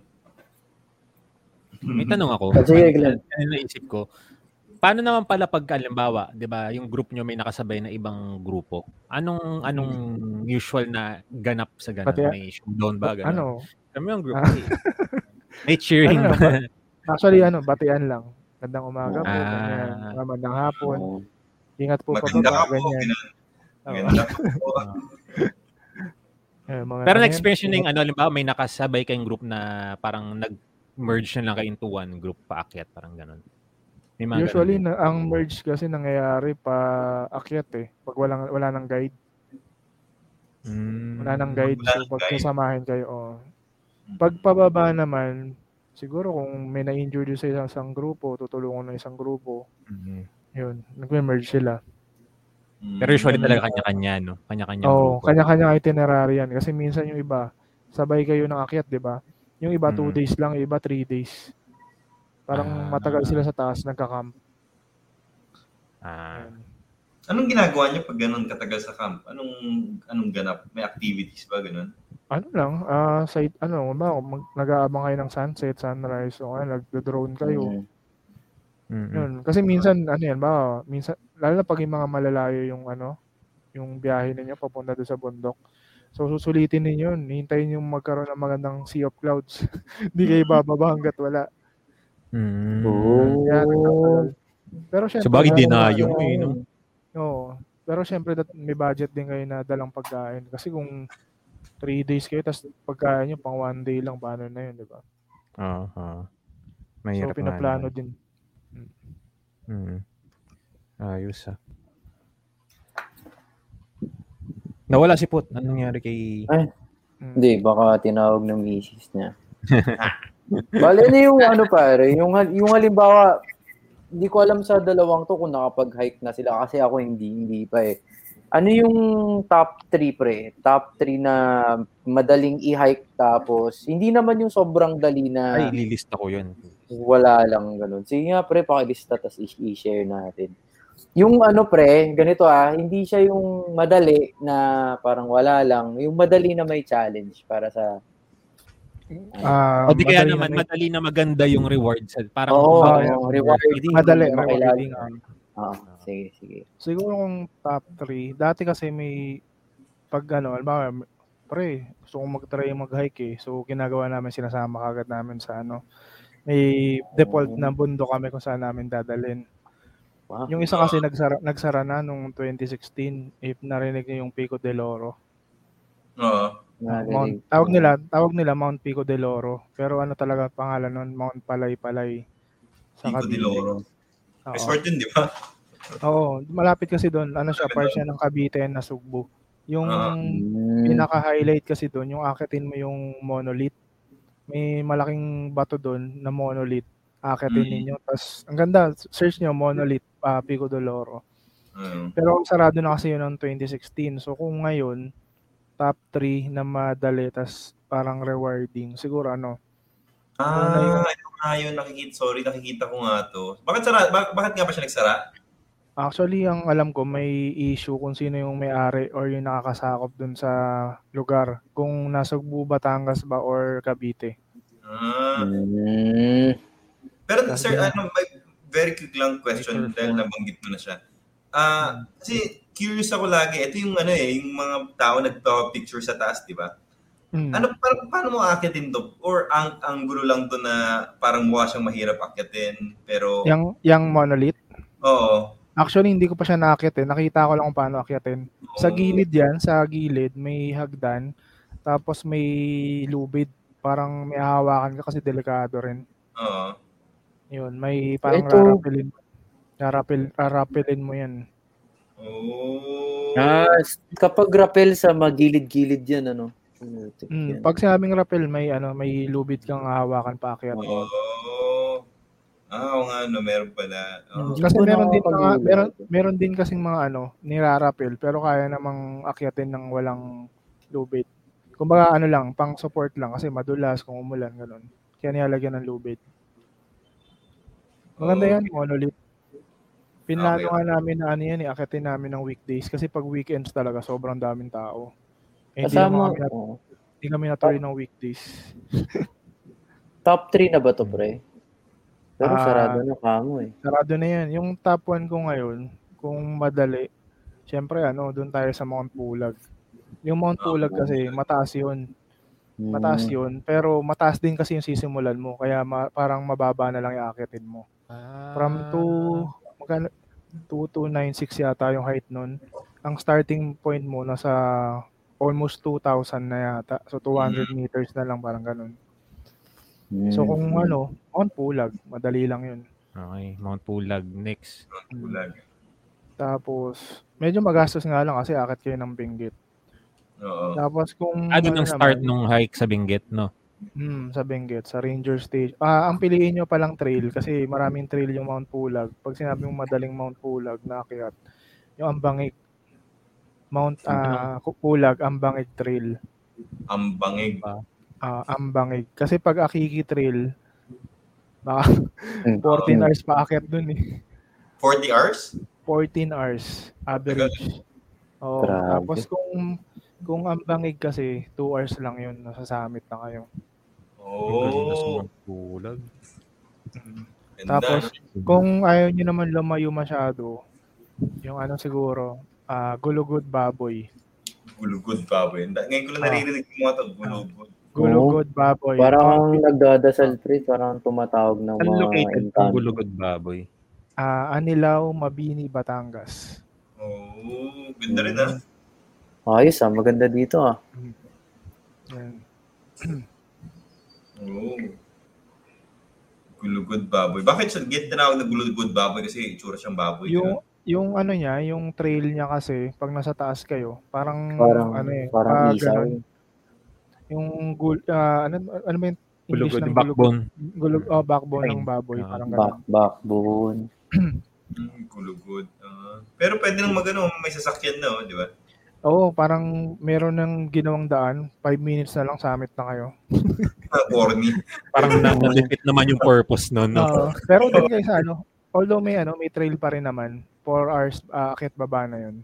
May tanong ako. Ah, sige, Glenn. Ano naisip ko? Paano naman pala pag halimbawa, 'di ba, yung group nyo may nakasabay na ibang grupo? Anong anong usual na ganap sa ganun? Pati- May showdown ba ganun? Ano, Kami yung group. Ah. eh. May cheering Ano ba? actually ano, batian lang. Gandang umaga po, Ah. ganyan. Magandang hapon. Oo. Ingat po pababa, po. ganyan. Maganda po. Eh, mga Pero na-experience nyo yung ano, halimbawa may nakasabay kayong group na parang nag-merge na lang kayo into one group paakyat, parang ganun. May mga Usually, na, ang merge kasi nangyayari pa akyat eh. Pag walang, wala nang guide. Mm. Wala nang guide. Wala So, pag guide. sasamahin kayo, oh. Pag pababa naman, siguro kung may na-injure sa isang, isang grupo, tutulungan ng isang grupo, Mhm. yun, nag-merge sila. Mm. Pero usually talaga kanya-kanya, no? Kanya-kanya Oo, grupo. kanya-kanya itinerary yan. Kasi minsan yung iba, sabay kayo ng akyat, di ba? Yung iba, two Mm. days lang, yung iba, three days. Parang Ah. matagal sila sa taas, nagka-camp. Ah. Anong ginagawa niyo pag ganun katagal sa camp? Anong anong ganap? May activities ba ganun? ano lang, ah side, ano, ba, mag, nag-aabang kayo ng sunset, sunrise, o ano, nag-drone kayo. Mm. mm Yun. Kasi minsan, ano yan, ba, minsan, lalo na pag yung mga malalayo yung, ano, yung biyahe ninyo papunta doon sa bundok. So, susulitin ninyo yun. Hintayin yung magkaroon ng magandang sea of clouds. Hindi kayo bababa hanggat wala. Mm. Oo. Kaya. Pero syempre, Sa bagay, dinayo mo eh, no? Oo. Pero syempre, dat- may budget din kayo na dalang pagkain. Kasi kung 3 days kayo, tapos pagkain nyo pang one day lang, paano na yun, di ba? Oo. So, Mahirap nga pinaplano din. Mm. Ayos ah. Nawala si Put. Anong nangyari kay... Ay, Mm. hindi, baka tinawag ng misis niya. Bale, ano yung ano pare, yung, yung halimbawa, hindi ko alam sa dalawang to kung nakapag-hike na sila kasi ako hindi, hindi pa eh. Ano yung top 3 pre? Top 3 na madaling i-hike tapos hindi naman yung sobrang dali na Ay, lilista ko yun. wala lang ganun. Sige nga pre, pakilista tapos i- i-share natin. Yung ano pre, ganito ah, hindi siya yung madali na parang wala lang. Yung madali na may challenge para sa Ah, o di kaya na naman, may- madali na maganda yung rewards. Parang Oo, kumbaga, yung rewarding. Madali, makilala. rewarding. ah. Oo, sige, sige. Siguro kung top 3, dati kasi may pag ano, alam pre, gusto kong mag-try mag-hike eh. So ginagawa namin sinasama kagad namin sa ano. May default na bundok kami kung saan namin dadalhin. Wow. Yung isa kasi nagsara, nagsara na nung 2016, if narinig niyo yung Pico del Oro. Oo. Mount, Narinig tawag nila, tawag nila Mount Pico del Oro. Pero ano talaga pangalan nun, Mount Palay-Palay. Pico Cavite. de Loro. Oo. Resort yun, di ba? Oo, malapit kasi doon. Ano siya, part siya ng Cavite na Sugbo. Yung Ah. Pinaka-highlight kasi doon, yung akitin mo yung monolith. May malaking bato doon na monolith. Akitin Mm. ninyo. Tapos, ang ganda, search nyo, monolith, ah, Pico de Loro. Oo. Pero sarado na kasi yun noong 2016. So kung ngayon, top 3 na madali, tas parang rewarding, siguro ano, Ah, ito nga yun, nakikita, sorry, nakikita ko nga to. Bakit sara, bak- bakit nga ba siya nagsara? Actually, ang alam ko, may issue kung sino yung may-ari or yung nakakasakop dun sa lugar. Kung nasa Batangas ba or Cavite. Ah, Mm. pero sir, ano, may very quick lang question dahil nabanggit mo na siya. Ah, kasi curious ako lagi, ito yung ano eh, yung mga tao nagpa-picture sa taas, di ba? Mm. Ano, paano, paano mo akitin to? Or ang, ang gulo lang to na parang mukha siyang mahirap akitin, pero, Yang, yang monolith. oo. Actually, hindi ko pa siya nakakit eh. Nakita ko lang kung paano akyatin. Sa Oo. gilid yan, sa gilid, may hagdan. Tapos may lubid. Parang may hahawakan ka kasi delikado rin. Oo. Yun, may parang Ito- rarapilin. Rarapil, rarapilin mo yan. Oh. Ah, kapag rappel sa magilid-gilid yan, ano? Mm, yan. pag sinabing rappel, may ano, may lubid kang hahawakan pa akyat. Oo. Ah, oo nga, no, meron pala. Oo. Kasi meron din mga meron meron din kasing mga ano, nirarapel pero kaya namang akyatin ng walang lubid. Kumbaga ano lang, pang support lang kasi madulas kung umulan ganun. Kaya nilalagyan ng lubid. Maganda yan, monolith. Pinlano Okay. nga namin na ano yan, eh, akyatin namin ng weekdays kasi pag weekends talaga sobrang daming tao. Eh, hindi Kasama, kami, nat- oh. hindi kami natuloy ng weekdays. top 3 na ba to, pre? Pero Ah. sarado na kamo eh. Sarado na yan. Yung top 1 ko ngayon, kung madali, syempre ano, doon tayo sa Mount Pulag. Yung Mount Pulag kasi mataas yun. Mataas Mm. yun. Pero mataas din kasi yung sisimulan mo. Kaya ma- parang mababa na lang yung akitin mo. From 2, magkano? 2296 yata yung height nun. Ang starting point mo nasa almost 2,000 na yata. So 200 meters na lang parang ganun. Mm. So kung ano, Mount Pulag, madali lang yun. Okay, Mount Pulag next. Bulag. Tapos, medyo magastos nga lang kasi akit kayo ng Benguet. Oo. Tapos kung Ah, doon ano ang start naman, nung hike sa Benguet, no? Hmm, sa Benguet, sa Ranger Stage. Ah, ang piliin nyo palang trail kasi maraming trail yung Mount Pulag. Pag sinabi mong madaling Mount Pulag na akyat, yung Ambangig. Mount ah, Pulag, Ambangig Trail. Ang bangig. Ah, Ambangig. Kasi pag Akiki Trail, baka Mm. 14 hours pa akyat dun eh. 40 hours? 14 hours average. Grabe. Tapos kung kung ang bangig kasi 2 hours lang yun, nasa summit na kayo. Oh. Pulag. Ganda. Tapos kung ayaw niyo naman lumayo masyado, yung ano siguro, ah Gulugod Baboy. Gulugod pa ba yun? Ngayon ko lang Ah. naririnig yung mga to. Gulugod. Gulugod Baboy. Parang nagdadasal, pre. Parang tumatawag ng mga located kung Gulugod Baboy? Ah, Anilaw, Mabini, Batangas. Oh, ganda rin ah. Ayos ah, maganda dito ah. Yan. Oh. Gulugod baboy. Bakit siya get tinawag na gulugod baboy kasi itsura siyang baboy? Yung yung ano niya, yung trail niya kasi pag nasa taas kayo, parang Parang, ano eh, parang isaw. ganun. Yung gul ah, ano ano ba yung English Gulugod, ng backbone. Gulug, oh, backbone ng Train. baboy, Ah, parang Back, ganun. backbone. Hmm, gulugod. Ah. pero pwede nang magano, may sasakyan na, oh, di ba? Oo, parang meron ng ginawang daan, 5 minutes na lang summit na kayo. Ah, Corny. Parang na, nalipit naman yung purpose nun. No? Oo. pero din guys, ano, although may ano, may trail pa rin naman, 4 hours uh, akit baba na 'yun.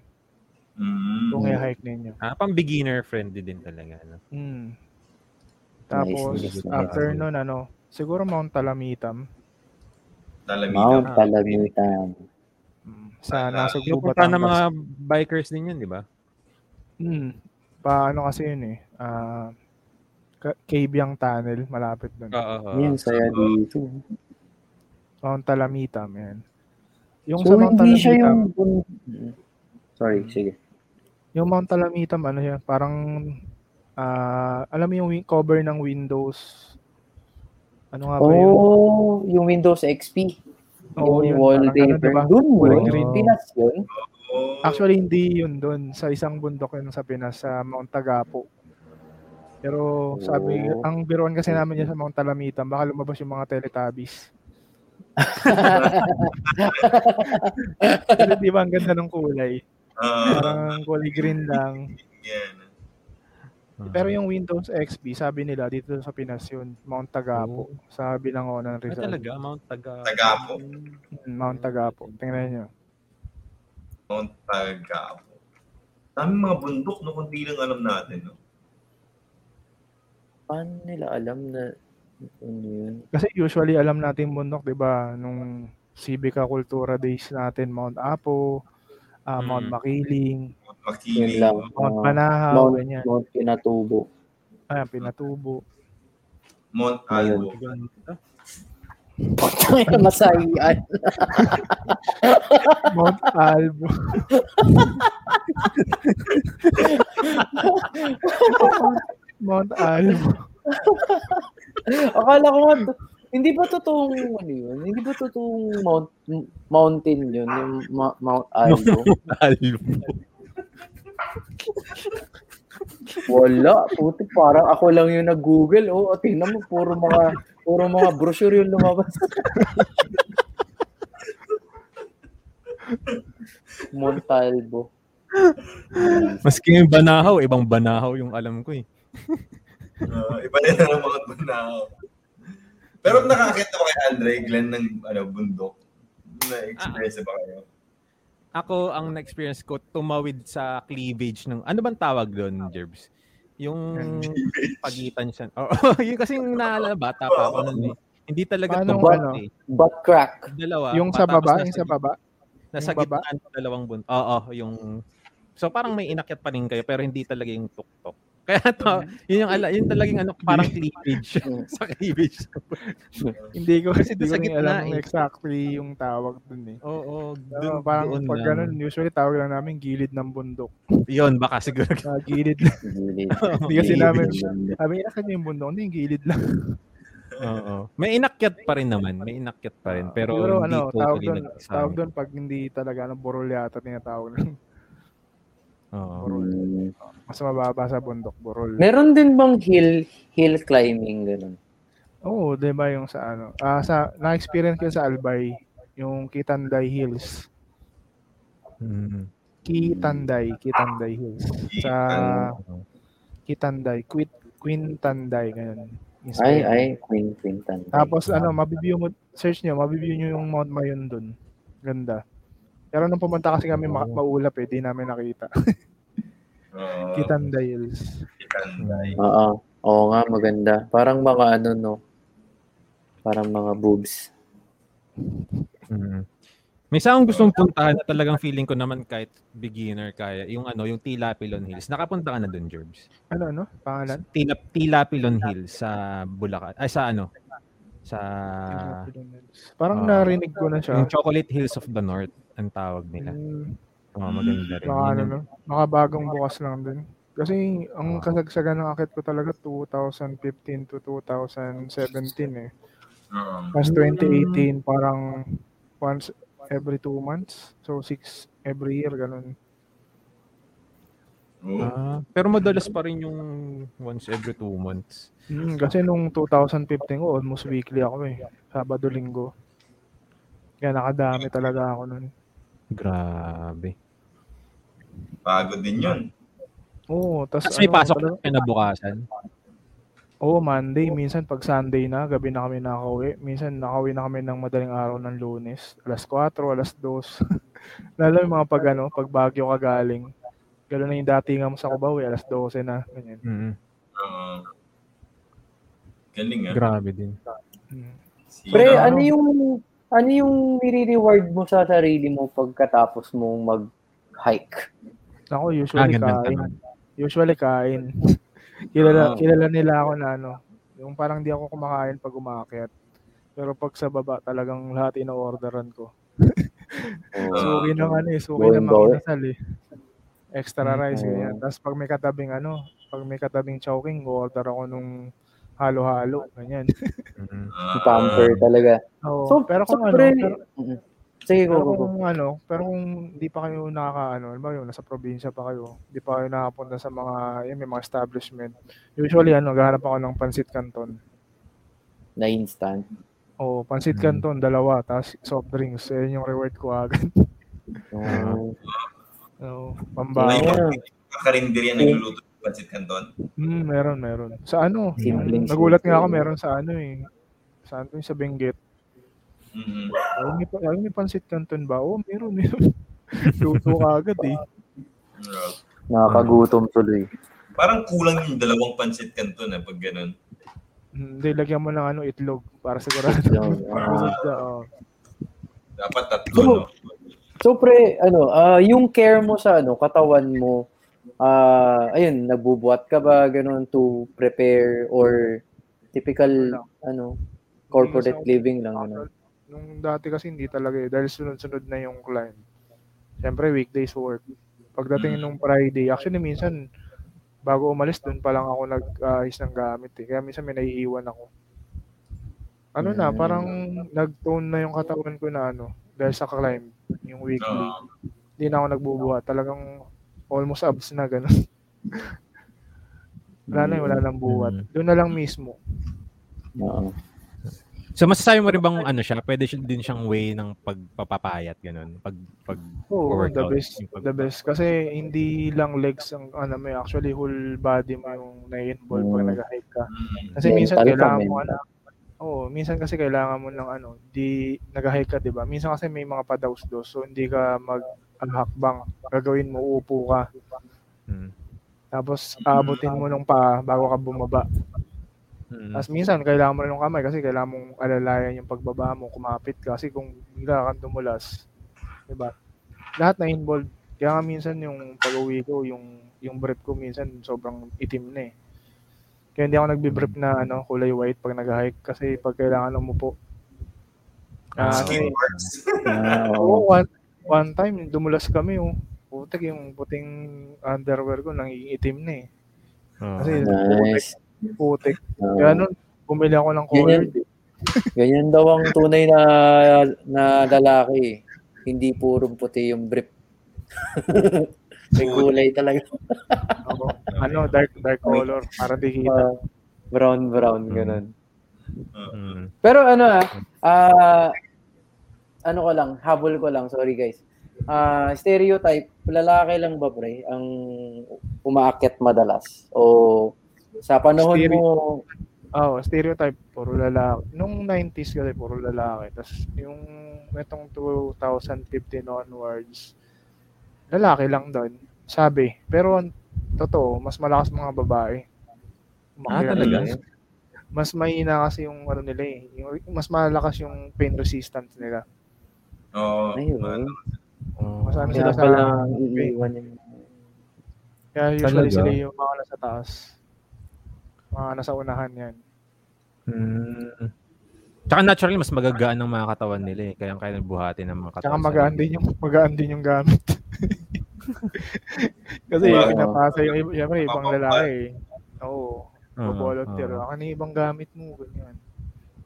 Mm. Kung i-hike ninyo. Ah, pang beginner friendly din talaga. No? Mm. Tapos Nice, nice. after nun ano, siguro Mount Talamitam. Talamita. Mount Talamitan. Mm. Sa Ah, nasa Yung Gubat. punta ng mga bikers din yun, di ba? Mm. Paano kasi yun eh. Ah Ka- Cabyang Tunnel, malapit doon. Oo. oo. Yan, saya dito. Mount Talamitam, yan. Yung So, sa Mount hindi siya Talamitam, yung... Sorry, sige. yung Mount Talamitam, ano yan, parang, ah alam mo yung cover ng Windows, ano nga ba yun? Oh, yung Windows XP. Oo, yung yun, wallpaper. parang ganun, diba? Doon yun. green. Pinas yun. Oh, Actually, hindi yun doon. Sa isang bundok yun sa Pinas, sa Mount Tagapo. Pero sabi, Oh. ang biruan kasi namin yan sa Mount Talamitam, baka lumabas yung mga Teletubbies. Pero di ba ang ganda ng kulay? ah, Parang kulay green lang. yan. Pero yung Windows XP, sabi nila dito sa Pinas yun, Mount Tagapo. Sa Binangonan, Ah, Rizal. talaga, Mount Taga. Tagapo. Mm, Mount Tagapo. Tingnan nyo. Mount Tagapo. Daming mga bundok, no? Kundi lang alam natin, no? Paano nila alam na ano yun? Kasi usually alam natin bundok, 'di ba? Nung Civica Cultura Days natin, Mount Apo, ah, Mount. Makiling, Mount Makiling. lang. Mount Ah, Panahaw, Mount, ganyan. Mount Pinatubo. Ayan, Pinatubo. Mount. Albo. Masahian. Mount Albo. Mount Albo. Akala ko nga, hindi ba totoong ano yun? Hindi ba totoong mount, mountain yun? Yung Ma- Mount Albo? Albo. Wala. Puti, parang ako lang yung nag-google. Oo, oh, tingnan mo, puro mga, puro mga brochure yung lumabas. Montalbo. Maski yung banahaw, ibang banahaw yung alam ko eh. Ah, iba rin ang mga banaw. Pero nakakita ba kay Andre Glenn ng ano, bundok? Na-experience ba kayo? Ako, ang na-experience ko, tumawid sa cleavage ng, ano bang tawag doon, Jerbs? Yung pagitan siya. Oo, yun kasi yung naalala, bata pa ako nun eh. Hindi talaga Paano, tumbak ano? eh. Butt crack. Dalawa. Yung sa baba, nasa yung sa baba. Nasa yung baba? gitna ng dalawang bund. Oo, yung... So parang may inakyat pa rin kayo pero hindi talaga yung tuktok. Kaya to, yun yung ala, yun talagang ano, parang cleavage. sa cleavage. Hindi ko Kasi hindi doon ko sa gitna alam eh. exactly yung tawag dun eh. Oo, Pero dun, parang doon pag lang. ganun, usually tawag lang namin gilid ng bundok. Yun, baka siguro. Ah, gilid. Gilid. Hindi kasi namin, sabi niya kasi yung bundok, hindi yung gilid lang. Oo. May inakyat pa rin naman. May inakyat pa rin. Pero Siguro hindi ano, tawag totally doon, nagkasama. tawag doon pag hindi talaga ano, burol yata tinatawag lang. Oo. burol. Mas mababa sa bundok, burol. Meron din bang hill hill climbing ganun? Oo, 'di ba yung sa ano? Ah, sa na-experience ko sa Albay, yung Kitanday Hills. Mm. Kitanday, Kitanday Hills. Sa Kitanday, Quit Quintanday ganun. Ay, ay, Queen Queen Tanday. Tapos ano, mabibigyo mo, search nyo, mabibigyo nyo yung Mount Mayon dun. Ganda. Pero nung pumunta kasi kami ma- maulap eh, di namin nakita. Uh, Kitanday Hills. Oo. Oo nga, maganda. Parang mga ano, no? Parang mga boobs. Mm. May isa akong gustong puntahan na talagang feeling ko naman kahit beginner kaya. Yung ano, yung Tilapilon Hills. Nakapunta ka na dun, Gerbs? Ano, ano? Pangalan? Tila, Tilapilon Hills sa Bulacan. Ay, sa ano? Sa... Parang Ah. narinig ko na siya. yung Chocolate Hills of the North ang tawag nila. Oh, maganda rin. baka ano, no? Baka bagong bukas lang din. Kasi ang kasagsagan ng akit ko talaga 2015 to 2017 eh. Tapos 2018, parang once every two months. So, six every year, ganun. oh, Ah, pero madalas pa rin yung once every two months. Mm, kasi nung 2015 ko, almost weekly ako eh. Sabado, linggo. Kaya nakadami talaga ako nun. Grabe. pagod din yun. Oo, tas Tapos may ano, pasok na kinabukasan. Oo, Monday. Minsan pag Sunday na, gabi na kami nakauwi. Minsan nakauwi na kami ng madaling araw ng lunes. Alas 4, alas 2. Lalo yung mga pag ano, pag Baguio ka galing. Gano'n na yung datingan mo sa Cubao eh, alas 12 na. Ganyan. Mm, Oo. galing ah. grabe din. Mm. Si, Pre, ano? ano yung ano yung nire-reward mo sa sarili mo pagkatapos mong mag-hike? Ako, Ah, usually gandang kain. tanong. Usually kain. kilala, Ah. kilala nila ako na ano, yung parang di ako kumakain pag umakyat. Pero pag sa baba, talagang lahat ino-orderan ko. Suki ng ano eh, suki ng Going going. mga inasal eh. Extra rice, ganyan. Tapos pag may katabing ano, pag may katabing chowking, order ako nung halo-halo, ganyan. Mm. ah, Pamper talaga. Oo, So, pero so kung ano, pre, pero. Sige, go, go, go. kung ano, pero kung di pa kayo nakakaano, alam mo nasa probinsya pa kayo, di pa kayo nakapunta sa mga, yun, may mga establishment. Usually, ano, gahanap ako ng pansit canton. Na instant. O, pansit Mm. canton, dalawa, tapos soft drinks. Yan yung reward ko agad. Oh. Oo, May pambahay. Ayun. kakarinderya nagluluto ng pancit canton. Hmm, meron, meron. Sa ano, Simpleng nagulat nga ako, meron sa ano eh. Saan to yung sa Benguet. Mhm. Ay, may, pa- ay, may pansit canton ba? Oo, meron, meron. Luto ka agad eh. Nakakagutom tuloy. Parang kulang yung dalawang pancit canton ah, pag ganun. Hindi, lagyan mo ng ano, itlog para sigurado. Oo. Dapat tatlo, So, no? So pre, ano, ah yung care mo sa ano, katawan mo, ah ayun, nagbubuhat ka ba ganun to prepare or typical ano, corporate Hindi kasi living lang ano. Nung dati kasi hindi talaga eh, dahil sunod-sunod na yung client. Siyempre, weekdays work. Pagdating nung Friday, actually minsan, bago umalis, dun pa lang ako nag-ayos ng gamit eh. Kaya minsan may naiiwan ako. Ano na, Mm. parang nag-tone na yung katawan ko na ano, dahil sa climb, yung weekly. Ah, Hindi na ako nagbubuhat. Talagang almost abs na gano'n. wala na, wala nang buhat. Mm. Doon na lang mismo. Oo. So masasabi mo rin bang ano siya, pwede siya din siyang way ng pagpapapayat ganun, pag pag Oo, the workout. best. pag- The best. Kasi hindi lang legs ang ano may actually whole body mo yung nai-involve pag Mm. nag-hike ka. mm. Kasi Mental minsan ka, kailangan mo ano. Oo, minsan kasi kailangan mo ng ano, di nag-hike ka, 'di ba? Minsan kasi may mga padaus-dos, so hindi ka mag ano, hakbang. Gagawin mo uupo ka. Mm. Tapos aabutin mo ng paa bago ka bumaba. Mm. Tapos minsan kailangan mo rin ng kamay kasi kailangan mong alalayan yung pagbaba mo, kumapit ka kasi kung bigla kang dumulas, 'di ba? Lahat na involved. Kaya nga minsan yung pag-uwi ko, yung yung brief ko minsan sobrang itim na eh. Kaya hindi ako nagbi-brief na ano, kulay white pag nag-hike kasi pag kailangan umupo. Ah, ano Skin eh. parts. Ah, oo. Oo, one, time dumulas kami oh. Putik yung puting underwear ko nang iitim na eh. Oo. Kasi Nice. putik. Oo. Kaya nun, bumili ako ng Ganyan. colored. eh. Ganyan daw ang tunay na na lalaki. Hindi purong puti yung brief. May kulay talaga. Ako, ano, dark dark color para di kita. Ah, brown brown ganun. Mm. Pero ano ah, ah, ano ko lang, habol ko lang, sorry guys. Ah, stereotype, lalaki lang ba pre ang umaakyat madalas? O sa panahon Stereo- mo, Oo, stereotype, puro lalaki. Nung 90s kasi puro lalaki. Tapos yung itong 2015 onwards, lalaki lang doon. Sabi. Pero totoo, mas malakas mga babae. Ah, Umakyat. talaga? Mas mahina kasi yung ano nila eh. Yung, mas malakas yung pain resistance nila. Oo. ayun. Mas ano Kaya sila sa pala iiwan yung Kaya usually Talaga? sila yung mga nasa taas. Mga nasa unahan yan. Mm. Tsaka naturally, mas magagaan ng mga katawan nila eh. Kaya kaya buhatin ng mga katawan. Tsaka magaan din yung magaan din yung gamit. Kasi Wow. pinapasa yung iba, syempre, ibang lalaki. eh. Oo. Oo, volunteer. oo. Ano yung ibang gamit mo? Ganyan.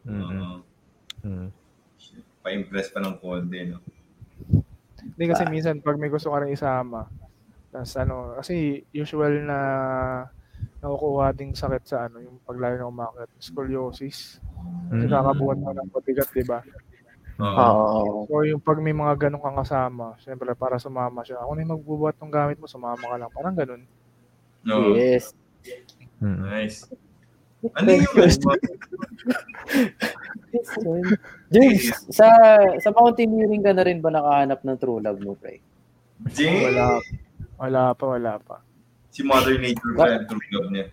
Mm-mm. oo. Pa-impress pa ng konti, no? Hindi kasi minsan pag may gusto ka rin isama, tas ano, kasi usual na nakukuha ding sakit sa ano, yung paglayo ng umakit, scoliosis. Mm. Nakakabuhat mo ng pabigat, di ba? Oo. So yung pag may mga ganun kang kasama, syempre para sumama siya. Ako na yung magbubuhat ng gamit mo, sumama ka lang. Parang ganun. No. Yes. Mm. Nice. Ano yung? James, sa sa mountaineering ka na rin ba nakahanap ng true love mo, pre? Jing? Wala, wala pa, wala pa. Si Mother Nature pa yung true love niya.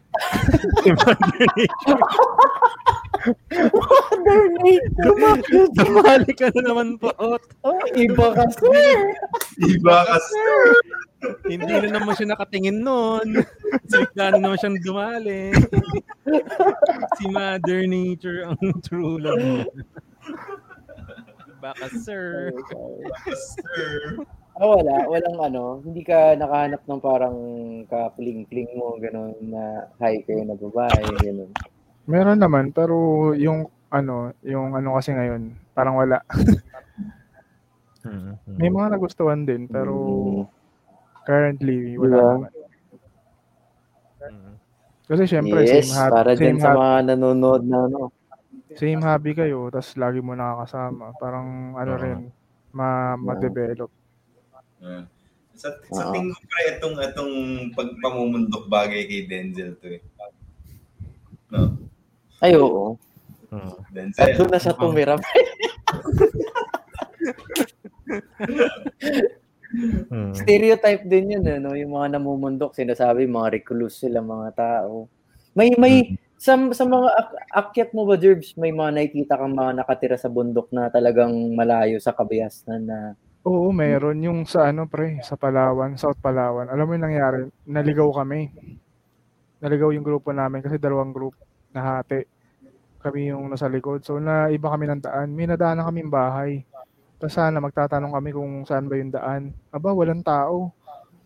Dumali ka na naman po. Oh, iba kasi. Iba kasi. Hindi na naman siya nakatingin noon. Silikla na naman siyang dumali. si Mother Nature ang true love. Baka sir. Sir. Ah, wala. Walang ano. Hindi ka nakahanap ng parang kapling-pling mo, gano'n, na hi kayo na babae, gano'n. Meron naman, pero yung ano, yung ano kasi ngayon, parang wala. Mm. May mga nagustuhan din, pero Mm. currently wala Diba? naman. Kasi syempre, yes, same, hab- para same, sa hab- mga nanonood na ano. same hobby kayo, tapos lagi mo nakakasama. Parang ano rin, ma- ma-develop. Ah. Sa, sa Oo. tingin ko pre, itong, itong pagpamumundok bagay kay Denzel to eh. No? Ay, oo. Mm. Denzel. At doon na siya tumira. Mm. Stereotype din yun, ano? Yung mga namumundok, sinasabi, mga recluse sila, mga tao. May, may, sa, sa mga ak- akyat mo ba, Jerbs, may mga nakikita kang mga nakatira sa bundok na talagang malayo sa kabayasnan na Oo, meron. Yung sa ano pre, sa Palawan, South Palawan. Alam mo yung nangyari? Naligaw kami. Naligaw yung grupo namin kasi dalawang group nahati. Kami yung nasa likod. So na iba kami ng daan. May nadaanan kaming bahay. Tapos sana magtatanong kami kung saan ba yung daan. Aba, walang tao.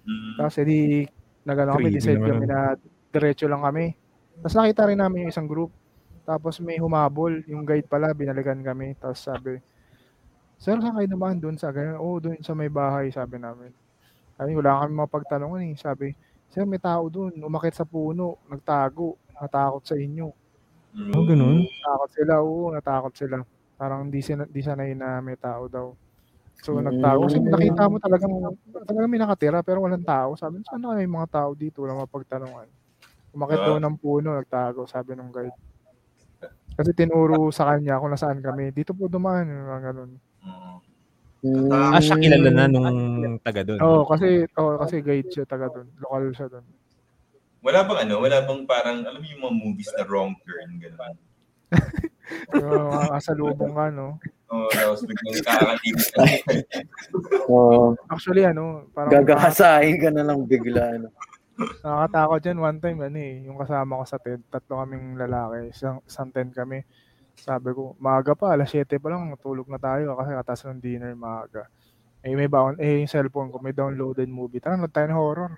Mm. Tapos edi nagano kami, decide kami na diretso lang kami. Tapos nakita rin namin yung isang group. Tapos may humabol, yung guide pala, binalikan kami. Tapos sabi, Sir, saan kayo naman doon sa ganyan? Oo, doon sa may bahay, sabi namin. Sabi, wala kami mapagtanungan eh. Sabi, Sir, may tao doon, umakit sa puno, nagtago, natakot sa inyo. Oh, ganun? Natakot sila, oo, natakot sila. Parang di, sina, di sanay na may tao daw. So, Mm. nagtago. Kasi nakita mo talagang, talagang may nakatira pero walang tao. Sabi, saan na may mga tao dito? Walang mapagtanungan. Umakit Ah. daw ng puno, nagtago, sabi ng guide. Kasi tinuro sa kanya kung nasaan kami. Dito po dumaan, yung mga ganun. Mm. Ah, siya kilala na nung taga doon. Oo, kasi, oo, kasi guide siya taga doon. Lokal siya doon. Wala bang ano, wala bang parang, alam mo yung mga movies na wrong turn, gano'n. So, mga kasalubong ka, no? Oo, tapos biglang kakalimutan. oh, Actually, ano, parang gagahasahin ka na lang bigla. Ano. Nakakatakot yan. One time, ano eh, yung kasama ko sa tent, tatlo kaming lalaki, isang, isang tent kami. Sabi ko, maaga pa, alas 7 pa lang, matulog na tayo kasi katas ng dinner maaga. Eh, may baon, eh, yung cellphone ko, may downloaded movie. Tara, nag tayo ng horror.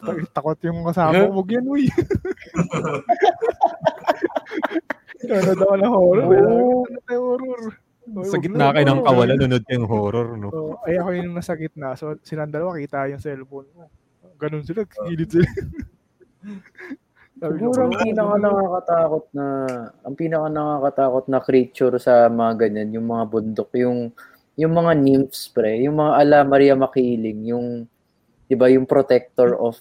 Ta- Takot yung kasama ko, huwag yan, uy. Ano daw ng horror? Oh. Ano tayo horror? Uy, Sa gitna na, kayo ng kawalan, nunod kayong horror, no? So, ay ako yung nasa gitna. So, silang dalawa, kita yung cellphone ko. Ganun sila, gilid sila. Siguro ang "Oh, pinaka nakakatakot na ang pinaka nakakatakot na creature sa mga ganyan, yung mga bundok, yung yung mga nymphs pre, yung mga ala Maria Makiling, yung 'di ba yung protector of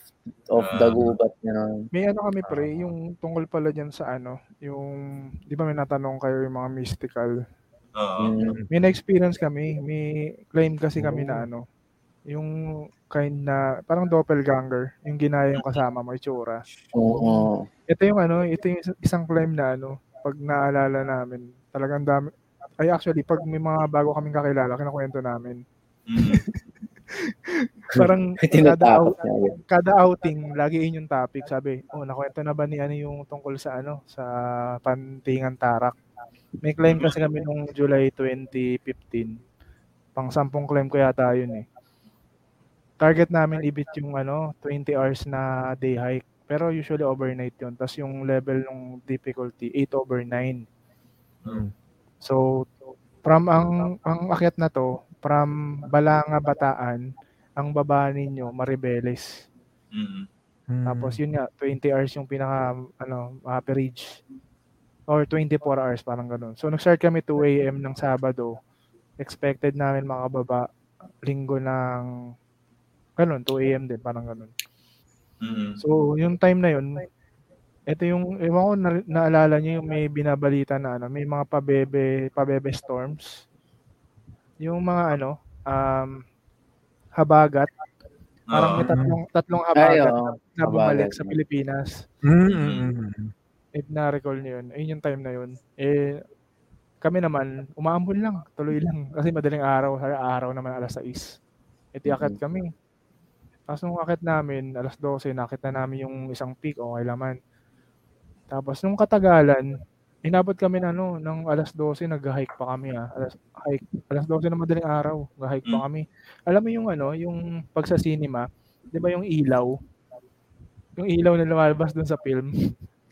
of the Ah. gubat gano'n. May ano kami pre, yung tungkol pala dyan sa ano, yung, di ba may natanong kayo yung mga mystical. Oo. Mm. May na-experience kami, may claim kasi kami na ano, yung kind na, parang doppelganger, yung ginaya yung kasama mo, itsura. Oo. Ito yung ano, ito yung is- isang claim na ano, pag naalala namin, talagang dami, ay actually, pag may mga bago kaming kakilala, kinakwento namin. Mm. Parang kada, kada outing, lagi yun yung topic. Sabi, oh, nakwento na ba ni ano yung tungkol sa ano, sa Pantingan Tarak? May claim kasi kami nung July 2015. Pang sampung claim ko yata yun eh. Target namin ibit yung ano, 20 hours na day hike. Pero usually overnight yun. Tapos yung level ng difficulty, 8 over 9. Mm. So, from ang ang akyat na to, from Balanga Bataan, ang baba ninyo Maribeles. Mm. Hmm. Tapos yun nga 20 hours yung pinaka ano average or 24 hours parang ganun. So nag-start kami 2 AM ng Sabado. Expected namin makababa linggo ng ganun 2 AM din parang ganun. Mm. So yung time na yun, ito yung ewan ko na, naalala niyo yung may binabalita na ano, may mga pabebe pabebe storms. Yung mga ano um habagat Parang may Oo. tatlong tatlong Ay, habagat oo. na bumalik Habagat. sa Pilipinas. Mm, mm, mm. If na-recall niyo yun, ayun yung time na yun. Eh, kami naman, umaambon lang, tuloy lang. Kasi madaling araw, sa araw naman alas 6. E di akit kami. Tapos nung akit namin, alas 12, nakit na namin yung isang peak, okay laman. Tapos nung katagalan, inabot kami na ano, ng alas 12, nag-hike pa kami ah. Alas, hike, alas 12 na madaling araw, nag-hike pa Mm. kami. Alam mo yung ano, yung pag sa cinema, di ba yung ilaw? Yung ilaw na lumalabas dun sa film.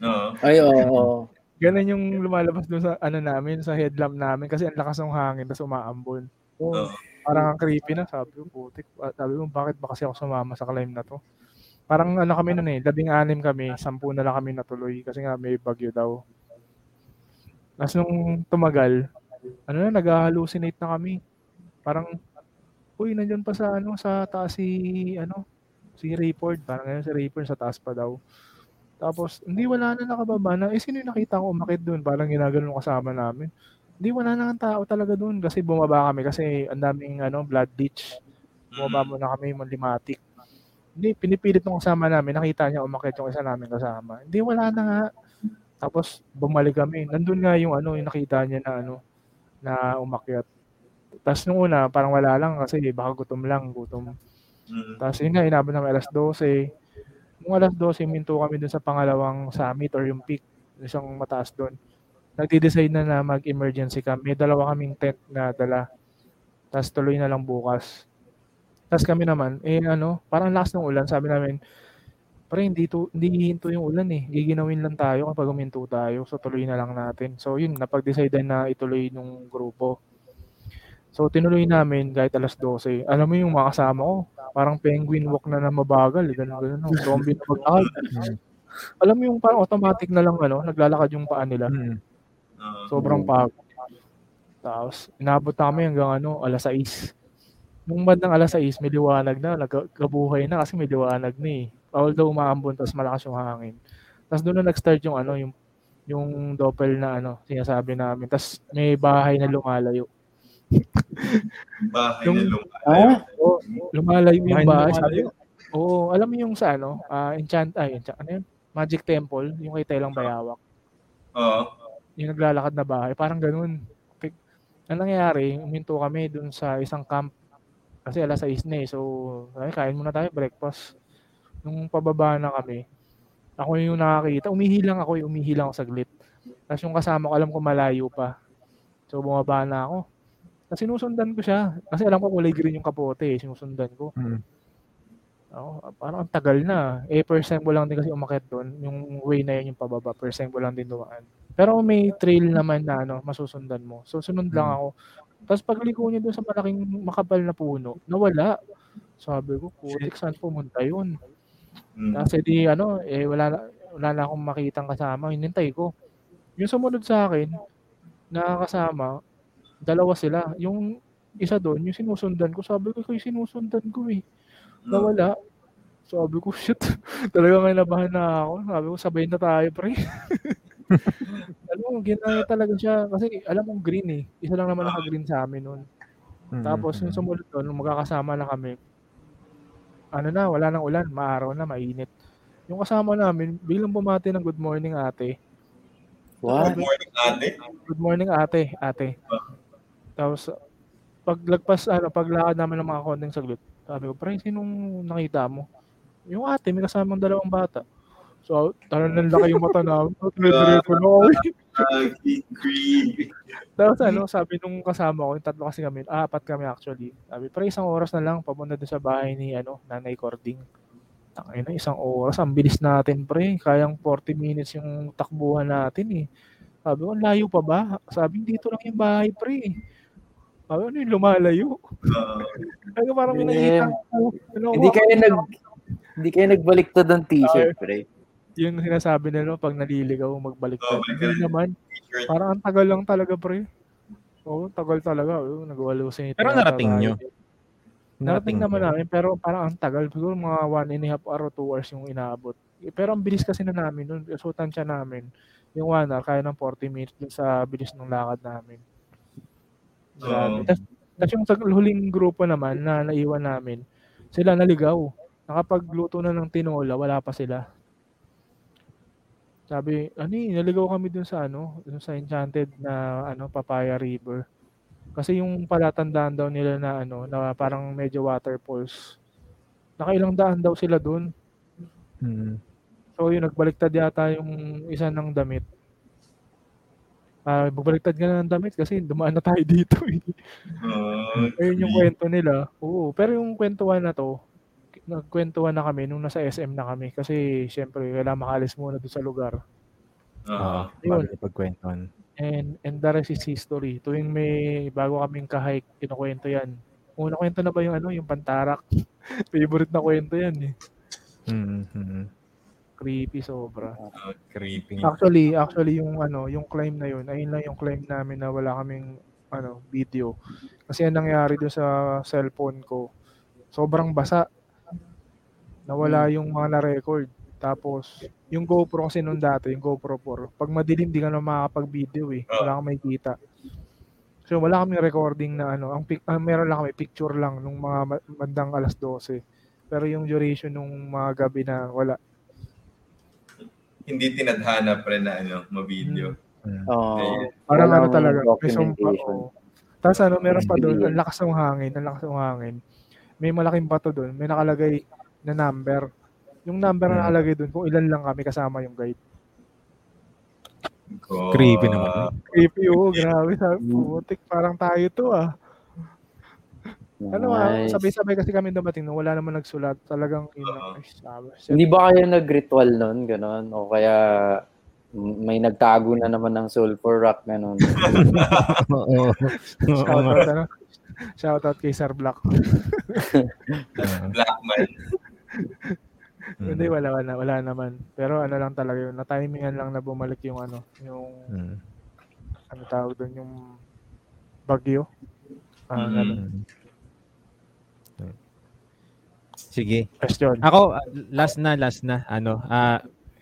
Oo. Ay, oo. oo. Ganun yung lumalabas dun sa ano namin, sa headlamp namin kasi ang lakas ng hangin tapos umaambon. Oh, Oo. Parang ang creepy na, sabi ko, putik. Sabi ko, bakit ba kasi ako sumama sa climb na to? Parang ano kami nun eh, labing anim kami, sampu na lang kami natuloy kasi nga may bagyo daw. Tapos nung tumagal, ano na, nag-hallucinate na kami. Parang, uy, nandiyan pa sa ano, sa taas si, ano, si Rayford. Parang ngayon si Rayford sa taas pa daw. Tapos, hindi wala na nakababa na. Eh, sino yung nakita ko umakit doon? Parang ginagano kasama namin. Hindi, wala na ang tao talaga doon kasi bumaba kami kasi ang daming ano, blood ditch. Bumaba muna kami yung limatic. Hindi, pinipilit ng kasama namin. Nakita niya umakit yung isa namin kasama. Hindi, wala na nga. Tapos, bumalik kami. Nandun nga yung ano, yung nakita niya na ano, na umakyat. Tapos nung una, parang wala lang kasi baka gutom lang, gutom. Mm. Tapos yun nga, inabot namin alas 12. Nung alas 12, minto kami dun sa pangalawang summit or yung peak, isang mataas dun. Nagdi-decide na na mag-emergency camp. May dalawa kaming tent na dala. Tapos tuloy na lang bukas. Tapos kami naman, eh ano, parang lakas ng ulan. Sabi namin, Pre, hindi, to, hindi hihinto yung ulan eh. Giginawin lang tayo kapag huminto tayo. So, tuloy na lang natin. So, yun, napag-decide na ituloy nung grupo. So, tinuloy namin kahit alas 12. Alam mo yung mga kasama ko, parang penguin walk na na mabagal. eh, Ganun, ganun. no? Zombie na maglakad. Alam mo yung parang automatic na lang, ano, naglalakad yung paa nila. Mm. Sobrang pagod. Tapos, inabot namin hanggang ano, alas 6. Nung bandang alas 6, may liwanag na, nagkabuhay na kasi may liwanag na eh. Although umaambon, tapos malakas yung hangin. Tapos doon na nag-start yung ano, yung yung doppel na ano, sinasabi namin. Tapos may bahay na lumalayo. Bahay Yung- na lumalayo. Ah? Oo, lumalayo Bahay yung bahay. lumalayo? Sabi, oo, alam mo yung sa ano, ah, enchant, ay, enchant, ano yun? Magic Temple, yung kay Telang Bayawak. Oo. Yung naglalakad na bahay, parang ganun. Ang nangyayari, uminto kami dun sa isang camp kasi alas 6 na eh. So, ay, kain muna tayo, breakfast. Nung pababa na kami, ako yung nakakita. Umihilang ako, umihilang ako saglit. Tapos yung kasama ko, alam ko malayo pa. So, bumaba na ako. Tapos sinusundan ko siya. Kasi alam ko kulay green yung kapote eh. Sinusundan ko. Mm. Ako, parang ang tagal na. Eh, first time ko lang din kasi umakit doon. Yung way na yun yung pababa. First time ko lang din dumaan. Pero may trail naman na ano, masusundan mo. So, sunod lang Hmm. ako. Tapos pagliko niya doon sa malaking makapal na puno, nawala. Sabi ko, putik, saan pumunta yun? Mm. Kasi di, ano, eh, wala na, wala na akong makitang kasama. Hinintay ko. Yung sumunod sa akin, na kasama, dalawa sila. Yung isa doon, yung sinusundan ko, sabi ko, yung sinusundan ko eh. Nawala. Sabi ko, shit. Talaga may nabahan na ako. Sabi ko, sabay na tayo, pre. alam mo, ginaya talaga siya. Kasi alam mo, green eh. Isa lang naman naka-green sa amin noon. Mm. Tapos yung sumunod doon, nung magkakasama na kami, ano na, wala nang ulan, maaraw na, mainit. Yung kasama namin, biglang bumati ng good morning ate. What? Good morning, ate. Good morning ate, ate. Tapos, paglagpas, ano, paglakad namin ng mga konting saglit, sabi ko, pre, sinong nakita mo? Yung ate, may kasamang dalawang bata. So, talagang laki yung mata namin. Dire-diretso na ako. Agi, green. Tapos ano, sabi nung kasama ko, yung tatlo kasi kami, ah, apat kami actually. Sabi, pre, isang oras na lang, papunta din sa bahay ni, ano, Nanay Cording. Tangay na, isang oras, ang bilis natin, pre. Kayang 40 minutes yung takbuhan natin, eh. Sabi ko, "Ang layo pa ba? Sabi, dito lang yung bahay, pre. Sabi ko, ano yung lumalayo? Oo. Sabi ko, parang may Yeah. nakita ko. Ano, Hindi kayo nag hindi kayo nagbaliktad ng t-shirt, pre. Yung sinasabi nila pag naliligaw, magbalik balik Hindi naman. Parang ang tagal lang talaga, pre. Oo, tagal talaga. Oo, nag-walusin. Pero narating nyo? Narating naman namin, pero parang ang tagal. Siguro mga one and a half hour or two hours yung inaabot. Pero ang bilis kasi na namin nun. So, tansya namin. Yung one hour, kaya ng 40 minutes dun sa bilis ng lakad namin. Oo. Tapos, tapos yung sa huling grupo naman na naiwan namin, sila naligaw. Nakapagluto na ng tinola, wala pa sila. Sabi, ano eh, naligaw kami dun sa ano, dun sa Enchanted na ano, Papaya River. Kasi yung palatandaan daw nila na ano, na parang medyo waterfalls. Nakailang daan daw sila dun. Mm. So yun, nagbaliktad yata yung isa ng damit. Ah, magbaliktad ka na ng damit kasi dumaan na tayo dito eh. Oo. Ayun yung kwento nila. Oo, pero yung kwentuhan na to, nagkwentuhan na kami nung nasa SM na kami kasi syempre kailangan makalis muna doon sa lugar. Oo, bago ipagkwentuhan. And, and the rest is history. Tuwing may bago kaming kahike, kinukwento yan. Una kwento na ba yung ano, yung pantarak? Favorite na kwento yan eh. Mm, mm, Creepy sobra. Creepy. Actually, actually yung ano, yung climb na yun, ayun lang yung climb namin na wala kaming ano, video. Kasi ang nangyari doon sa cellphone ko, sobrang basa. Nawala yung mga na-record. Tapos, yung GoPro kasi noon dati, yung GoPro 4, pag madilim, di ka na makakapag-video eh. Wala kang makikita. So, wala kaming recording na ano. Ang pic- ah, meron lang kami, picture lang nung mga ma- bandang alas 12. Pero yung duration nung mga gabi na wala. Hindi tinadhana pre na ano, ma-video. Oo. Ayun. Parang ano talaga, may sumpa. documentation. oo. Tapos ano, meron pa doon, ang lakas ng hangin, ang lakas ng hangin. May malaking bato doon, may nakalagay na number. Yung number na Hmm. nakalagay doon, kung ilan lang kami kasama yung guide. God. Creepy naman. Creepy, oo, grabe. Sabi, putik, parang tayo to ah. Ano ah, Nice. sabay-sabay kasi kami dumating nung wala naman nagsulat. Talagang, ay, sabi. Hindi ba kayo nag-ritual nun, gano'n? O kaya may nagtago na naman ng sulfur rock, gano'n? Oo. Shoutout, ano? Shoutout kay Sir Black. Black man. Hindi, wala, wala, wala naman. Pero ano lang talaga yun, na-timingan lang na bumalik yung ano, yung, Mm. ano tawag doon, yung bagyo. Ah, Mm. ganun. Mm. Sige. Question. Ako, last na, last na. Ano, ah,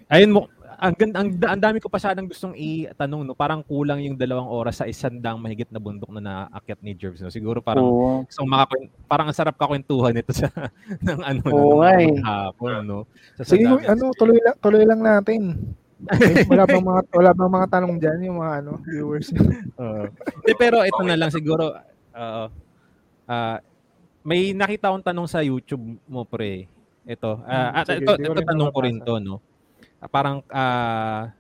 ayun mo, ang, ang, ang dami ko pa sanang gustong itanong, no? Parang kulang yung dalawang oras sa isang daang mahigit na bundok na naakyat ni Jervs, no? Siguro parang, Oo. gusto makakwen- parang ang sarap kakwentuhan nito sa, ng ano, Oo no, ng eh. hapon, no? Sa Sige, sadami- ano, tuloy lang, tuloy lang natin. Wala bang mga wala bang mga tanong diyan yung mga ano, viewers. Oo. Hindi, pero ito na lang siguro. oo. Ah, may nakita akong tanong sa YouTube mo pre. Ito. Hmm, at sige, ito, ito rin tanong ko rin to, no. Parang ah,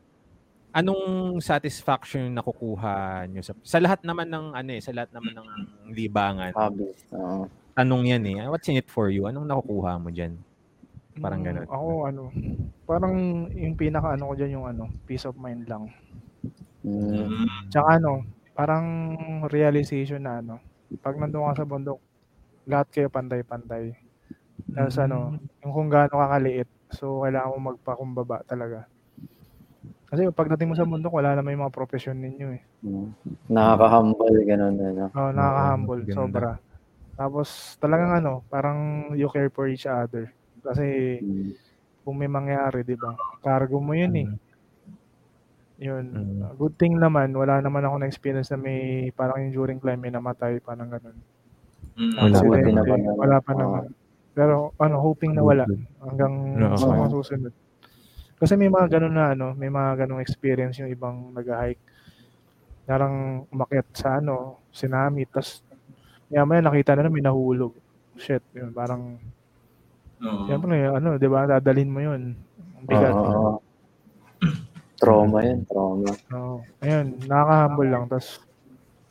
anong satisfaction yung nakukuha nyo sa sa lahat naman ng ano eh, sa lahat naman ng libangan. Hobbies. Oo. Tanong yan eh. What's in it for you? Anong nakukuha mo diyan? Parang Mm, ganun. Ako ano, parang yung pinaka ano ko diyan yung ano, peace of mind lang. Mm. Mm. Tsaka ano, parang realization na ano, pag nandun ka sa bundok, lahat kayo pantay-pantay. Tapos ano, yung kung gaano kakaliit, so kailangan mo magpakumbaba talaga. Kasi pagdating mo sa bundok, wala naman yung mga profesyon ninyo eh. Mm. Nakaka-humble, gano'n. Ano. Oh, nakaka-humble, ganda. sobra. Tapos talagang ano, parang you care for each other. Kasi Mm. kung may mangyari, di ba? Cargo mo yun eh. Yun. Mm. Good thing naman, wala naman ako na-experience na may parang yung during climb may namatay, parang ganun. Mm. Wala pa Accidente, naman. Wala pa Oo. naman. Pero ano, hoping na wala hanggang Oo. sa mga susunod. Kasi may mga ganun na ano, may mga ganung experience yung ibang nag-hike. Narang umakyat sa ano, tsunami, tas maya nakita na na may nahulog. Shit, yun, parang, Oo. siyempre, ano, di ba, dadalhin mo yun. Ang bigat. Oo. Trauma yun, trauma. Oo. Ayun, nakaka-humble lang. Tapos,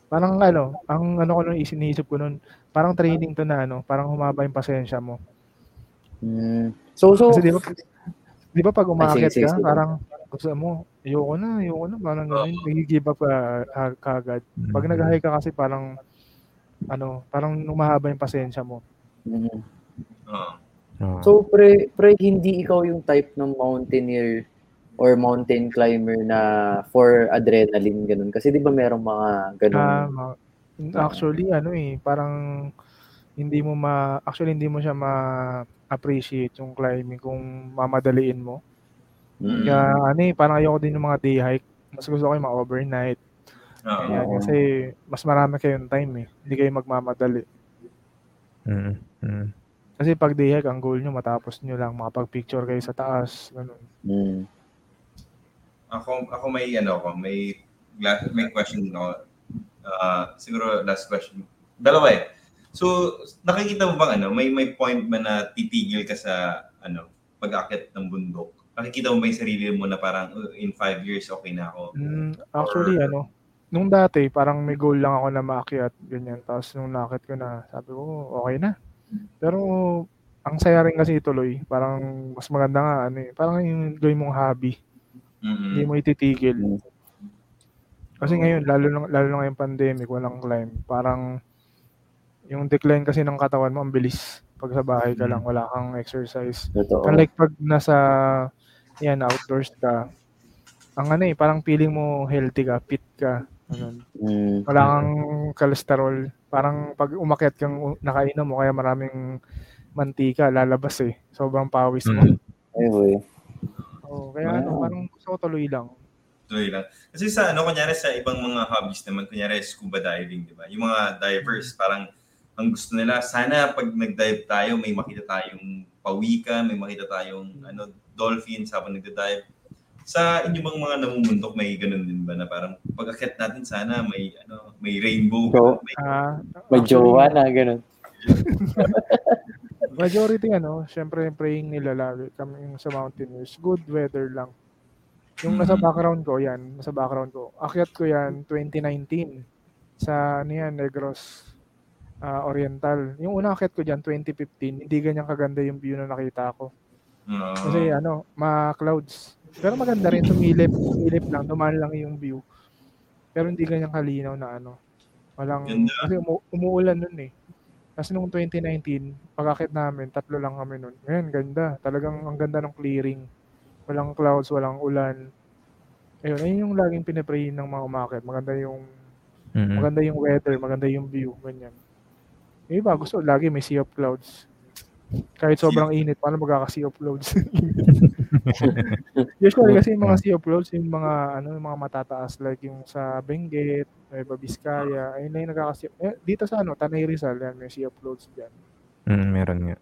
parang ano, ang ano ko nung isiniisip ko nun, parang training to na ano, parang humaba yung pasensya mo. Mm. So, so, Kasi di ba, Di ba pag umakyat sige, ka, sige. parang gusto mo, ayoko na, ayoko na, parang ganun, nag-give up ka kaagad. Pag Mm. nag-hike ka kasi parang, ano, parang umahaba yung pasensya mo. Mhm. Oo. Oo. So, pre, pre, hindi ikaw yung type ng mountaineer or mountain climber na for adrenaline, ganun. Kasi di ba merong mga ganun? Ma- actually, ano eh, parang hindi mo ma, actually hindi mo siya ma-appreciate yung climbing kung mamadaliin mo. Mm. Kaya ano eh, parang ayoko din ng mga day hike. Mas gusto ko yung mga overnight. Oo. Kaya, kasi mas marami kayong time eh. Hindi kayo magmamadali. Mm. Mm. Kasi pag day hike, ang goal nyo matapos nyo lang, makapag-picture kayo sa taas. Ganun. Mm. Ako, ako may ano ako, may may question ako. Ah, siguro last question. Dalawa eh. So, nakikita mo bang ano, may may point ba na titigil ka sa ano, pag-akit ng bundok? Nakikita mo ba yung sarili mo na parang "Oh, in five years okay na ako? Mm, actually, ano, nung dati, parang may goal lang ako na maakyat, ganyan. Tapos nung nakit ko na, sabi ko, okay na. Pero, ang saya rin kasi ituloy. Parang, mas maganda nga, ano eh, parang yung gawin mong hobby. Mm-mm. Hindi mo ititigil. Mm. Kasi ngayon, lalo na, lalo na ngayong pandemic, walang climb. Parang, yung decline kasi ng katawan mo, ang bilis. Pag sa bahay ka lang, wala kang exercise. Totoo. Unlike pag nasa, yan, outdoors ka, ang ano eh, parang feeling mo healthy ka, fit ka. Ganun. Mm. Wala kang cholesterol. Parang pag umakyat kang nakainom mo, kaya maraming mantika, lalabas eh. Sobrang pawis mo. Mm. Anyway. Oo, kaya ano, parang gusto ko tuloy lang. Tuloy lang. Kasi sa ano, kunyari sa ibang mga hobbies naman, kunyari scuba diving, di ba? Yung mga divers, parang ang gusto nila, sana pag nag-dive tayo, may makita tayong pawika, may makita tayong ano, dolphins habang nagda-dive. Sa inyo bang mga namumundok, may ganun din ba na parang pag akit natin sana may ano, may rainbow, So, may Ah, May jowa na, ganun. Majority ano, syempre praying nila lagi kami yung sa mountaineers. Good weather lang. Yung nasa background ko, yan, nasa background ko. Akyat ko yan 2019 sa ano yan, Negros ah, Oriental. Yung unang akyat ko dyan, 2015, hindi ganyan kaganda yung view na nakita ko. Oo. Kasi ano, ma-clouds. Pero maganda rin, sumilip, sumilip lang, dumaan lang yung view. Pero hindi ganyan kalinaw na ano. Walang, Ganda. kasi umu- umuulan nun eh. Kasi nung 2019, pag-akit namin, tatlo lang kami nun. Ngayon, ganda. Talagang ang ganda ng clearing. Walang clouds, walang ulan. Ayun, ayun yung laging pinipray ng mga umakit. Maganda yung Mm. maganda yung weather, maganda yung view, ganyan. Yung iba, gusto lagi may sea of clouds. Kahit sobrang init, paano magkaka-sea of clouds? Usually kasi yung mga sea of clouds, yung mga ano, yung mga matataas like yung sa Benguet, Nueva Vizcaya, ayun na yung nagkaka eh, dito sa ano, Tanay Rizal, yan, may sea of clouds diyan. Mm, meron nga.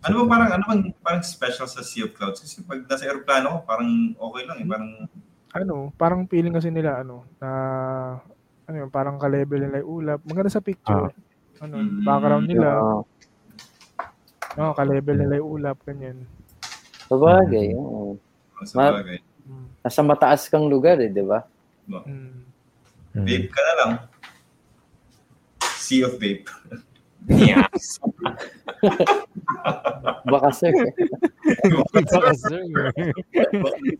Ano ba parang ano bang parang special sa Sea of Clouds? Kasi pag nasa eroplano ko, parang okay lang eh. Parang Ano, parang feeling kasi nila ano, na ano yun, parang ka-level nila yung ulap. Maganda sa picture. Ano, Mm. background nila, Oo. no, ka-level nila yung ulap, ganyan. Sabagay, oo. sa Ma- bagay. Mm. Nasa mataas kang lugar eh, di ba? Mm. Mm. Vape ka na lang. Sea of vape. Baka sir. Iba ka, sir.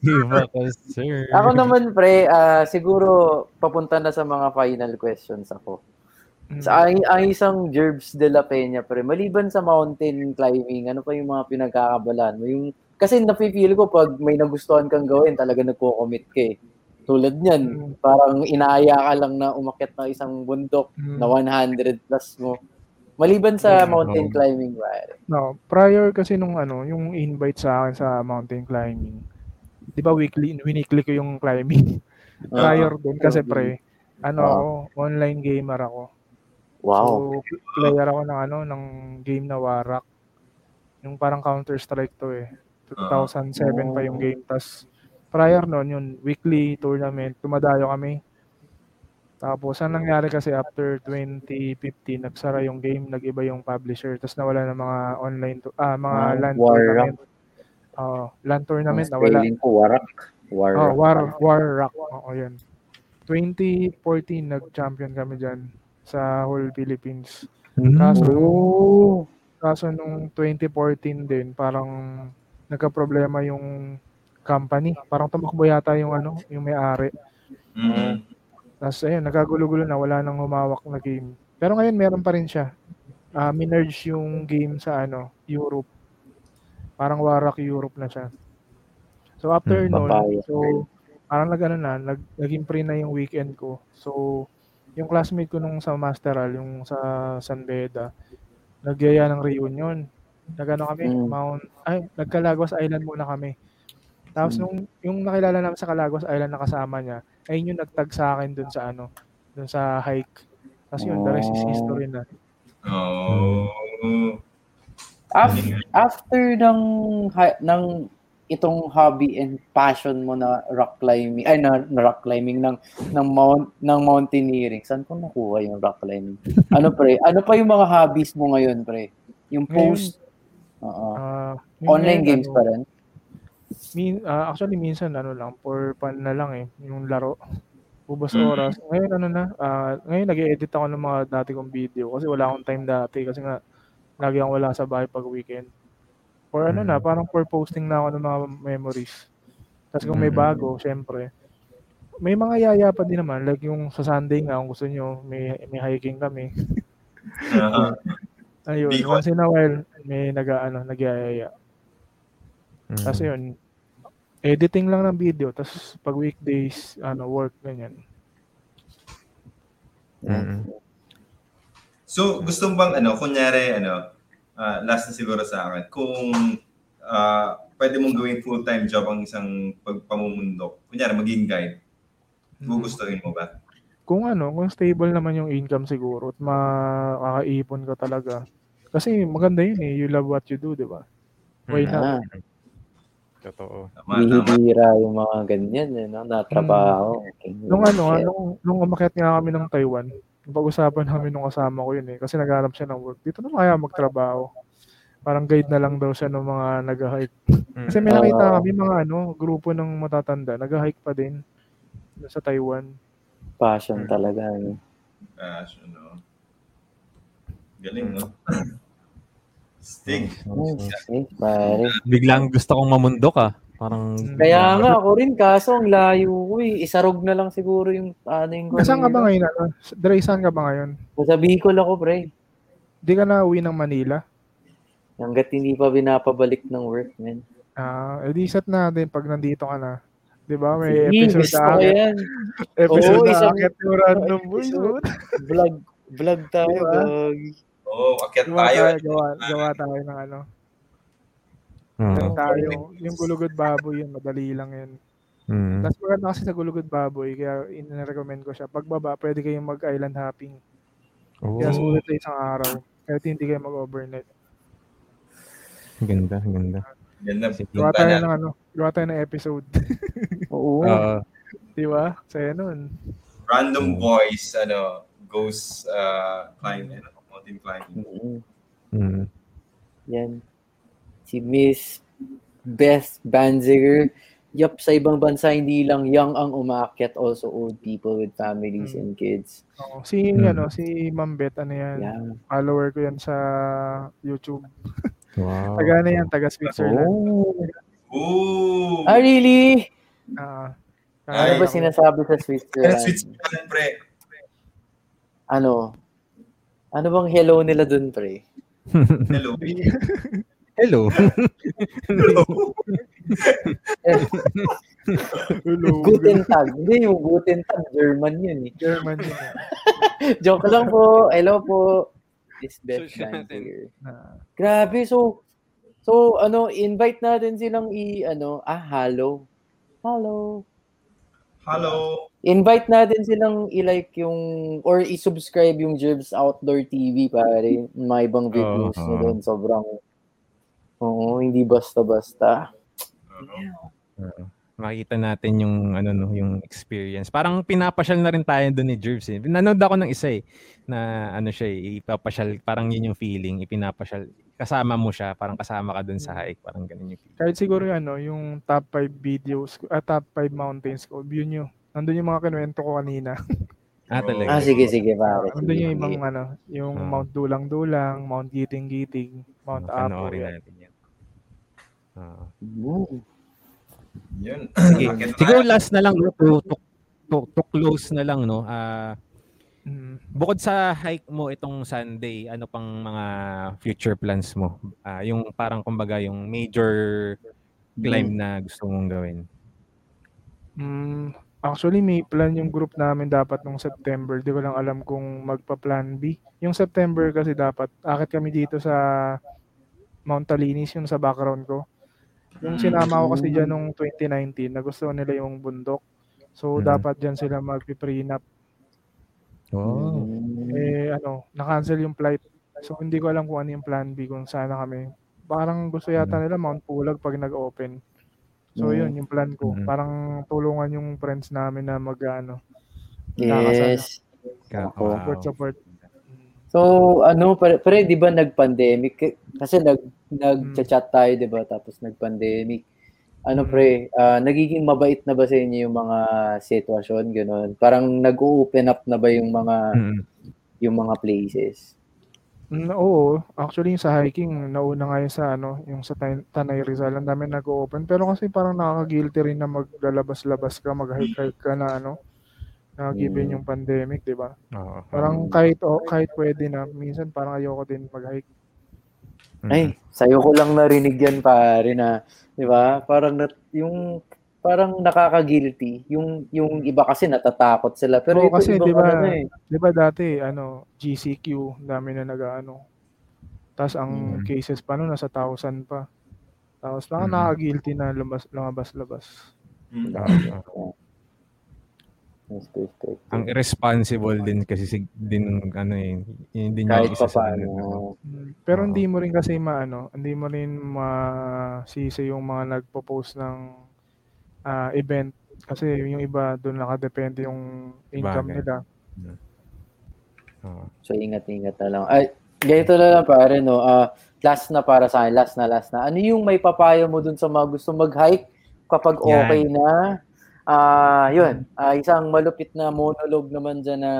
Iba ka, sir. Ako naman pre, ah, siguro papunta na sa mga final questions ako. Sa ang, ang isang Jerbs de la Peña pre, maliban sa mountain climbing, ano pa yung mga pinagkakabalan mo? Yung kasi nafe-feel ko pag may nagustuhan kang gawin, talaga nagko-commit ka eh. Tulad niyan, parang inaaya ka lang na umakyat ng isang bundok Mm. na 100 plus mo. Maliban sa mountain climbing, pare. No, prior kasi nung ano, yung invite sa akin sa mountain climbing. 'Di ba weekly, weekly ko yung climbing. prior doon kasi pre, ano Ah. ako, online gamer ako. Wow. So, player ako ng ano, ng game na Warak. Yung parang Counter-Strike to eh. 2007 pa yung game. Tas prior noon, yun, weekly tournament, tumadayo kami. Tapos, ang nangyari kasi after 2015, nagsara yung game, nag-iba yung publisher, tapos nawala ng mga online, to, ah, mga Ah, LAN Warak. tournament. Oh, LAN tournament, Ang nawala. spelling ko, Warak. Warak. Oh, War, War Rock. Oo, yun. 2014, nag-champion kami dyan sa whole Philippines. Mm. Kaso, Oh. kaso nung 2014 din, parang nagka-problema yung company. Parang tumakbo yata yung ano, yung may-ari. Mm. Tapos ayun, nagkagulo-gulo na, wala nang humawak na game. Pero ngayon meron pa rin siya. Ah, minerge yung game sa ano, Europe. Parang Warak Europe na siya. So after Hmm, noon, papaya. so parang nag ano na, nag, naging free na yung weekend ko. So yung classmate ko nung sa Masteral, yung sa San Beda, nagyaya ng reunion. Nagano kami, Mm. Mount, ay, nagkalagwas Island muna kami. Tapos Mm. nung yung nakilala namin sa Calagwas Island na kasama niya, ayun yung nagtag sa akin dun sa ano, dun sa hike. Tapos yun, the rest is Oh. history na. Oh. Af- after ng ng itong hobby and passion mo na rock climbing ay na, na rock climbing ng ng mount ng mountaineering saan ko nakuha yung rock climbing ano pre ano pa yung mga hobbies mo ngayon pre yung post Oo. Ah, yung online games ano, pa rin Min, ah, actually, minsan ano lang, for fun na lang eh, yung laro. Ubos Mm. oras. Ngayon ano na, ah, ngayon nag-edit ako ng mga dati kong video kasi wala akong time dati kasi nga lagi akong wala sa bahay pag weekend. For ano na, Mm. parang for posting na ako ng mga memories. Tapos kung may Mm. bago, syempre, may mga yaya pa din naman, like yung sa Sunday nga, kung gusto nyo, may, may hiking kami. Ah, Ayun, once in a while, may nag, ano, nagyayaya. Mm. Kasi yun, editing lang ng video, tapos pag weekdays, ano, work, ganyan. Mm. So, gusto mo bang, ano, kunyari, ano, ah, last na siguro sa akin, kung ah, pwede mong gawing full-time job ang isang pagpamumundok, kunyari, maging guide, gugustuhin mo ba? Kung ano, kung stable naman yung income siguro at makakaipon ka talaga. Kasi maganda yun eh, you love what you do, di ba? Why not? Totoo. Bihira yung mga ganyan eh, no? na trabaho Hmm. Nung ano, nung, nung umakyat nga kami ng Taiwan, pag-usapan namin nung kasama ko yun eh, kasi naghanap siya ng work. Dito na kaya magtrabaho. Parang guide na lang daw siya ng mga nag-hike. Kasi may nakita kami mga ano, grupo ng matatanda, nag-hike pa din sa Taiwan. passion talaga no? Gosh, ano. Galing, no? Stig. Eh, pare. Biglang gusto kong mamundok ah. Parang Kaya nga ako rin kaso ang layo ko eh. Isarog na lang siguro yung ano yung Nasaan ka ba ngayon? Ano? Dre, saan ka ba ngayon? Sa Bicol ako pre. Di ka na uwi ng Manila? Hanggat hindi pa binapabalik ng work, man. Ah, edi set natin pag nandito ka na. 'Di ba? May Sige, episode na akit. yan. Episode Oo, na isang- akit yung random episode. Vlog, vlog tayo, Diba? Oo, oh, akyat Gawa tayo. tayo, gawa, gawa tayo ng ano. Mm. Tayo. Yung gulugod baboy yun, madali lang yun. Mm. Tapos maganda kasi sa gulugod baboy, kaya in-recommend ko siya. Pagbaba, pwede kayong mag-island hopping. Oh, Kaya sulit sa isang araw. Kahit hindi kayo mag-overnight. ganda, ganda. Ganda. Gawa tayo na. ng ano, gawa tayo ng episode. Oo. Oo. Di ba? Saya nun. Random voice, ano, goes uh, climbing, ano, mountain climbing. Mm, Mm. Yan. Si Miss Beth Banziger. Yup, sa ibang bansa, hindi lang young ang umakyat, also old people with families and kids. Oo. Si, Hmm. ano, si Ma'am Beth, ano yan, Yeah. follower ko yan sa YouTube. Wow. Taga na yan, taga Switzerland. Oh. Ooh! Ah, really? Ah, Ano ba sinasabi sa Switzerland? Switzerland, pre. Ano? Ano bang hello nila dun, pre? Hello. Hello. Hello. Hello. Guten Tag. Hindi, yung Guten Tag, German yun eh. German yun. eh. Joke lang po. Hello po. Beth Search natin. Banziger. Ah, Grabe, so, so, ano, invite natin silang i, ano, ah, hello. Hello. Hello. Invite natin silang i-like yung, or i-subscribe yung Jerbs Outdoor TV, pare. May ibang videos niya doon. Sobrang, oo, hindi basta-basta. Oo. Makikita natin yung ano no, yung experience. Parang pinapasyal na rin tayo doon ni Jervs. Eh. Nanood ako ng isa eh na ano siya, eh, ipapasyal, parang yun yung feeling, ipinapasyal. Kasama mo siya, parang kasama ka doon sa hike, parang ganun yung feeling. kahit siguro yung, ano, yung top 5 videos, ah, top 5 mountains ko, view nyo. Nandun yung mga kinuwento ko kanina. Ah, talaga. Ah, sige, sige, pare. Nandun Sige, yung ibang ano, yung Ah. Mount Dulang-Dulang, Mount Giting-Giting, Mount Apo. Panoorin yan. natin yan. Oo. Mm. Yun. Sige. Siguro last na lang, no, to, to, to, to close na lang, no? Ah, Mm. bukod sa hike mo itong Sunday, ano pang mga future plans mo? Ah, yung parang kumbaga yung major climb na gusto mong gawin. Mm, actually, may plan yung group namin dapat nung September. Di ko lang alam kung magpa-plan B. Yung September kasi dapat, akit kami dito sa Mount Talinis, yung sa background ko. Yung sinama ko kasi dyan nung 2019, nagustuhan nila yung bundok. So, Mhm. dapat dyan sila mag-prenup. Oh. Mm. Eh, ano, na-cancel yung flight. So, hindi ko alam kung ano yung plan B kung sana kami. Parang gusto yata nila Mount Pulag pag nag-open. So, Mm. yun, yung plan ko. Mhm. Parang tulungan yung friends namin na mag, ano, Yes. Wow. support, support. So, ano, pre, pre di ba nag-pandemic? Kasi nag, nag-chat tayo, di ba? Tapos nag-pandemic. Ano, pre, ah, nagiging mabait na ba sa inyo yung mga sitwasyon, gano'n? Parang nag-open up na ba yung mga, Mm. yung mga places? Mm, oo, actually yung sa hiking, nauna nga yun sa ano, yung sa Tan- Tanay Rizal, ang dami nag-open. Pero kasi parang nakaka-guilty rin na maglalabas-labas ka, mag-hike-hike ka na ano, na given Mm. yung pandemic, di ba? Oo. Parang kahit oh, kahit pwede na, minsan parang ayoko din mag-hike. Mm. Ay, sa'yo ko lang narinig yan, pare, na, di ba? Parang, nat, yung, parang nakaka-guilty. Yung, yung iba kasi natatakot sila. Pero Oo, ito, kasi, di ba, ano eh. Di ba dati, ano, GCQ, dami na nag-ano. Tapos ang Mm. cases pa nun, nasa 1,000 pa. Tapos parang Mm. nakaka-guilty na lumabas, lumabas-labas. Mm. Yes, perspective. Ang irresponsible din kasi si, din ano eh, yun din Kahit pa isa sa paano. Pero hindi mo rin kasi maano, hindi mo rin masisi yung mga nagpo-post ng ah, event kasi yung iba doon nakadepende yung income Bagay. nila. Oo. So, ingat-ingat na lang. Ay, ganito na lang pare, no? Ah, last na para sa akin, last na, last na. Ano yung may papayo mo dun sa mga gusto mag-hike kapag Yan. okay na? Ah, yun. Ah, isang malupit na monologue naman dyan na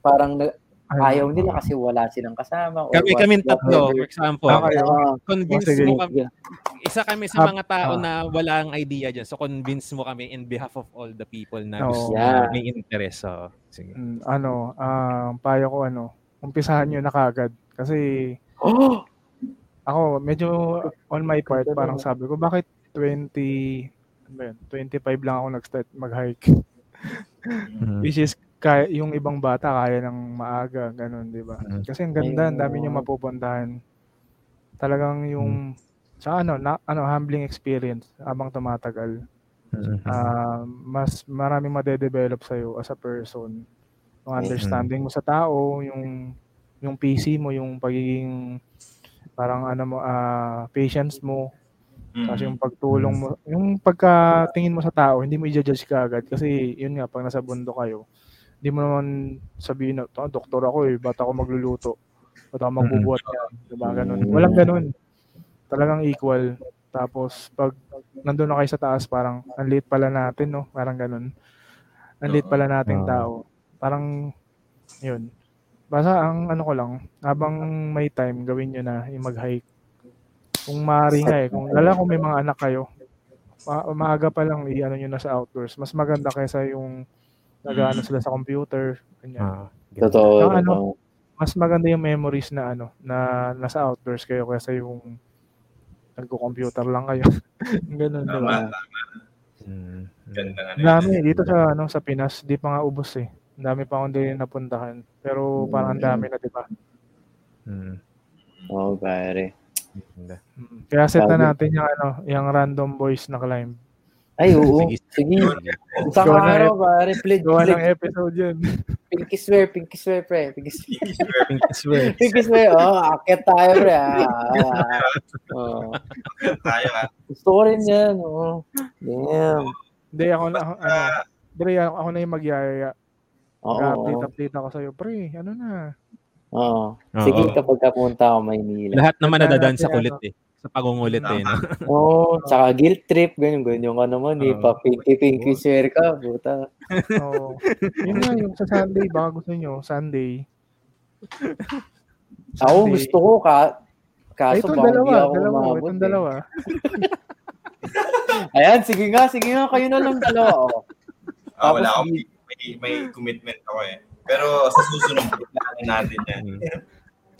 parang na, Ay, ayaw nila kasi wala silang kasama. Kami kami tatlo, for example, kayo? Ah, convince sige. mo kami. Isa kami sa Ah, mga tao ah. na walang idea dyan. So convince mo kami in behalf of all the people na gusto Yeah. may interest. So, sige. Mm, ano, ah, ang payo ko ano, umpisahan nyo na kagad. Kasi oh, ako, medyo on my part, parang sabi ko, bakit 20, ano ba yun, 25 lang ako nag-start mag-hike. Mhm. Which is, kaya, yung ibang bata kaya ng maaga, ganun, di ba? Mhm. Kasi ang ganda, ang dami nyo mapupuntahan. Talagang yung, sa ano, na, ano, humbling experience habang tumatagal. Ah, mas maraming madedevelop sa'yo as a person. Yung understanding mo sa tao, yung yung PC mo, yung pagiging parang ano mo, ah, patience mo, Mm. kasi yung pagtulong mo, yung pagkatingin mo sa tao, hindi mo i-judge ka agad kasi yun nga pag nasa bundok kayo, hindi mo naman sabihin na, "Ah, doktor ako eh, ba't ako magluluto? Ba't ako magbubuhat yan?" Diba? Ganun. Mm. Walang ganun. Talagang equal. Tapos pag nandun na kayo sa taas, parang ang liit pala natin, no? Parang ganun. Ang liit pala nating Oo. tao. Parang yun. Basta ang ano ko lang, habang may time, gawin nyo na yung mag-hike. Kung maaari nga eh, kung lala kung may mga anak kayo, ma- maaga pa lang i-ano nyo na sa outdoors. Mas maganda kaysa yung nag-ano sila sa computer. Ganyan. Ah, totoo. Saka ano. Mas maganda yung memories na ano, na nasa outdoors kayo kaysa yung nagko-computer lang kayo. Ganun, di ba? Tama. Ganda nga. Ang dami, dito sa ano sa Pinas, di pa nga ubos eh. Ang dami pa akong din napuntahan. Pero parang ang dami na, di ba? Mhm. Oo, pare. Ganda. Kaya set na natin yung ano, yung random boys na climb. Ay, oo. Sige. Isang Gawa araw, pare. Pledge, Gawa ng episode yun. Pinky swear, pinky swear, pre. Pinky swear. Pink swear. Pinky swear. Oh, akit tayo, pre. Ah, ah. Oh. Tayo ah. Gusto ko rin yan. Oh. Damn. Hindi, ako na, ako- ano, Pre, ako, ako na yung magyayaya. Oo. Mag-update, update ako sa'yo. Pre, ano na? Oo. Sige, Oo. kapag kapunta ako Maynila. Lahat naman Ganda nadadaan sa kulit eh. Sa pagungulit eh. No? Oo, tsaka guilt trip, ganyan, ganyan ka naman eh. Oo. Pa pinky pinky swear ka, puta. Oo. yun nga, yung sa Sunday, baka gusto nyo, Sunday. Ako Sunday. gusto ko ka Ay, Kaso itong baka dalawa, hindi ako dalawa, umabot itong eh. dalawa. Ayan, sige nga, sige nga, kayo na lang dalawa. Oh. Ah, wala akong, may, may commitment ako eh. Pero sa susunod, plano natin yan.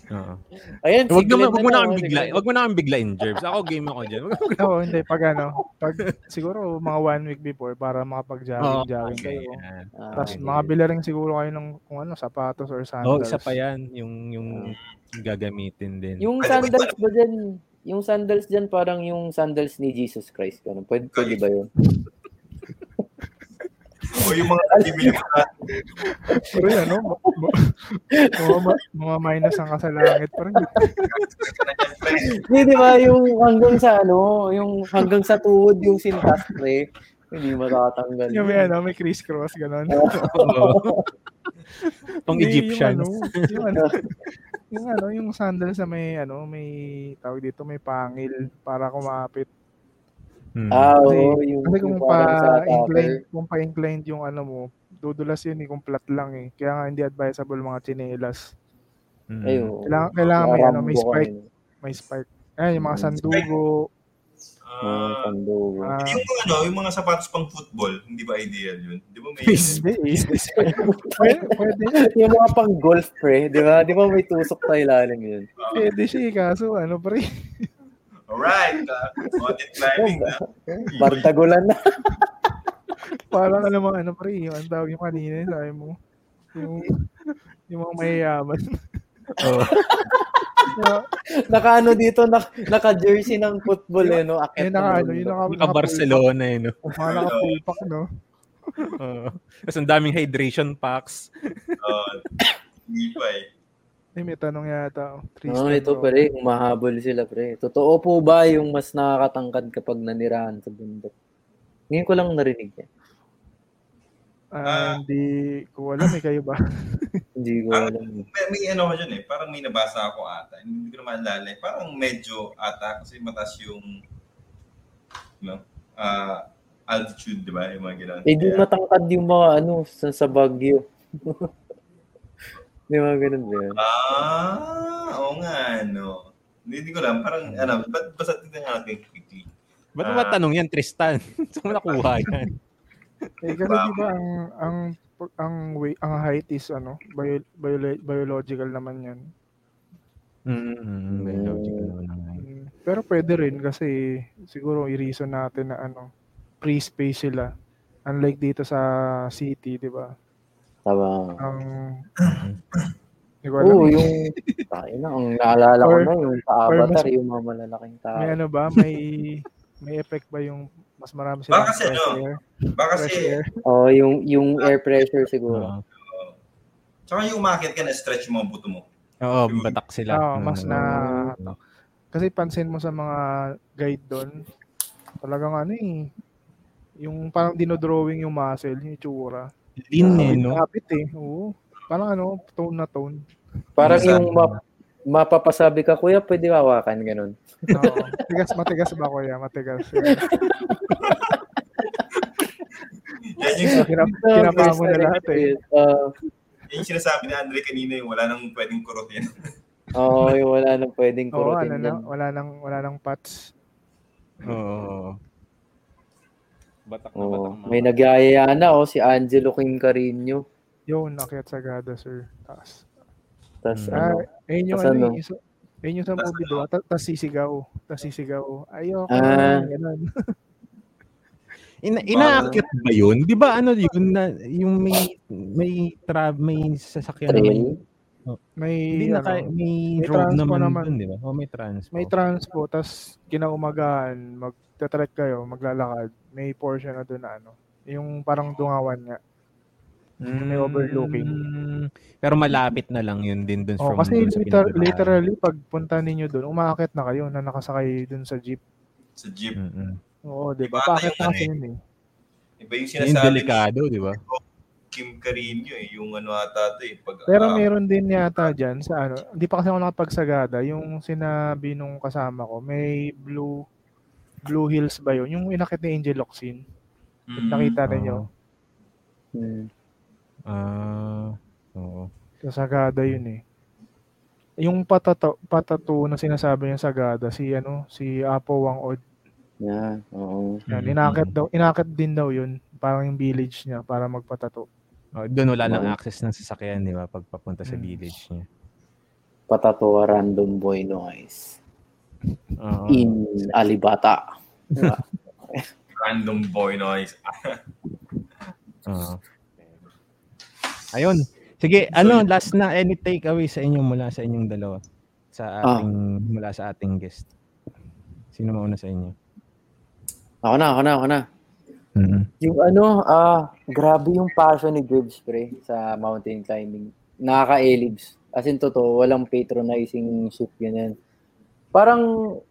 Oo. Ayan, Wag naman, na wag mo na sige bigla, wag mo na akong biglain, Jerbs. Ako game ako diyan. Oo, hindi. Pag ano, pag siguro mga one week before para makapag-jogging-jogging kayo. Ah, Tapos okay. makabila rin siguro kayo ng kung ano, sapatos or Oh, sandals. isa pa 'yan, yung yung gagamitin din. Yung sandals ba dyan, yung sandals dyan parang yung sandals ni Jesus Christ. Ganun. Pwede, pwede ba yun? O yung mga bibili mo natin. Pero ano, ma- ma- mga, ma- mga minus ang kasalangit. Parang Hindi, di ba? Yung hanggang sa ano, yung hanggang sa tuhod yung sintas, pre. Hindi matatanggal. yung may, ano, may crisscross, gano'n. Oo. Pang Hindi, Egyptians. Yung ano, yung ano, yung ano, yung sandals na may, ano, may, tawag dito, may pangil para kumapit. Hmm. Ah, Kasi, oo. yung, kasi kung pa-inclined, kung pa-inclined yung ano mo, dudulas yun eh, kung flat lang eh. Kaya nga hindi advisable mga chinelas. Hmm. Ay, oo. Kailangan, kailangan may, ano, may spike, may spike. Ayan, yung mga Mm, sandugo. Ah, sandugo. ah, yung mga ano, yung mga sapatos pang football, hindi ba ideal yun? Di ba may... hindi eh. pwede, pwede, yung mga pang golf, pre. Di ba? Di ba may tusok sa ilalim yun? pwede siya eh, kaso ano pre. Alright, uh, mountain climbing na. Bardagulan na. Parang alam mo ano pre, yung ang tawag yung kanina, sabi mo. Yung, yung mga mayayaman. Oo. Yung- Naka ano dito, nak, naka-jersey ng football eh, no? Akit Yung naka ano, yung naka, Naka Barcelona eh, no? Mga naka-pulpak, no? Oo. Tapos ang daming hydration packs. Uh, hindi pa eh. Ay, may tanong yata. oh. No, Tristan, ito bro. pre, kung mahabol sila pre. Totoo po ba yung mas nakakatangkad kapag nanirahan sa bundok? Ngayon ko lang narinig yan. Ah, hindi ko alam eh, kayo ba? Hindi ko Ah, alam. May, may ano ko dyan eh, parang may nabasa ako ata. Hindi ko na maalala eh. Parang medyo ata kasi mataas yung no, ah altitude, di ba? Yung mga gano'n. Eh di matangkad yung mga ano sa, sa Baguio. Di mga ganun yun? Ah, oo nga, no. Hindi, hindi ko lang. Parang, ano, ba't basta tignan natin quickly. Ba't mo Ah. ba tanong yan, Tristan? Saan mo nakuha yan? Eh, kasi di ba ang ang ang way, ang height is ano, bio, bio, biological naman 'yan. Mm, may logical naman ang height. Mm, Pero pwede rin kasi siguro i-reason natin na ano, free space sila. Unlike dito sa city, di ba? Tama. Ang Hindi ko alam. Oo, eh. yung tayo na, ang naalala ko Or- na yung sa or Avatar, mas- yung mga malalaking tao. May ano ba? May may effect ba yung mas marami silang Baka kasi, fresh ano, air? Baka Fresh kasi, air? Oh, yung yung air pressure siguro. Oo. tsaka yung umakit ka na stretch mo ang buto mo. Oo, batak sila. Oo, mas Mm. na kasi pansin mo sa mga guide doon, talagang ano eh, yung parang dinodrawing yung muscle, yung itsura. Lean eh, no? Kapit eh, oo. Parang ano, tone na tone. Parang Minsan- yung map, mapapasabi ka, kuya, pwede hawakan, ganun. Oo. Matigas, matigas ba kuya? Matigas. Yan. Yan yung, Kinap, kinapa mo na lahat eh. Uh, yan yung sinasabi ni Andre kanina, yung wala nang pwedeng kurutin. Oo, yung wala nang pwedeng Oo, kurutin ano na, wala nang wala nang patch. Oo. Batak na Oo. batak na. May nagyayaya na, oh, si Angelo King Carino. Yun, akyat sa gada, sir. Taas. Tapos, Mm. Ah, ano, ayun yung Tas ano, ano? eh, yung sa- ayun yung sa Tas movie, diba? Ta- Tas sisigaw. Tas sisigaw. Ayoko. Ah. Ganun. Ina inaakyat ba yun? Di ba ano yun na yung may may tra may sasakyan na may trail. May, hindi na ano, kay, may, may road transpo naman, naman. dun, di ba? O may transpo. may transpo, tas kinaumagahan, magtatrek kayo, maglalakad. May portion na doon na ano. Yung parang dungawan nga. may overlooking. Mm, Pero malapit na lang yun din dun Oh, from kasi dun liter- literally, pag punta ninyo doon, umakit na kayo na nakasakay doon sa jeep. Sa jeep. Mm-mm. Oo, di ba? Paakit yung na kasi eh. yun eh. Iba yung Yung sinasabi ni delikado, di ba? Kim Carino eh, yung ano ata to eh. Pag, Pero ah, meron din yata dyan sa ano, hindi pa kasi ako nakapagsagada, yung sinabi nung kasama ko, may blue Blue Hills ba yun? Yung inakit ni Angel Locsin. mm, Nakita ninyo. Hmm. Ah, oo. Sa Sagada yun eh. yung patato, patato na sinasabi niya sa Gada, si ano, si Apo Wang Od. Yeah, oo. Yan, Mm. inakit daw, inakit din daw yun, parang yung village niya para magpatato. Oh, doon wala nang access ng sasakyan, di ba? Pag papunta sa Mm. village niya. Patatawa random boy noise. Oo. In Alibata. Diba? Random boy noise. Oo. Ayun. Sige, ano, last na any takeaway sa inyo mula sa inyong dalawa? Sa Ah. ating, mula sa ating guest. Sino mauna sa inyo? Ako na, ako na, ako na. Mhm. Yung ano, ah, grabe yung passion ni Gibbs, pre, sa mountain climbing. Nakaka-elibs. As in, totoo, walang patronizing ship yun yan. Parang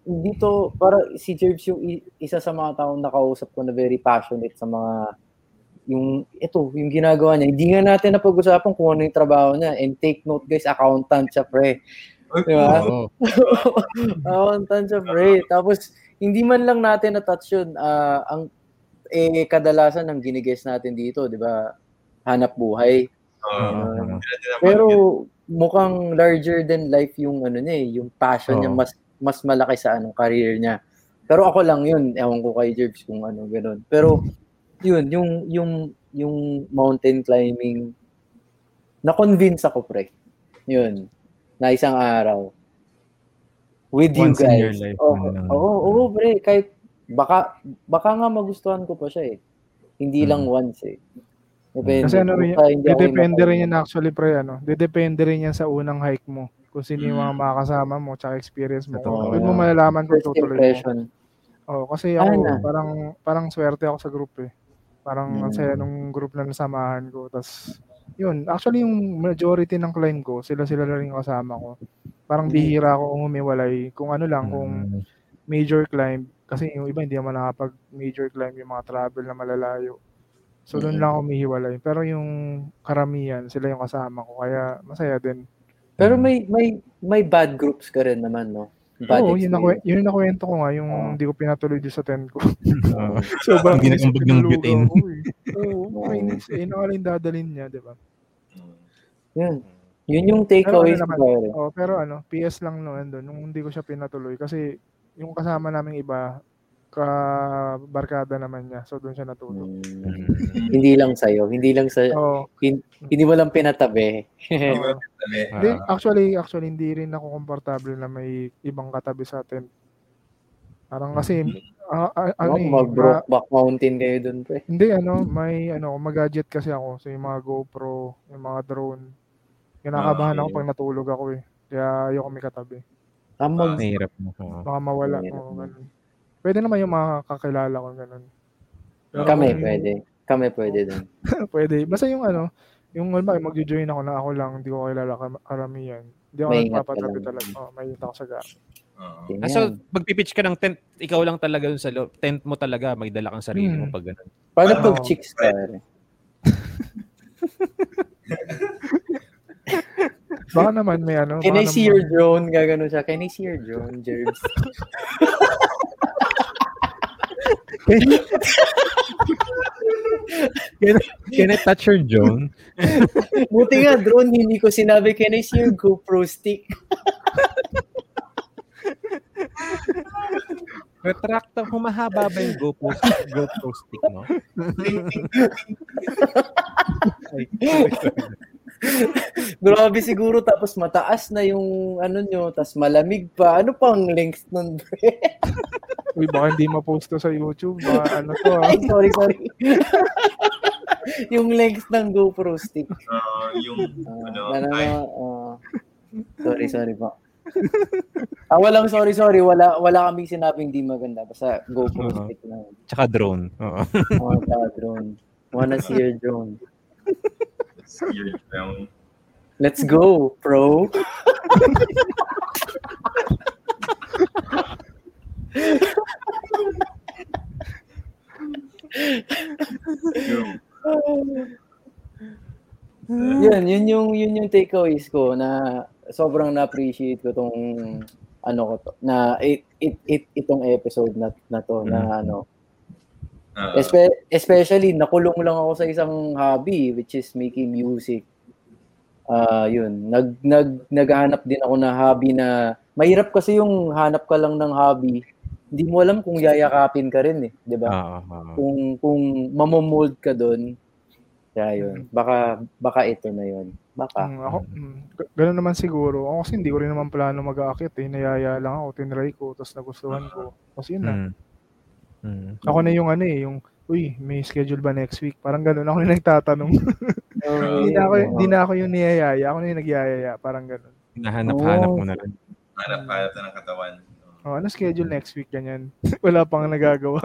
dito, para si Jerbs yung i- isa sa mga taong nakausap ko na very passionate sa mga yung ito, yung ginagawa niya. Hindi nga natin napag-usapan kung ano yung trabaho niya. And take note guys, accountant siya, pre. Di ba? Oo. accountant siya, pre. Tapos, hindi man lang natin na-touch yun. ah, ang eh, kadalasan ng ginigess natin dito, di ba? Hanap buhay. Oo. Oo. Pero mukhang larger than life yung ano niya eh, yung passion niya Oo. mas mas malaki sa ano career niya. Pero ako lang yun, ewan ko kay Jerbs kung ano ganoon. Pero yun, yung yung yung mountain climbing na-convince ako pre. Yun. Na isang araw with you Once in guys. your life, Oo, ano lang. oo, oo, pre, kahit baka baka nga magustuhan ko pa siya eh. Hindi lang once eh. Depende. Kasi ano rin, depende rin yan actually pre, ano, depende rin yan sa unang hike mo. Kung sino yung mga makakasama mo, tsaka experience mo. Totoo. Doon mo malalaman kung tutuloy mo. Oh, kasi ako Sana. parang parang swerte ako sa group eh. Parang Mm. ang saya nung group na nasamahan ko. Tas yun, actually yung majority ng climb ko, sila-sila na rin yung kasama ko. Parang Mm. bihira ako humiwalay. Kung ano lang, kung Mm. major climb, kasi yung iba hindi naman nakapag major climb yung mga travel na malalayo. So doon Mm. lang ako humihiwalay. Pero yung karamihan, sila yung kasama ko. Kaya masaya din. Pero may may may bad groups ka rin naman, no? Bad Oo, yun, ako, experience. yun yung nakwento ko nga, yung Oo. hindi ko pinatuloy doon sa tent ko. Oo. Sobrang Hindi inisip nakambag ko ng butane. eh. Oo, nakainis. Eh, nakalin dadalhin niya, di ba? Yun. Yun yung Pero ano takeaways ko. pare. oh, pero ano, PS lang noon doon, nung hindi ko siya pinatuloy. Kasi yung kasama naming iba, ka-barkada naman niya. So doon siya natulog. Mm. Hindi lang sa'yo. Hindi lang sa Oo. hindi mo lang pinatabi. Dali. Hindi, actually, actually, hindi rin ako komportable na may ibang katabi sa tent. Parang kasi, ah, ah, ano eh, mag ma- Brokeback Mountain kayo dun, pre. Hindi, ano, may, ano, mag-gadget kasi ako. So, yung mga GoPro, yung mga drone. Kinakabahan Ah, ako pag natulog ako eh. Kaya ayoko may katabi. Ah, mag, Mahirap mo. Baka mawala. Mahirap mo. ganun. Pwede naman yung mga kakilala ko, ganun. Pero kami yung- pwede. Kami pwede dun. pwede. Basta yung ano, yung alam mo, magjo-join ako na ako lang, hindi ko kilala karamihan. Hindi ako nagpapatabi talaga. Oh, may ingat ako sa gamit. Oo. Yun Ah, so, magpipitch ka ng tent, ikaw lang talaga dun sa loob. Tent mo talaga, may dala kang sarili mo Hmm. pag ganun. Paano ano, pag chicks ka? Baka naman may ano. Can I see naman- your drone? Gagano siya. Can I see your drone, Jerbs? Can I touch your drone? Buti nga, drone, hindi ko sinabi, can I see your GoPro stick? Retracta, humahaba ba yung GoPro, GoPro stick mo? Ay, sorry, sorry. Grabe siguro, tapos mataas na yung ano nyo, tapos malamig pa. Ano pang length nun, pre? Uy, baka hindi ma-post to sa YouTube. Baka ano to ah. Ay, sorry, sorry. yung length ng GoPro stick. Ah, yung, Ah, ano, na, ay, ah, sorry, sorry po. ah, walang sorry, sorry. Wala, wala kaming sinabing di maganda. Basta GoPro Oo. stick na. Tsaka drone. Oo. Mga ka drone. Wanna see your drone. Weird lang. Let's go, pro. Yun, yun yung yun yung takeaways ko na sobrang na-appreciate ko tong ano ko to na it, it, it itong episode na na to na Mhm. ano ah, espe- especially nakulong lang ako sa isang hobby which is making music. ah yun, nag, nag, naghahanap din ako na hobby na, mahirap kasi yung hanap ka lang ng hobby, hindi mo alam kung yayakapin ka rin eh, di ba? Oo, oo. Kung, kung mamomold ka doon, kaya yun, baka, baka ito na yun. Baka. Mm, ako, mm, ganun naman siguro. Ako kasi hindi ko rin naman plano mag-aakit eh. Nayaya lang ako, tinry ko, tapos nagustuhan ko. Kasi yun na. Mm. Mm. Ako na yung ano eh, yung, uy, may schedule ba next week? Parang ganun ako yung nagtatanong. hindi na ako, hindi na ako yung niyayaya. Ako na yung nagyayaya. Parang ganun. Hinahanap-hanap Oo. mo na rin. Hanap-hanap na ng katawan. Oh, ano schedule next week? Ganyan. Wala pang nagagawa.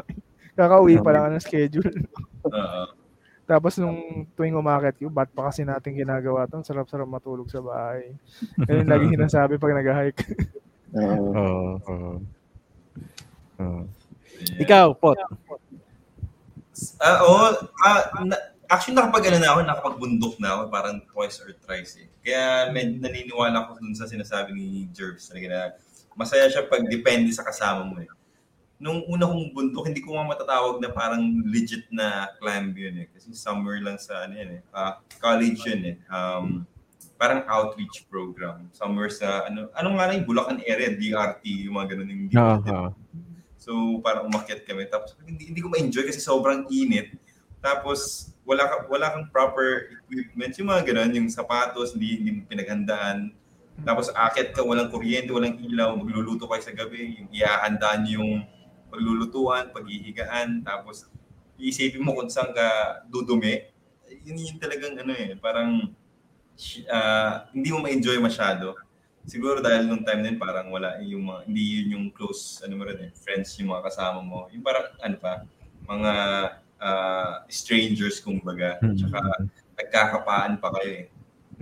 Kakauwi pa lang ng schedule. Oo. Tapos nung tuwing umakit ko, ba't pa kasi natin ginagawa to? Ang Sarap-sarap matulog sa bahay. Ganyan lagi sinasabi pag nag-hike. Oo. Oo. Ayan. Ikaw, Pot. Ah, oo. Ah, na, actually, nakapag ano na ako, nakapagbundok na ako, parang twice or thrice eh. Kaya med, naniniwala ko dun sa sinasabi ni talaga na masaya siya pag depende sa kasama mo eh. Nung una kong bundok, hindi ko nga matatawag na parang legit na climb yun eh. Kasi somewhere lang sa ano yun eh. ah, college yun eh. Um, parang outreach program. Somewhere sa, ano, anong nga lang yung Bulacan area, DRT, yung mga ganun yung Oo, oo. So, parang umakyat kami. Tapos, hindi, hindi ko ma-enjoy kasi sobrang init. Tapos, wala, ka, wala kang proper equipment. Yung mga ganun, yung sapatos, hindi, hindi mo pinaghandaan. Tapos, akyat ka, walang kuryente, walang ilaw, magluluto kayo sa gabi. Yung iahandaan yung paglulutuan, paghihigaan. Tapos, iisipin mo kung saan ka dudumi. Yun yung talagang ano eh, parang ah, hindi mo ma-enjoy masyado. Siguro dahil nung time na yun, parang wala yung mga, hindi yun yung close, ano mo rin eh, friends yung mga kasama mo. Yung parang, ano pa, mga ah, strangers kumbaga. Hmm. Tsaka nagkakapaan pa kayo eh.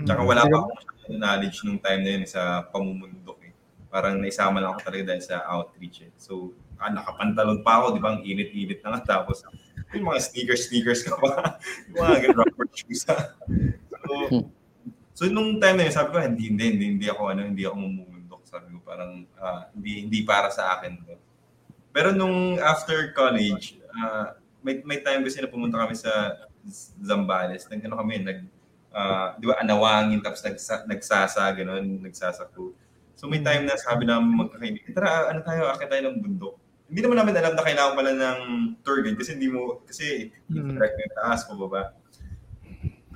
Tsaka wala pa akong knowledge nung time na yun eh, sa pamumundok eh. Parang naisama lang ako talaga dahil sa outreach eh. So, ah, nakapantalon pa ako, di ba? Ang init-init na nga. Tapos, yung mga sneakers-sneakers ka pa. yung mga rubber shoes. ah. so, so, nung time na yun, sabi ko, hindi, hindi, hindi, hindi ako, ano, hindi ako mumundok. Sabi ko, parang, ah, hindi, hindi para sa akin. to. Pero nung after college, ah, may, may time kasi na pumunta kami sa Zambales. Nag, ano kami, nag, ah, di ba, anawangin, tapos nagsa, nagsasa, gano'n, nagsasako. So may time na sabi namin magkakaibigan, tara, ano tayo, akit tayo ng bundok. Hindi naman namin alam na kailangan pala ng tour guide kasi hindi mo, kasi Hmm. direct mo yung taas, pababa.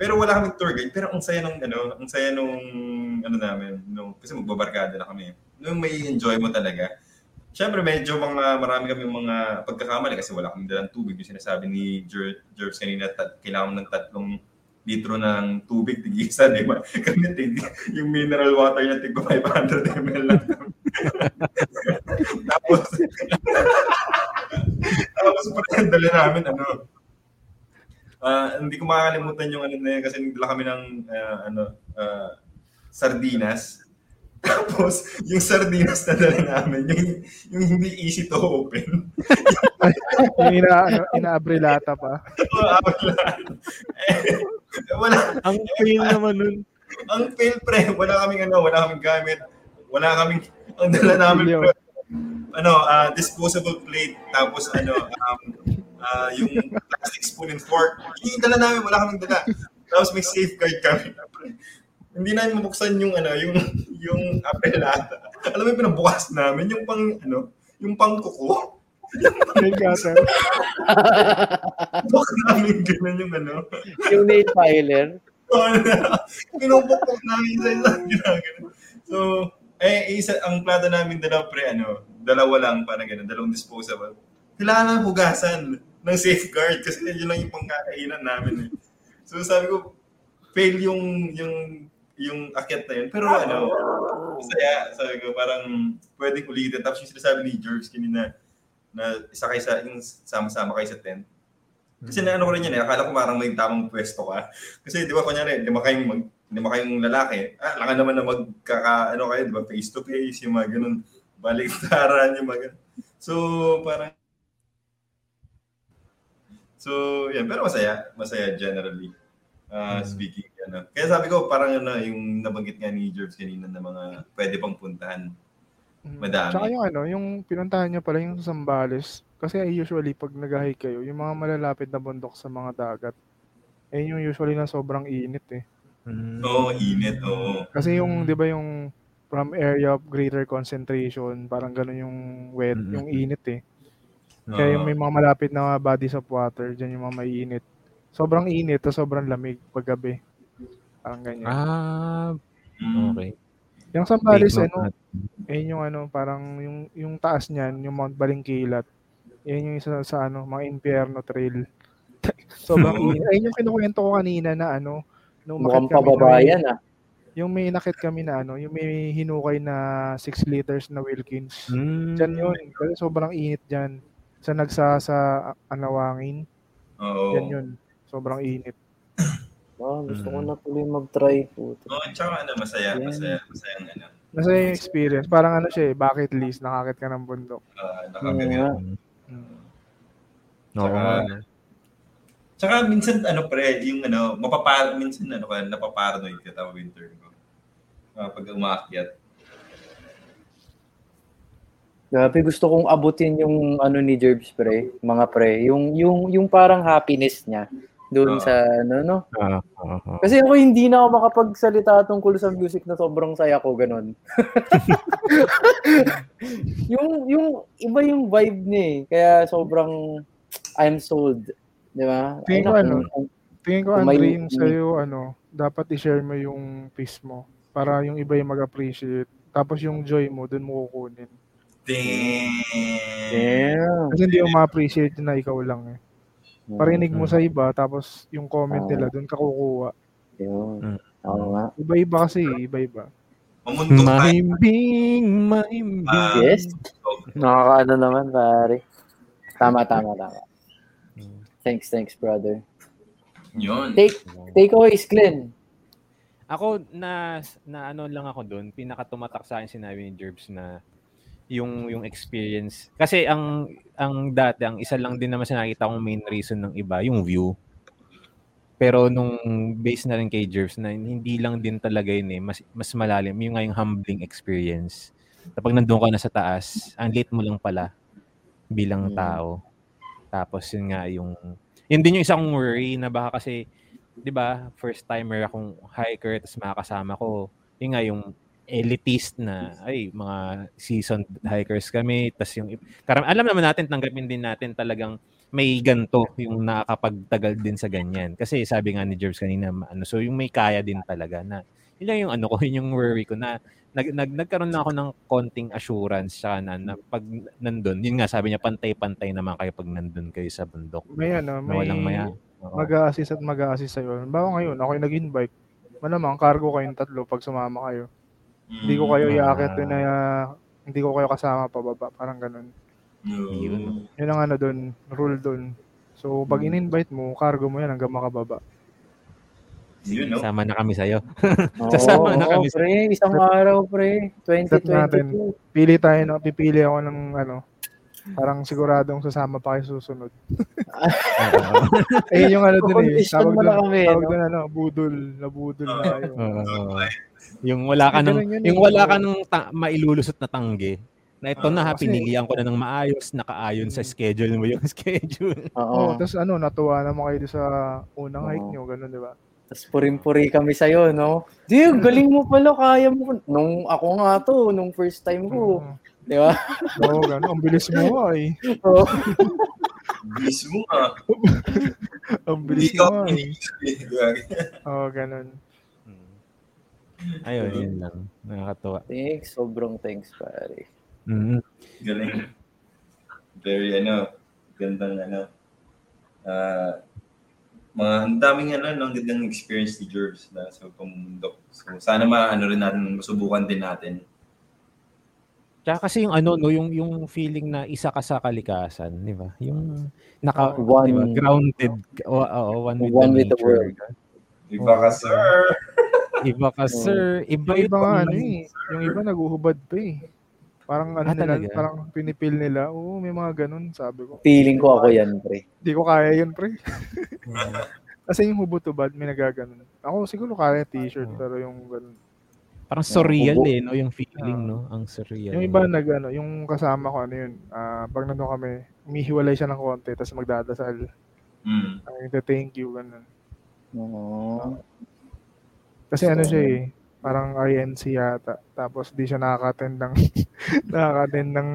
Pero wala kaming tour guide, pero ang saya nung, ano, ang saya nung, ano namin, nung, kasi magbabarkada na kami. Nung may enjoy mo talaga. Siyempre, medyo mga, marami kami mga pagkakamali kasi wala kaming dalang tubig. Yung sinasabi ni Jer- Jervis kanina, tat, kailangan ng tatlong litro ng tubig, tig-isa, di ba? Kami, tig, yung mineral water niya, tig 500 ml lang. tapos, tapos dala namin, ano, ah, hindi ko makakalimutan yung ano na yun kasi nagdala kami ng, ah, ano, ah, sardinas. Tapos, yung sardinas na dala namin, yung, yung hindi easy to open. yung ina, ano, inaabrilata pa. wala. Eh, wala. Ang pain naman nun. Ang fail pre, wala kaming ano, wala kaming gamit. Wala kaming, ang dala namin pre, ano, ah, disposable plate, tapos ano, um, ah, yung plastic spoon and fork. Yung dala namin, wala kaming dala. Tapos may safeguard kami. Hindi namin mabuksan yung ano, yung yung apelata. Alam mo yung pinabukas namin, yung pang ano, yung pang kuko. Nail cutter. Bukas namin ganun yung ano. yung nail filer. Pinupukpok namin sa isang ginagano. So, eh, isa, ang plata namin dalawa pre, ano, dalawa lang, parang gano'n, dalawang disposable. Kailangan hugasan ng safeguard kasi yun lang yung pangkakainan namin eh. So sabi ko, fail yung, yung, yung akyat na yun. Pero ano, masaya. Sabi ko, parang pwedeng ulitin. Tapos yung sinasabi ni George kanina, na isa kayo sa, yung sama-sama kayo sa tent. Kasi na ano ko rin yun eh, akala ko parang may tamang pwesto ka. Kasi di ba, kunyari, lima kayong, mag, lima kayong lalaki, ah, laka naman na magkaka, ano kayo, di ba, face to face, yung mga ganun, baliktaran, yung mga ganun. So, parang, so, yan, pero masaya, masaya generally. Uh, Mm. Speaking, ano. Kaya sabi ko, parang ano, yung nabanggit nga ni George kanina na mga pwede pang puntahan. Madami. Tsaka yung ano, yung pinuntahan niya pala yung Zambales. Kasi usually pag nag-hike kayo, yung mga malalapit na bundok sa mga dagat, eh yung usually na sobrang init eh. Mm. Oo, init, oo. Kasi yung, di ba yung from area of greater concentration, parang ganun yung wet, Mm-mm. yung init eh. Kaya yung may mga malapit na bodies of water, dyan yung mga maiinit. Sobrang init, tapos sobrang lamig paggabi. Parang ganyan. Ah, Mm. okay. yung Sambales, ano, ayun yung ano, parang yung, yung taas niyan, yung Mount Balingkilat. Yan yung isa sa ano, mga Impierno Trail. sobrang init. Ayun yung kinukwento ko kanina na ano, nung Mukhang umakyat kami na- pababayan ah. yung may nakit kami na ano, yung may hinukay na 6 liters na Wilkins. Mm. Diyan yun. Kasi sobrang init dyan. Sa nagsa sa anawangin. Oo. Yan yun. Sobrang init. Oh, gusto ko Mm. na tuloy mag-try po. Oo, tsaka ano, masaya, Yan. masaya, masayang ano. Masaya yung experience. Parang ano siya eh, bucket list. Nakakit ka ng bundok. Uh, Mm. Mm. Oo. Tsaka- ano. Tsaka minsan ano pre, yung ano, mapapar minsan ano ka, napaparanoid ka tawag yung term ko. Uh, pag umaakyat. Grabe, gusto kong abutin yung ano ni Jerbs pre, mga pre, yung yung yung parang happiness niya doon Oo. sa ano no. Ah, ah, ah. Kasi ako hindi na ako makapagsalita tungkol sa music na sobrang saya ko ganun. yung yung iba yung vibe niya eh. Kaya sobrang I'm sold, 'di ba? Tingin ko ano, Tingin ko, Kung may- Andre, yung sa'yo, ano, dapat i-share mo yung peace mo para yung iba yung mag-appreciate. Tapos yung joy mo, dun mo kukunin. Damn. Damn. Kasi hindi mo ma-appreciate na ikaw lang eh. Parinig mo Mm. sa iba, tapos yung comment Ah. nila, dun ka kukuha. Yun. Mm. Oo nga. Iba-iba kasi, eh, iba-iba. Mamundok tayo. Mahimbing, mahimbing. Ah. Yes. Nakakaano naman, pare. Tama, tama, tama. Thanks, thanks, brother. Yun. Take, takeaways, Glenn. Ako na na ano lang ako doon, pinaka tumatak sa akin sinabi ni Jerbs na yung yung experience. Kasi ang ang dati ang isa lang din naman sa nakita kong main reason ng iba, yung view. Pero nung base na rin kay Jerbs na hindi lang din talaga yun eh, mas mas malalim yung nga yung humbling experience. Kapag nandun ka na sa taas, ang late mo lang pala bilang Mm. tao. Tapos yun nga yung yun din yung isang worry na baka kasi 'di ba, first timer akong hiker tapos makakasama ko. Yun nga yung elitist na ay mga seasoned hikers kami tas yung karam alam naman natin tanggapin din natin talagang may ganto yung nakakapagtagal din sa ganyan. Kasi sabi nga ni Jerbs kanina, ano, so yung may kaya din talaga na yun lang yung ano ko, yun yung worry ko na nag, nag, nagkaroon na ako ng konting assurance siya na, na pag nandun, yun nga sabi niya, pantay-pantay naman kayo pag nandun kayo sa bundok. May ano, may walang maya. Oo. mag-a-assist at mag-a-assist sa'yo. Bawa ngayon, ako yung nag-invite. Malamang, cargo kayong tatlo pag sumama kayo. Hindi ko kayo Ah. iaakit na hindi ko kayo kasama pababa. Parang ganun. Yun. Yun ang ano doon, rule doon. So, pag in-invite mo, cargo mo yan hanggang makababa. Yun, no? Sama na kami sa'yo. Oo, Sasama na kami pre. Isang araw, pre. Set natin. 2022. Pili tayo, no? pipili ako ng ano, parang siguradong sasama pa kayo susunod. Eh, yung ano dun eh, tawag na kami, tawag no? dun ano, budol, nabudol na kayo. Oo. Yung wala ka nang yun yung eh. wala ka nang ta- mailulusot na tangge. Na ito na ha, pinilihan ko na ng maayos, nakaayon sa schedule mo yung schedule. Oo, Oo. tapos ano, natuwa naman kayo sa unang hike nyo, ganun, di ba? Tapos puring-puri kami sa'yo, no? Di, galing mo pala, kaya mo. Nung ako nga to, nung first time ko. Oo, Di ba? Oo, ganun. Ang bilis mo nga eh. Oo. Bilis mo ah. Ang bilis mo nga eh. Oo, Ayun, yun lang. Nakakatuwa. Thanks, sobrang thanks, pare. Mm. Galing. Very ano, gandang ano. Ah, mga ang daming ano, no, ang gandang experience ni Jervs na sa pamundok. So sana maano rin natin, masubukan din natin. Tsaka kasi yung ano, no, yung, yung feeling na isa ka sa kalikasan, di ba? Yung naka, One- di ba? grounded, o, oo, one with One the with the nature. world. Iba ka, sir! Iba ka, Oo. sir. Iba Yung iba nga ano eh. Yung iba naguhubad pa eh. Parang ano Ah, nila, talaga? parang pinipil nila. Oo, may mga ganun, sabi ko. Feeling ko ako yan, pre. Hindi ko kaya yun, pre. Kasi yung hubot-ubad, may nagaganon. Ako siguro kaya t-shirt, pero yung ganun. Parang surreal Kubo. eh, no? Yung feeling, Ah. no? Ang surreal. Yung iba nag ano, yung kasama ko ano yun, ah pag nandun kami, umihiwalay siya ng konti, tapos magdadasal. Mm. Ay, thank you, ganun. Oo. Kasi ano siya eh, parang INC yata. Tapos di siya nakaka-attend ng nakaka-attend ng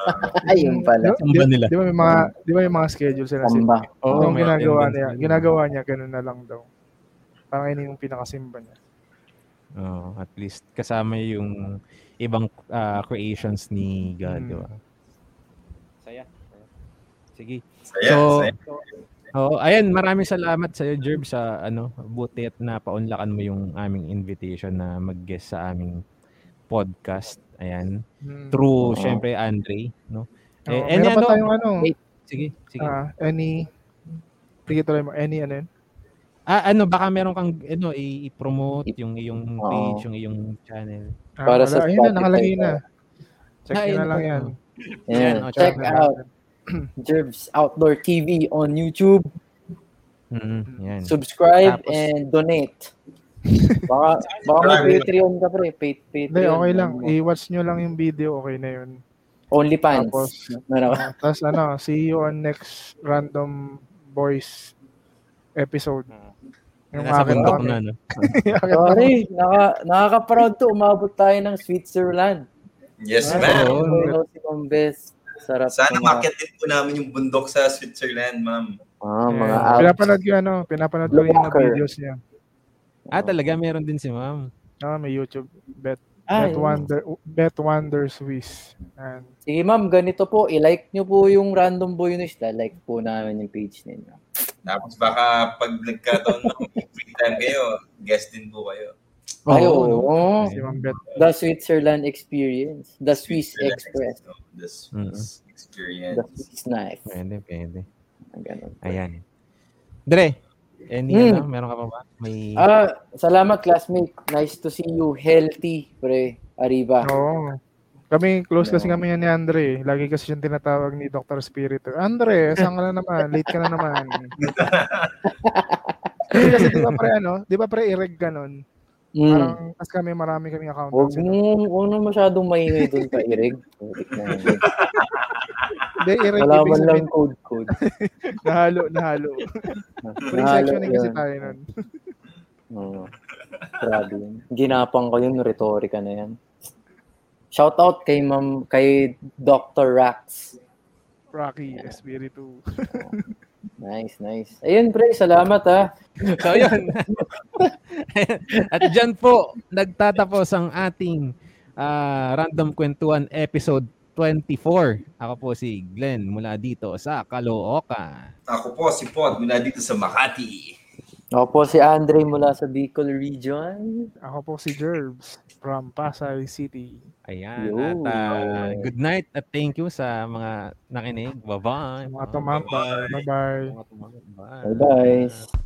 Ayun pala. Di, nila. di ba may mga di ba may mga schedule sila sa Samba. Oo, ang may ginagawa niya, ginagawa niya ganun na lang daw. Parang yun yung pinakasimba niya. Oh, at least kasama yung ibang ah, creations ni God, Hmm. di ba? Saya. Sige. Saya, So, saya. Oo, ayan, maraming salamat sa iyo, Jerb, sa ano, buti at napaunlakan mo yung aming invitation na mag-guest sa aming podcast. Ayan. Hmm. Through, Oo. syempre, Andre, no? Oh, Eh, any ano- tayong ano, Wait, Sige, sige. ah, any, sige tuloy mo, any ano yun? ah, ano, baka meron kang, ano, i-promote yung iyong page, yung iyong channel. Ah, Para wala, sa ayun na, nakalagay na. Check Ah, nyo ayun na lang yan. Ayan. Yan, oh, Check out Jerbs Outdoor TV on YouTube. Mm, yan. Subscribe Tapos- and donate. Baka, baka may Patreon ka pre. Pa- Patreon. Hindi, okay lang. Mo. I-watch nyo lang yung video, okay na yun. Only fans. Tapos, Meron. Ah, Tapos ano, see you on next Random Boys episode. Yung Nasa akin na, no? Sorry, naka, nakaka-proud to. Umabot tayo ng Switzerland. Yes, ma'am. Oo. Hello, si Ma'am Bes. Sarap. Sana kuma- makit din po namin yung bundok sa Switzerland, ma'am. Ah, mga Yeah. Alps. Pinapanood ko ano, pinapanood ko yung mga videos niya. Ah, talaga, meron din si ma'am. Ah, may YouTube. Bet, Ah, Bet. Wonder, Bet Wonder Swiss. And Sige ma'am, ganito po. I-like nyo po yung Random Boy News. Like po namin yung page ninyo. Tapos baka pag nagkataon ng free time kayo, guest din po kayo. Ay, Oo, si Ma'am Bet. The Switzerland Experience. The Swiss Switzerland Express. The Swiss The experience. Swiss Knife. Pwede, pwede. Ganun. Ayan. Dre, any Hmm. ano, meron ka pa ba? May Ah, salamat classmate. Nice to see you. Healthy, pre. Arriba. Oo. Kami, close kasi kami yan ni Andre. Lagi kasi siyang tinatawag ni Dr. Spirito. Andre, saan ka na naman? Late ka na naman. Hindi kasi di ba pre ano? Di ba pre i-reg ka nun? Mm. Parang, kasi kami marami kaming account. Huwag mo, huwag mo masyadong maingay doon pa irig. Na. Hindi, i-reg. Wala ibig man lang code code. Nahalo, nahalo. Free Nahalo sectioning kasi tayo nun. Oo. Grabe yun. Ginapang ko yun, retorika na yan. Shout out kay Ma'am, kay Dr. Rax. Rocky, Espiritu. Nice, nice. Ayun, pre, salamat ha. So, yun. At dyan po, nagtatapos ang ating ah, Random Kwentuhan episode 24. Ako po si Glenn mula dito sa Caloocan. Ako po si Pod mula dito sa Makati. Ako po si Andre mula sa Bicol Region. Ako po si Jerbs from Pasay City. Ayan. Yo. At ah, good night at thank you sa mga nakinig. Bye-bye. Mga tumambay. Bye-bye. Mga tumambay. Bye. Bye-bye.